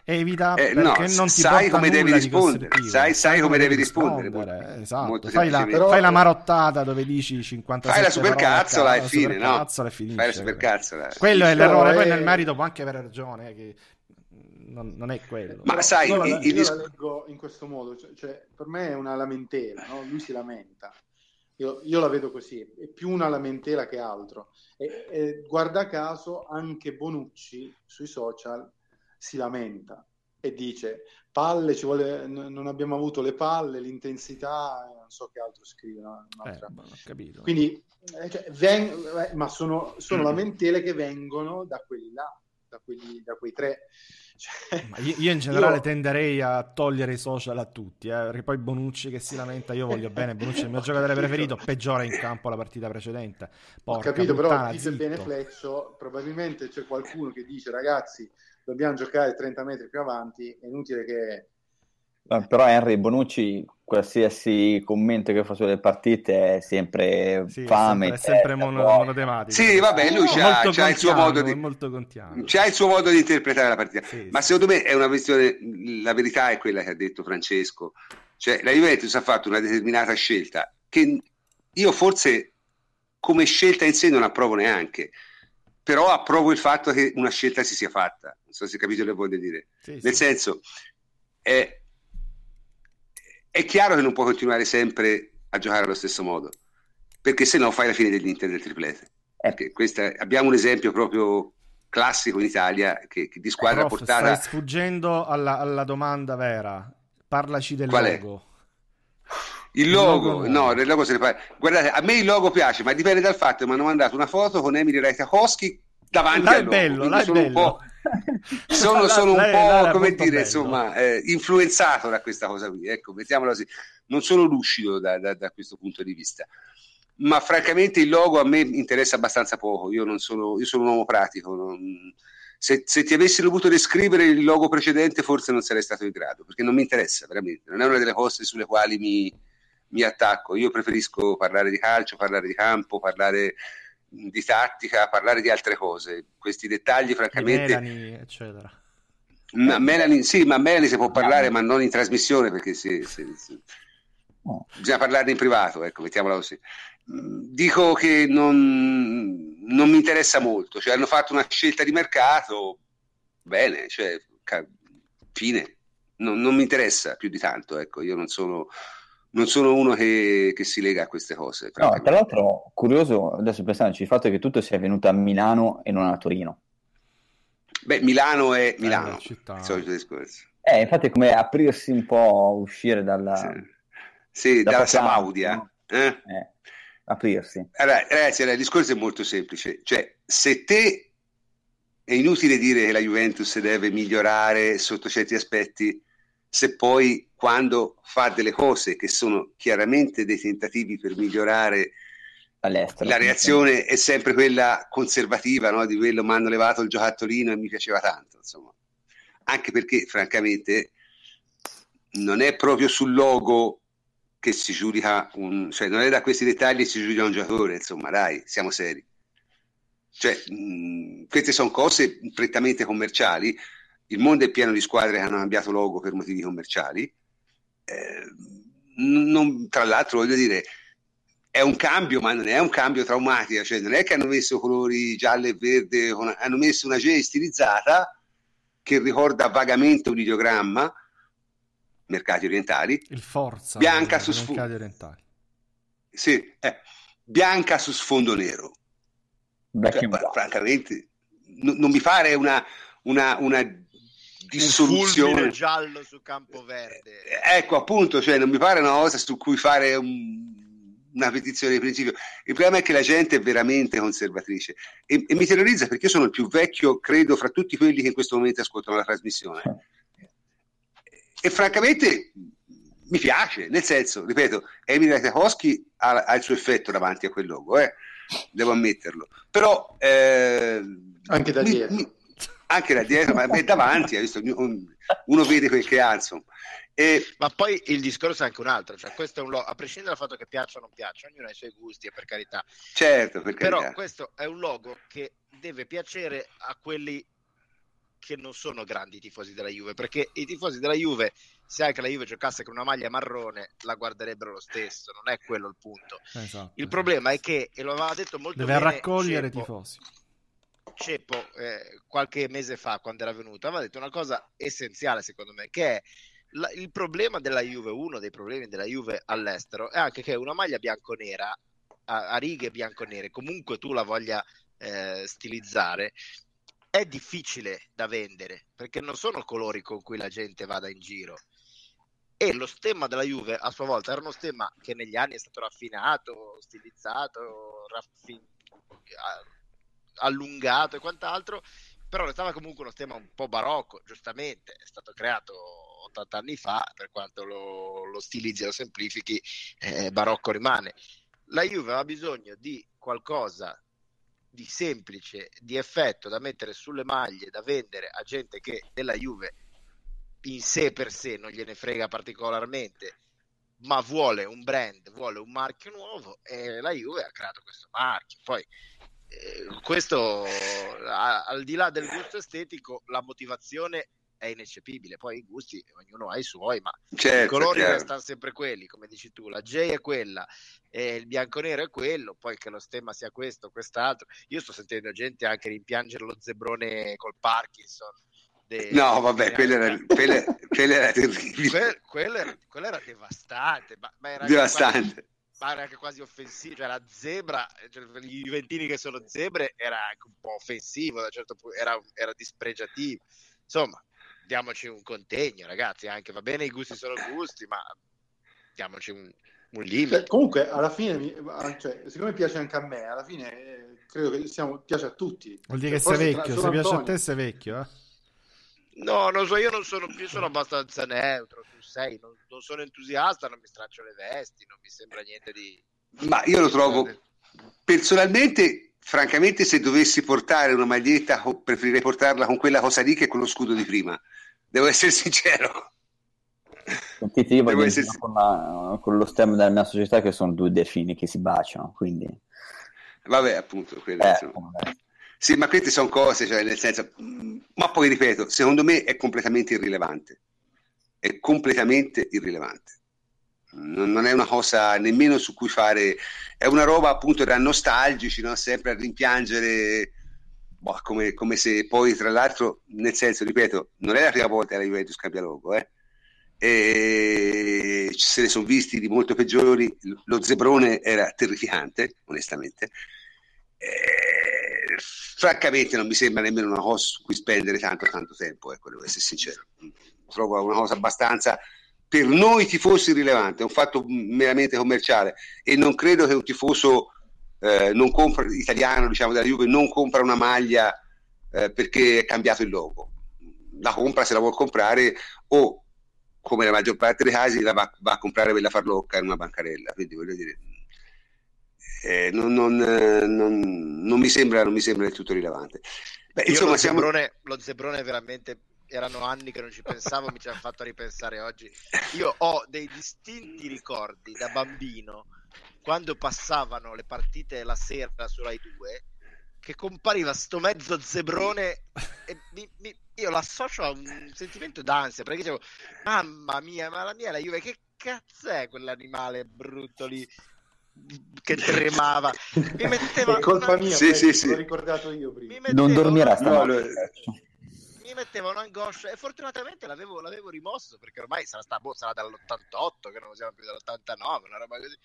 S2: evita eh, no, non ti
S1: sai come devi rispondere sai, sai, come devi rispondere,
S2: rispondere. esatto. fai, la, Però... fai, la, marottata dove dici 50
S1: fai la supercazzola e fine no?
S2: e finisce,
S1: fai la supercazzola
S2: quello è l'errore è... poi nel merito può anche avere ragione eh, che non, non, è quello
S1: ma sai
S3: io, la, io la leggo in questo modo cioè, cioè, per me è una lamentela no? lui si lamenta io, io, la vedo così, è più una lamentela che altro. E, e, guarda caso anche Bonucci sui social si lamenta e dice palle, ci vuole, non abbiamo avuto le palle, l'intensità, non so che altro scrive.
S2: Eh,
S3: Quindi, eh, cioè, veng- eh, ma sono, sono mm. lamentele che vengono da quelli là, da, quelli, da quei tre.
S2: Cioè, io, io, in generale io... tenderei a togliere i social a tutti, eh, perché poi Bonucci che si lamenta, io voglio bene, Bonucci è il mio giocatore preferito, peggiora in campo la partita precedente.
S3: Porca Ho capito, puttana, però dice bene Fleccio, probabilmente c'è qualcuno che dice ragazzi dobbiamo giocare 30 metri più avanti, è inutile che...
S5: Però Henry Bonucci, qualsiasi commento che fa sulle partite è sempre sì, fame.
S2: È sempre, è sempre mono, monotematico.
S1: Sì, vabbè, lui c'ha, c'ha il suo modo di... C'ha il suo modo di interpretare la partita. Sì, Ma sì. secondo me è una questione... La verità è quella che ha detto Francesco. Cioè, la Juventus ha fatto una determinata scelta che io forse come scelta in sé non approvo neanche però approvo il fatto che una scelta si sia fatta. Non so se capito che voglio dire. Sì, Nel sì. senso, è, è, chiaro che non può continuare sempre a giocare allo stesso modo, perché se no fai la fine dell'Inter del triplete. Eh. Questa, abbiamo un esempio proprio classico in Italia che, che di squadra eh, prof, portata...
S2: Stai sfuggendo alla, alla, domanda vera. Parlaci del Qual logo. È?
S1: Il logo, il logo no, il logo se ne parla. Guardate, a me il logo piace, ma dipende dal fatto che mi hanno mandato una foto con Emily Ratajkowski davanti là al logo.
S2: Bello, là
S1: sono
S2: bello.
S1: un po', sono, sono un po' come dire, bello. insomma, eh, influenzato da questa cosa qui. Ecco, mettiamola così. Non sono lucido da, da, da, questo punto di vista. Ma francamente il logo a me interessa abbastanza poco. Io, non sono, io sono un uomo pratico. Non... Se, se, ti avessi dovuto descrivere il logo precedente, forse non sarei stato in grado, perché non mi interessa veramente. Non è una delle cose sulle quali mi, mi attacco. Io preferisco parlare di calcio, parlare di campo, parlare di tattica, parlare di altre cose. Questi dettagli, francamente.
S2: Melanie, eccetera.
S1: Ma Melanie, sì, ma Melanie si può parlare, ma non in trasmissione perché si, si, si... Oh. bisogna parlarne in privato, ecco, mettiamola così. Dico che non, non, mi interessa molto, cioè hanno fatto una scelta di mercato, bene, cioè, fine, non, non mi interessa più di tanto, ecco, io non sono non sono uno che, che, si lega a queste cose.
S5: No, tra l'altro, curioso, adesso pensandoci, il fatto che tutto sia venuto a Milano e non a Torino.
S1: Beh, Milano è Milano, eh, il solito discorso.
S5: Eh, infatti è come aprirsi un po', uscire dalla...
S1: Sì, sì da dalla Sabaudia. No? Eh?
S5: Eh, aprirsi.
S1: Allora, ragazzi, allora, il discorso è molto semplice. Cioè, se te... È inutile dire che la Juventus deve migliorare sotto certi aspetti se poi quando fa delle cose che sono chiaramente dei tentativi per migliorare
S5: All'estero,
S1: la reazione è sempre quella conservativa no? di quello mi hanno levato il giocattolino e mi piaceva tanto insomma. anche perché francamente non è proprio sul logo che si giudica un, cioè non è da questi dettagli che si giudica un giocatore insomma dai siamo seri cioè, mh, queste sono cose prettamente commerciali il mondo è pieno di squadre che hanno cambiato logo per motivi commerciali. Eh, non, tra l'altro, voglio dire, è un cambio, ma non è un cambio traumatico, cioè non è che hanno messo colori giallo e verde, hanno messo una J stilizzata che ricorda vagamente un ideogramma, mercati orientali.
S2: Il Forza.
S1: Bianca su sfondo.
S2: Orientali.
S1: Sì, eh, bianca su sfondo nero. Cioè, francamente, n- non mi pare una, una, una dissoluzione.
S4: Giallo su campo verde.
S1: Eh, ecco, appunto, cioè, non mi pare una cosa su cui fare un, una petizione di principio. Il problema è che la gente è veramente conservatrice e, e, mi terrorizza perché io sono il più vecchio, credo, fra tutti quelli che in questo momento ascoltano la trasmissione. E francamente mi piace, nel senso, ripeto, Emily Ratajkowski ha, ha, il suo effetto davanti a quel logo, eh? devo ammetterlo. Però... Eh,
S3: anche da dietro. Mi,
S1: anche da dietro, ma davanti, visto, uno vede quel che ha, insomma.
S4: E... Ma poi il discorso è anche un altro, cioè questo è un logo, a prescindere dal fatto che piaccia o non piaccia, ognuno ha i suoi gusti e per carità.
S1: Certo, per
S4: Però
S1: carità.
S4: questo è un logo che deve piacere a quelli che non sono grandi tifosi della Juve, perché i tifosi della Juve, se anche la Juve giocasse con una maglia marrone, la guarderebbero lo stesso, non è quello il punto.
S2: Esatto.
S4: Il problema è che, e lo aveva detto molto
S2: deve
S4: bene
S2: raccogliere
S4: Ceppo,
S2: i tifosi.
S4: Ceppo eh, qualche mese fa, quando era venuto, aveva detto una cosa essenziale secondo me, che è la, il problema della Juve, uno dei problemi della Juve all'estero, è anche che una maglia bianco-nera, a, a righe bianco-nere, comunque tu la voglia eh, stilizzare, è difficile da vendere perché non sono colori con cui la gente vada in giro. E lo stemma della Juve a sua volta era uno stemma che negli anni è stato raffinato, stilizzato, raffin... allungato e quant'altro, però restava comunque uno stemma un po' barocco, giustamente, è stato creato 80 anni fa, per quanto lo, lo stilizzi e lo semplifichi, eh, barocco rimane. La Juve aveva bisogno di qualcosa di semplice, di effetto da mettere sulle maglie, da vendere a gente che della Juve in sé per sé non gliene frega particolarmente, ma vuole un brand, vuole un marchio nuovo e la Juve ha creato questo marchio. Poi questo a, al di là del gusto estetico, la motivazione è ineccepibile. Poi i gusti, ognuno ha i suoi, ma
S1: certo,
S4: i colori
S1: chiaro.
S4: restano sempre quelli, come dici tu. La J è quella, e il bianco-nero è quello, poi che lo stemma sia questo o quest'altro. Io sto sentendo gente anche rimpiangere lo zebrone col Parkinson. De,
S1: no, vabbè, quello era, quello, quello era terribile.
S4: Que, quello, era, quello, era, devastante, ma, ma era
S1: devastante.
S4: Quasi, era anche quasi offensivo, cioè la zebra, cioè, per gli juventini che sono zebre era anche un po' offensivo, da certo punto, era, era dispregiativo. Insomma, diamoci un contegno, ragazzi. Anche va bene, i gusti sono gusti, ma diamoci un, un limite.
S3: Cioè, comunque, alla fine, cioè, siccome piace anche a me, alla fine eh, credo che siamo, piace a tutti.
S2: Vuol dire
S3: cioè,
S2: che sei vecchio. Se piace a te, sei vecchio, eh?
S4: No, non so, io non sono più, sono abbastanza neutro. Tu sei, non, non sono entusiasta, non mi straccio le vesti, non mi sembra niente di.
S1: Ma io lo trovo personalmente francamente se dovessi portare una maglietta preferirei portarla con quella cosa lì che con lo scudo di prima devo essere sincero
S5: Sentite, io voglio essere... con, la, con, lo stemma della mia società che sono due delfini che si baciano quindi
S1: vabbè appunto eh, sì ma queste sono cose cioè nel senso ma poi ripeto secondo me è completamente irrilevante è completamente irrilevante non è una cosa nemmeno su cui fare, è una roba appunto da nostalgici, no? sempre a rimpiangere, boh, come, come, se poi tra l'altro, nel senso, ripeto, non è la prima volta che la Juventus cambia logo, eh? e se ne sono visti di molto peggiori, lo zebrone era terrificante, onestamente. E, francamente non mi sembra nemmeno una cosa su cui spendere tanto tanto tempo, ecco, devo essere sincero. Trovo una cosa abbastanza per noi tifosi rilevante, è un fatto meramente commerciale e non credo che un tifoso eh, compra, italiano diciamo, della Juve non compra una maglia eh, perché è cambiato il logo. La compra se la vuol comprare o come la maggior parte dei casi la va, va a comprare per la farlocca in una bancarella. Quindi voglio dire, eh, non, non, non, non, mi sembra, non mi sembra del tutto rilevante.
S4: Beh, insomma, lo, siamo... zebrone, lo zebrone veramente erano anni che non ci pensavo, mi ci hanno fatto ripensare oggi. Io ho dei distinti ricordi da bambino quando passavano le partite la sera su Rai 2 che compariva sto mezzo zebrone e mi, mi, io l'associo a un sentimento d'ansia perché dicevo mamma mia ma la mia è la Juve che cazzo è quell'animale brutto lì che tremava mi metteva
S3: è colpa
S4: una...
S3: mia
S1: sì, sì, sì.
S3: l'ho ricordato io prima
S5: non dormirà
S1: no,
S5: stanotte
S4: mi metteva un'angoscia e fortunatamente l'avevo, l'avevo rimosso perché ormai sarà, sta, boh, sarà dall'88 che non siamo più dall'89, una roba così.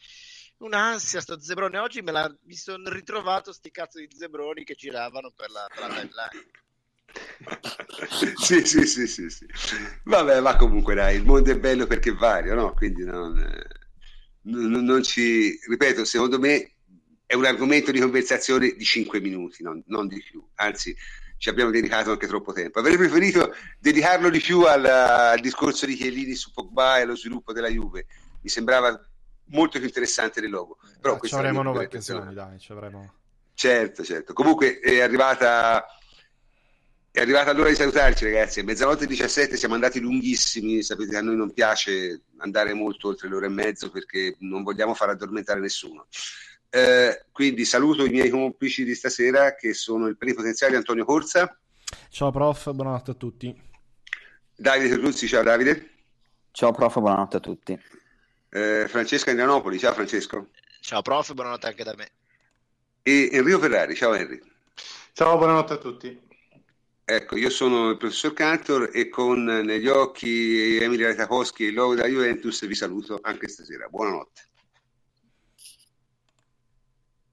S4: Un'ansia sto zebrone. Oggi me la, mi sono ritrovato sti cazzo di zebroni che giravano per la, per la timeline.
S1: sì, sì, sì, sì, sì. Vabbè, ma comunque dai, il mondo è bello perché è vario, no? Quindi non, non, non ci... Ripeto, secondo me è un argomento di conversazione di 5 minuti, non, non di più. Anzi, ci abbiamo dedicato anche troppo tempo. Avrei preferito dedicarlo di più al, al discorso di Chiellini su Pogba e allo sviluppo della Juve. Mi sembrava molto più interessante del logo. Però
S2: eh, ci avremo nuove occasioni, dai, ci avremo...
S1: Certo, certo. Comunque è arrivata è arrivata l'ora di salutarci, ragazzi. Mezzanotte e 17 siamo andati lunghissimi. Sapete che a noi non piace andare molto oltre l'ora e mezzo perché non vogliamo far addormentare nessuno. Eh, quindi saluto i miei complici di stasera che sono il plenipotenziario Antonio Corsa.
S2: Ciao prof, buonanotte a tutti.
S1: Davide Terruzzi, ciao Davide.
S5: Ciao prof, buonanotte a tutti.
S1: Eh, Francesco Andrianopoli, ciao Francesco.
S4: Ciao prof, buonanotte anche da me.
S1: E Enrico Ferrari, ciao Henry.
S3: Ciao, buonanotte a tutti.
S1: Ecco, io sono il professor Cantor e con negli occhi Emilia Retakowski e il logo della Juventus vi saluto anche stasera. Buonanotte.